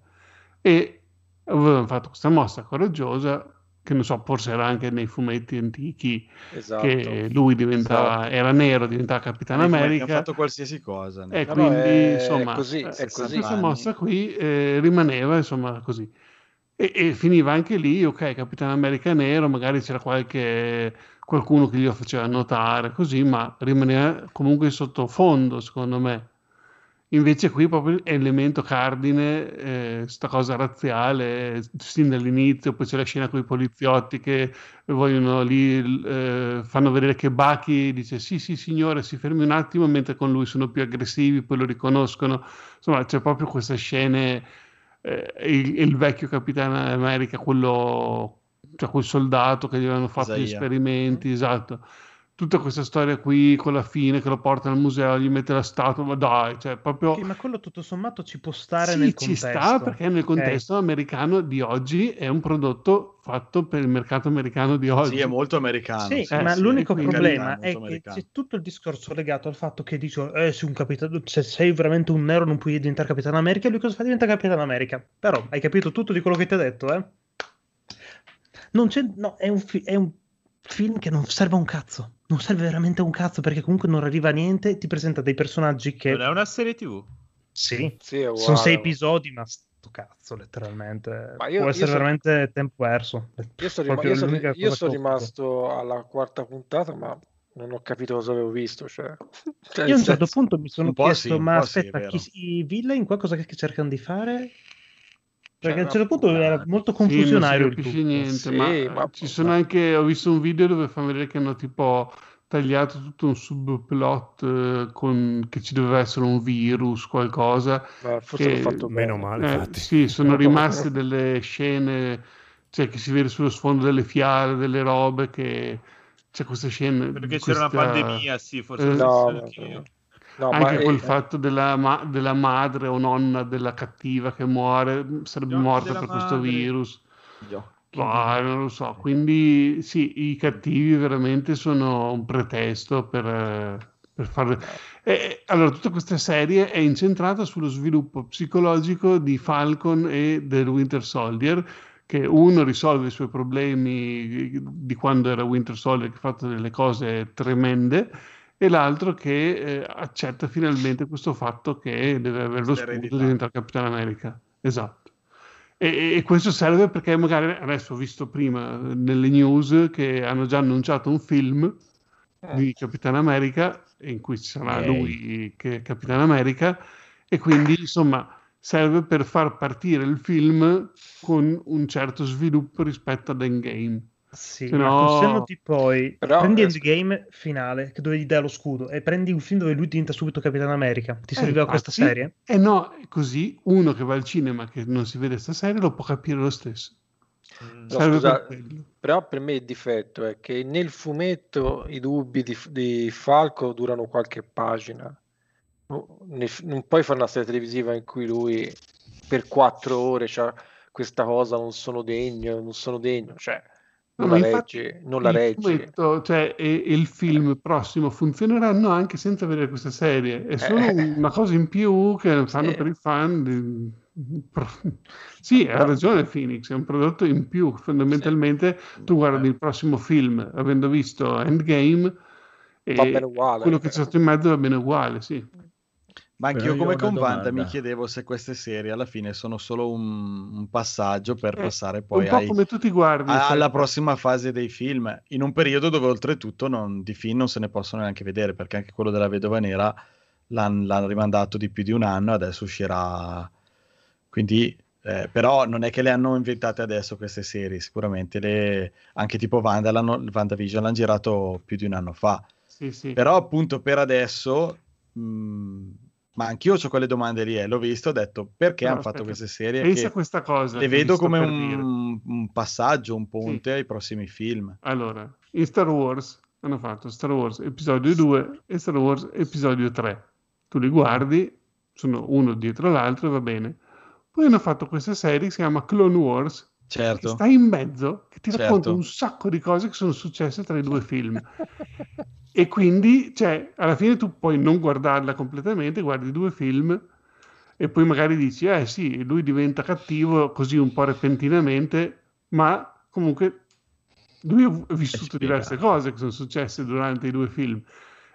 E avevano fatto questa mossa coraggiosa, che non so, forse era anche nei fumetti antichi, Esatto. che lui diventava, era nero, diventava Capitano Nei America. hanno fatto qualsiasi cosa. E No, quindi, è- insomma, è così, eh, è così. questa mossa qui eh, rimaneva, insomma, così. E, e finiva anche lì, ok, Capitano America nero, magari c'era qualche, qualcuno che glielo faceva notare, così, ma rimaneva comunque sottofondo, secondo me. Invece qui proprio è elemento cardine, eh, sta cosa razziale, sin dall'inizio, poi c'è la scena con i poliziotti che vogliono lì, eh, fanno vedere che Bucky dice sì sì signore si fermi un attimo, mentre con lui sono più aggressivi, poi lo riconoscono, insomma c'è proprio queste scene, eh, il, il vecchio Capitano America, quello, cioè quel soldato che gli avevano fatto gli Isaia. esperimenti, esatto tutta questa storia qui con la fine che lo porta al museo, gli mette la statua, ma dai, cioè proprio Ok, ma quello tutto sommato ci può stare sì, nel ci contesto. sta perché nel contesto americano di oggi è un prodotto fatto per il mercato americano di oggi. Sì, è molto americano. Sì, Eh, ma sì, l'unico problema è molto che c'è tutto il discorso legato al fatto che dicono eh, se, un capitano, se sei veramente un nero non puoi diventare Capitano America, lui cosa fa? Diventa Capitano America. Però hai capito tutto di quello che ti ha detto, eh? Non c'è, no, è un, fi- è un film che non serve un cazzo. Non serve veramente un cazzo perché comunque non arriva a niente. Ti presenta dei personaggi che. Non è una serie TV? Sì, Sì, sono sei episodi, ma sto cazzo, letteralmente. Ma io- Può io essere sono- veramente tempo perso. Io sono, Proprio io sono- io sono rimasto alla quarta puntata, ma non ho capito cosa avevo visto. Cioè, Cioè, Io a un certo senso- punto mi sono chiesto, sì, ma sì, aspetta, vero. chi, i villain qua cosa che cercano di fare? Perché Cioè, a un certo punto era molto Sì, non si confusionario niente, Sì, ma, ma- ci sono anche, ho visto un video dove fanno vedere che hanno tipo tagliato tutto un subplot eh, con, che ci doveva essere un virus, qualcosa. ma forse che- l'ho fatto Meno male, Eh, infatti. sì, sono rimaste delle scene, cioè che si vede sullo sfondo delle fiale, delle robe, che c'è queste scene. Perché di c'era una questa- pandemia, sì, forse Eh, No, no, anch'io. No, ma Anche è- quel fatto della, ma- della madre o nonna della cattiva che muore, sarebbe occhi morta per questo madre. virus. Gli occhi. Ah, non lo so, quindi sì, i cattivi veramente sono un pretesto per, per farle... E, allora, tutta questa serie è incentrata sullo sviluppo psicologico di Falcon e del Winter Soldier, che uno risolve i suoi problemi di quando era Winter Soldier, che ha fatto delle cose tremende, e l'altro che eh, accetta finalmente questo fatto che deve avere lo scudo e diventare Capitano America. Esatto. E, e questo serve perché magari adesso ho visto prima eh, nelle news che hanno già annunciato un film di Capitano America in cui ci sarà Ok. lui che è Capitano America e quindi insomma serve per far partire il film con un certo sviluppo rispetto ad Endgame. Sì, no- se no ti poi Però, prendi eh, Endgame finale, che dove gli dai lo scudo, e prendi un film dove lui diventa subito Capitano America. Ti Eh, serviva questa infatti, serie? Eh no, così uno che va al cinema che non si vede serie lo può capire lo stesso. No, Serve scusa, per però per me il difetto è che nel fumetto i dubbi di, di Falco durano qualche pagina. No, ne- Non puoi fare una serie televisiva in cui lui per quattro ore c'ha questa cosa, non sono degno, non sono degno, cioè No, non ma la reggi, non la il reggi. fumetto, cioè, e, e il film prossimo funzioneranno anche senza vedere questa serie. È solo Eh. una cosa in più che fanno Sì. per i fan. di- Sì, ha ragione Phoenix, è un prodotto in più. Fondamentalmente tu guardi il prossimo film avendo visto Endgame e quello che c'è stato in mezzo va bene uguale, sì. Ma anch'io io come con Wanda mi chiedevo se queste serie alla fine sono solo un, un passaggio per Eh, passare un poi po' ai- guardi. a- sai, alla prossima fase dei film, in un periodo dove oltretutto non, di film non se ne possono neanche vedere, perché anche quello della Vedova Nera l'han- l'hanno rimandato di più di un anno, adesso uscirà. Quindi, eh, però non è che le hanno inventate adesso queste serie, sicuramente le, anche tipo Wanda, l'hanno, WandaVision l'hanno girato più di un anno fa. Sì, sì. Però appunto per adesso, mh, ma anch'io ho quelle domande lì, eh, l'ho visto, ho detto perché No, hanno fatto queste serie Pensa che a questa cosa. le che vedo come un, un passaggio, un ponte ai prossimi film. Allora, in Star Wars hanno fatto Star Wars episodio 2 e Star Wars episodio 3. Tu li guardi, sono uno dietro l'altro e va bene. Poi hanno fatto questa serie che si chiama Clone Wars, che Certo. sta in mezzo, che ti Certo. racconta un sacco di cose che sono successe tra i due film. e quindi, cioè, alla fine tu puoi non guardarla completamente, guardi due film e poi magari dici, eh sì, lui diventa cattivo così un po' repentinamente, ma comunque lui ha vissuto diverse cose che sono successe durante i due film.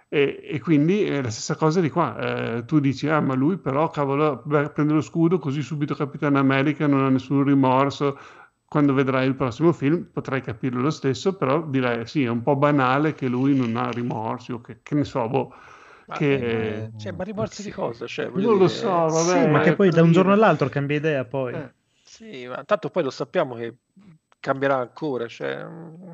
E, e quindi è la stessa cosa di qua. Eh, tu dici, ah, ma lui però, cavolo, beh, prende lo scudo, così subito Capitano America non ha nessun rimorso. Quando vedrai il prossimo film potrai capirlo lo stesso, però direi sì, è un po' banale che lui non ha rimorsi o che, che ne so, boh, Ma, che... eh, cioè, ma rimorsi di cosa? Cioè, Non lo dire, so, vabbè. Sì, ma eh, che poi da un dire. giorno all'altro cambia idea poi. Eh. Sì, ma tanto poi lo sappiamo che cambierà ancora, cioè, mm,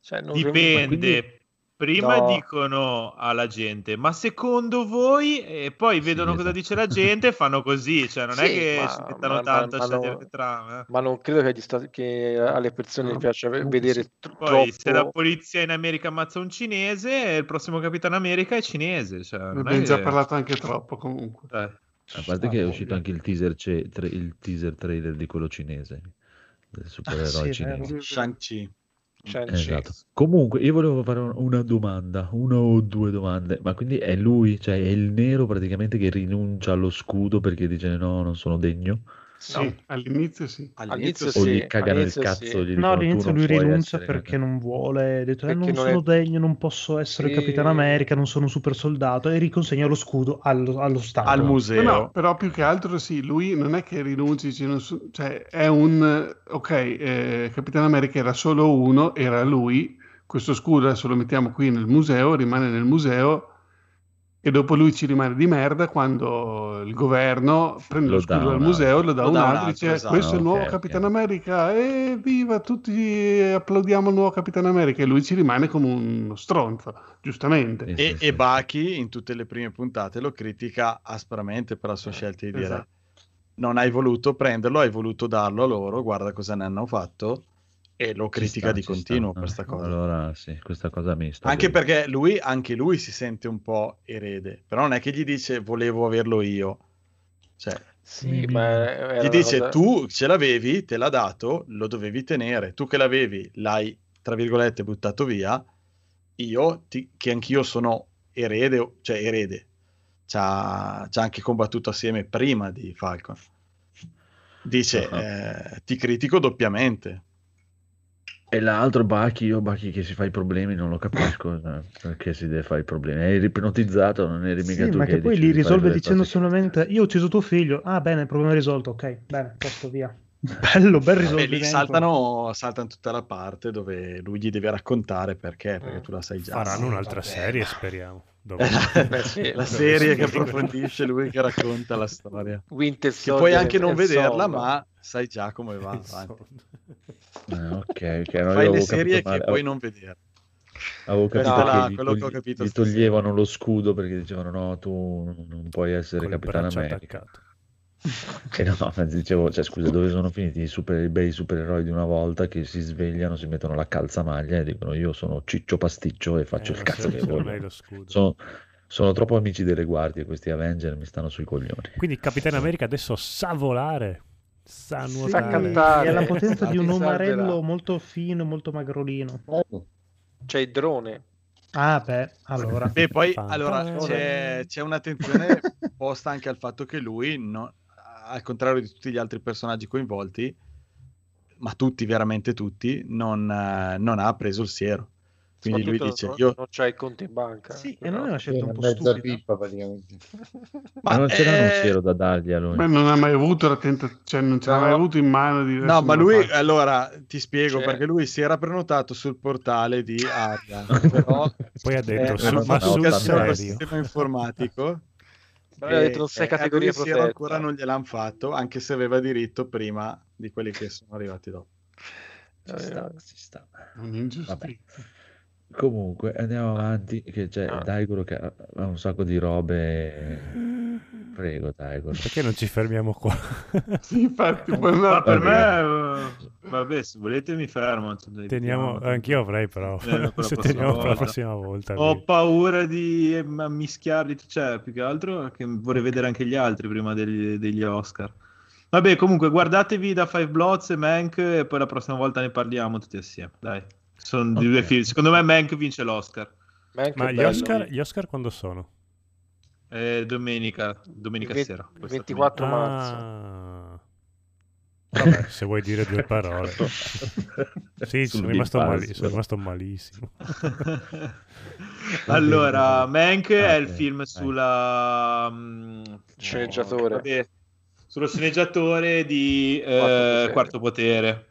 cioè, non- Dipende. quindi- Prima No. dicono alla gente, ma secondo voi? E poi vedono cosa esatto. dice la gente e fanno così. Cioè, non è Sì, che ma- ci mettono ma- tanto ma- a scegliere no. le trame. eh. Ma non credo che, stati- che alle persone No. piaccia vedere sì. tr- Poi, se la troppo. polizia in America ammazza un cinese, il prossimo Capitano America è cinese. Cioè, Ne è abbiamo già che- parlato anche troppo comunque. eh. A parte che è uscito anche il teaser, ce- tra- il teaser trailer di quello cinese, del supereroe sì, è vero. cinese. Shang-Chi. Shang-Chi. Esatto. Comunque, io volevo fare un- una domanda, una o due domande. Ma quindi è lui, cioè è il nero praticamente che rinuncia allo scudo perché dice no, non sono degno? Sì, No. all'inizio sì. All'inizio O sì, gli cagano il all'inizio cazzo, sì. gli No, all'inizio lui rinuncia essere perché Capitano". non vuole, ha detto eh, non non sono è- degno, non posso essere Sì. Capitano America, non sono un super soldato e riconsegna lo scudo allo, allo Stato. Al museo. no, però più che altro sì, lui non è che rinunci, cioè è un... Ok, eh, Capitano America era solo uno, era lui, questo scudo adesso lo mettiamo qui nel museo, rimane nel museo e dopo lui ci rimane di merda quando il governo prende lo, Lo scudo dal museo, lo dà a Lo un altro e altro, dice esatto. questo è il nuovo Ok, ok. Capitano America e viva tutti applaudiamo il nuovo Capitano America e lui ci rimane come uno stronzo, giustamente. Sì, E, sì, e Bucky in tutte le prime puntate lo critica aspramente per la sua scelta di dire Esatto. non hai voluto prenderlo, hai voluto darlo a loro, guarda cosa ne hanno fatto e lo Ci critica sta, di ci continuo sta. per sta cosa. Allora sì, questa cosa mi sta Anche bene. perché lui, anche lui si sente un po' erede, però non è che gli dice volevo averlo io. Cioè, Sì, ma gli dice cosa- tu ce l'avevi, te l'ha dato, lo dovevi tenere. Tu che l'avevi, l'hai, tra virgolette, buttato via. Io, ti- che anch'io sono erede, cioè erede, c'ha, c'ha anche combattuto assieme prima di Falcon. Dice, Ah. eh, ti critico doppiamente. E l'altro Bucky, io Bucky che si fa i problemi, non lo capisco eh, perché si deve fare i problemi. È ipnotizzato, non eri mica Sì, tu ma che poi decidi li risolve dicendo solamente io ho ucciso tuo figlio. Ah, bene, problema risolto. Ok, bene, posto via. Bello, bel E risolvimento. lì saltano, saltano tutta la parte dove lui gli deve raccontare perché, perché tu la sai già. Faranno Sì, un'altra vabbè. serie, speriamo. Dopo. Beh, sì, la serie che approfondisce lui che racconta la storia. Winter Che puoi anche non vederla, ma sai già come va avanti. Ah, ok, ok, no, Fai le serie che puoi non vedere. Avevo capito è che la- gli, quello che ho capito gli stasera. toglievano lo scudo perché dicevano no, tu non puoi essere Con Capitano America. attaccato. E no, dicevo, cioè, scusa, dove sono finiti i, super, i bei supereroi di una volta che si svegliano, si mettono la calzamaglia e dicono io sono Ciccio Pasticcio e faccio Eh, il non cazzo che non voglio. Sono, sono troppo amici delle guardie questi Avenger, mi stanno sui coglioni. Quindi Capitano America adesso sa volare, sa Sì, nuotare. e ha la potenza di un omarello molto fino, molto magrolino. C'è il drone. Ah, beh, allora. Beh, poi allora c'è, c'è un'attenzione posta anche al fatto che lui, no- al contrario di tutti gli altri personaggi coinvolti, ma tutti, veramente tutti, non, eh, non ha preso il siero. Quindi lui dice: non, Io non c'ha il conto in banca. Sì, eh, e non è una scelta un po' mezza stupida. pippa praticamente. Ma, non c'era un eh, siero da dargli a lui. Beh, non ha mai avuto la tentazione, cioè non ce l'ha No. mai avuto in mano di No, ma lui, faccio. allora ti spiego Cioè- perché lui si era prenotato sul portale di Aria, però Poi ha detto, eh, su- hanno ma sul un serio? sistema informatico. Ma aveva detto sei e- e il siero protetta. ancora non gliel'hanno fatto, anche se aveva diritto prima di quelli che sono arrivati dopo. Ci sta, ci sta. Un'ingiustizia. Comunque andiamo avanti, che c'è Ah. Daigoro che ha ha un sacco di robe. Prego, Daigoro. Perché non ci fermiamo qua? Sì, infatti, Ma andare per Vabbè. me, eh, vabbè, se volete mi fermo. Teniamo, anch'io avrei però, Eh, se teniamo per la volta. prossima volta. Ho paura di eh, mischiarli, cioè più che altro che vorrei vedere anche gli altri prima degli, degli Oscar. Vabbè, comunque guardatevi da Five Bloods e Mank e poi la prossima volta ne parliamo tutti assieme. Dai, sono di due film. Secondo me Mank vince l'Oscar. Mank Ma gli. Oscar, gli Oscar quando sono? Eh, domenica, domenica Il sera. il questa 24 marzo. Ah. Vabbè, se vuoi dire due parole. Sì, Sul sono rimasto, mali- sono rimasto malissimo. allora, Mank è il film sulla mm, Sceneggiatore. vabbè, sullo sceneggiatore di eh, Quarto Potere. Quarto Potere.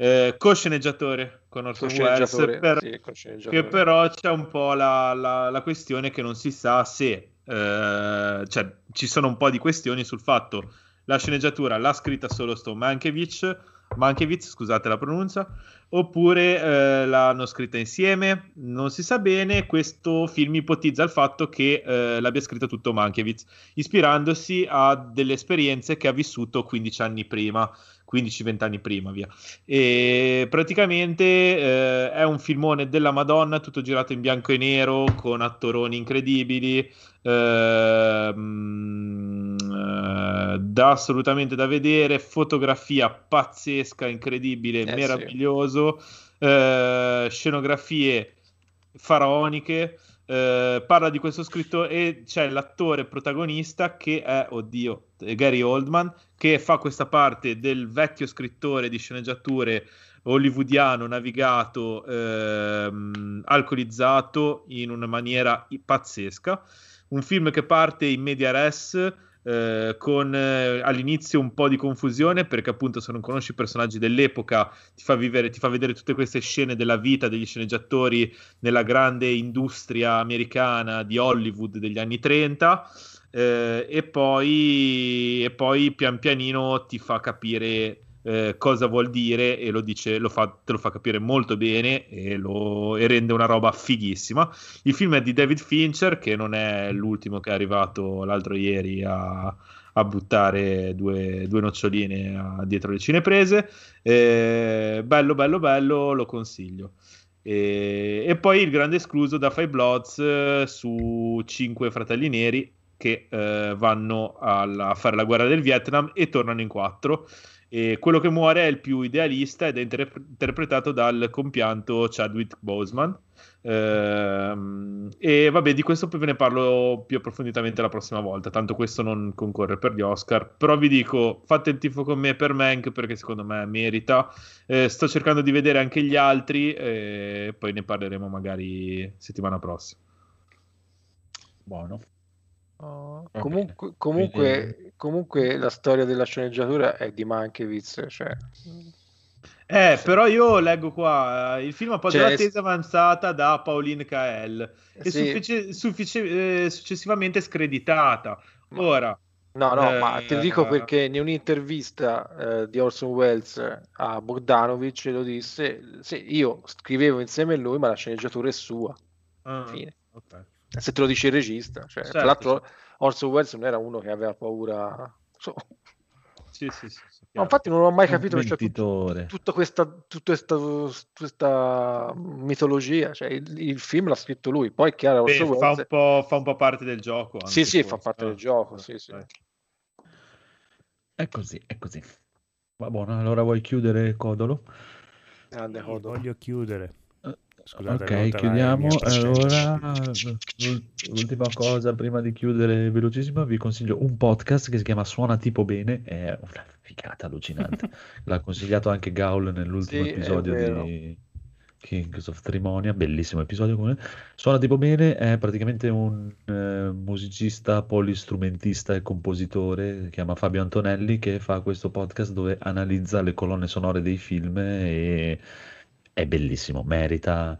Eh, co-sceneggiatore con Orson Welles, Sceneggiatore, per- sì, che però c'è un po' la, la- la questione che non si sa se, eh, cioè ci sono un po' di questioni sul fatto la sceneggiatura l'ha scritta solo sto Mankiewicz, Mankiewicz, scusate la pronuncia, oppure eh, l'hanno scritta insieme, non si sa bene, questo film ipotizza il fatto che eh, l'abbia scritto tutto Mankiewicz, ispirandosi a delle esperienze che ha vissuto 15 anni prima, 15-20 anni prima, via. E praticamente eh, è un filmone della Madonna, tutto girato in bianco e nero, con attoroni incredibili, ehm, eh, da assolutamente da vedere, fotografia pazzesca, incredibile, Eh, meraviglioso, eh, scenografie faraoniche. Eh, parla di questo scritto e c'è l'attore protagonista che è, oddio, Gary Oldman, che fa questa parte del vecchio scrittore di sceneggiature hollywoodiano navigato, ehm, alcolizzato in una maniera pazzesca. Un film che parte in media res. Eh, con eh, all'inizio un po' di confusione perché appunto se non conosci i personaggi dell'epoca ti fa vivere, ti fa vedere tutte queste scene della vita degli sceneggiatori nella grande industria americana di Hollywood degli anni 30 eh, e, poi, e poi pian pianino ti fa capire eh, cosa vuol dire e lo dice, lo fa, te lo fa capire molto bene e, lo, e rende una roba fighissima. Il film è di David Fincher, che non è l'ultimo che è arrivato l'altro ieri a, a buttare due, due noccioline a- dietro le cineprese. Eh, bello, bello, bello, lo consiglio. E, e poi il grande escluso da Five Bloods eh, su cinque fratelli neri che eh, vanno alla- a fare la guerra del Vietnam e tornano in quattro. E quello che muore è il più idealista ed è inter- interpretato dal compianto Chadwick Boseman. Ehm, e vabbè, di questo poi ve ne parlo più approfonditamente la prossima volta. Tanto questo non concorre per gli Oscar. Però vi dico, fate il tifo con me per Mank perché secondo me merita. Eh, sto cercando di vedere anche gli altri e poi ne parleremo magari settimana prossima. Buono. Oh, comunque, comunque, comunque la storia della sceneggiatura è di Mankiewicz, cioè, Eh, però io leggo qua, eh, il film ha poi Cioè, es- tesi avanzata da Pauline Kael e Sì. suffici- suffici- eh, successivamente screditata. Ora, No, no, Eh, ma te lo dico perché in un'intervista eh, di Orson Welles a Bogdanovich lo disse, sì, io scrivevo insieme a lui, ma la sceneggiatura è sua. ah, Fine. ok. Se te lo dice il regista, cioè, Certo, tra l'altro Orson Welles non era uno che aveva paura. so- Sì, sì, sì, sì, No, infatti non ho mai capito perché c'è tut- mentitore. tutta questa, tutta questa, questa mitologia, cioè il, il film l'ha scritto lui, poi è chiaro Beh, Orson fa, Welles... un po', fa un po' parte del gioco. Sì, anche sì, fa forse. parte del gioco, ah, sì, sì. È così, è così. Va buono, allora vuoi chiudere Codolo? Grande Codolo. voglio chiudere. Scusate, ok, chiudiamo. Allora, l'ul- l'ultima cosa prima di chiudere velocissimo, vi consiglio un podcast che si chiama Suona tipo bene, è una figata allucinante. L'ha consigliato anche Gaul nell'ultimo Sì, episodio di Kings of Trimonia, bellissimo episodio. come- Suona tipo bene è praticamente un eh, musicista, polistrumentista e compositore, si chiama Fabio Antonelli, che fa questo podcast dove analizza le colonne sonore dei film e è bellissimo, merita.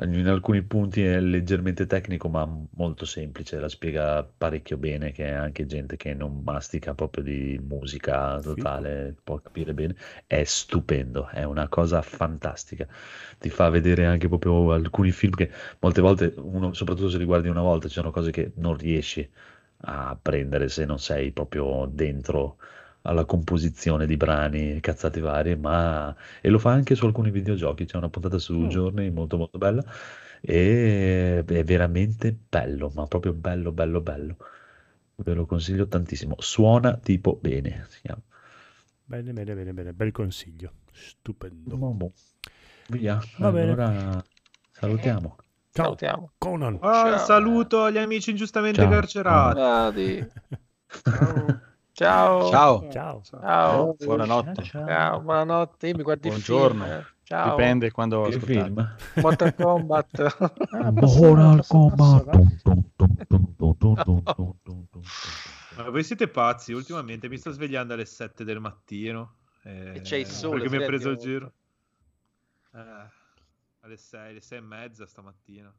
In alcuni punti è leggermente tecnico, ma molto semplice, la spiega parecchio bene, che anche gente che non mastica proprio di musica totale, può capire bene. È stupendo, è una cosa fantastica. Ti fa vedere anche proprio alcuni film che molte volte, uno, soprattutto se li guardi una volta, ci sono cose che non riesci a prendere se non sei proprio dentro alla composizione di brani e cazzate varie, ma e lo fa anche su alcuni videogiochi. C'è una puntata su Journey molto molto bella e è veramente bello, ma proprio bello, bello, bello. Ve lo consiglio tantissimo. Suona tipo bene, si chiama. Bene, bene, bene, bene, bel consiglio. Stupendo. Boh, Via, Va bene. allora salutiamo. Ciao, Salutiamo. Conan. Ah, Ciao. saluto gli amici ingiustamente Ciao. carcerati. Guardi. Ciao. Ciao. Ciao. ciao. Buonanotte. Ciao, buonanotte. mi guardi Buongiorno. Film. Ciao. Dipende quando che ascoltate. film. Mortal Kombat. ah, Mortal Kombat. Ma voi siete pazzi, ultimamente mi sto svegliando alle 7 del mattino. Eh, e c'è il sole. Perché mi ha preso il giro. Eh, alle 6, alle 6 e mezza stamattina.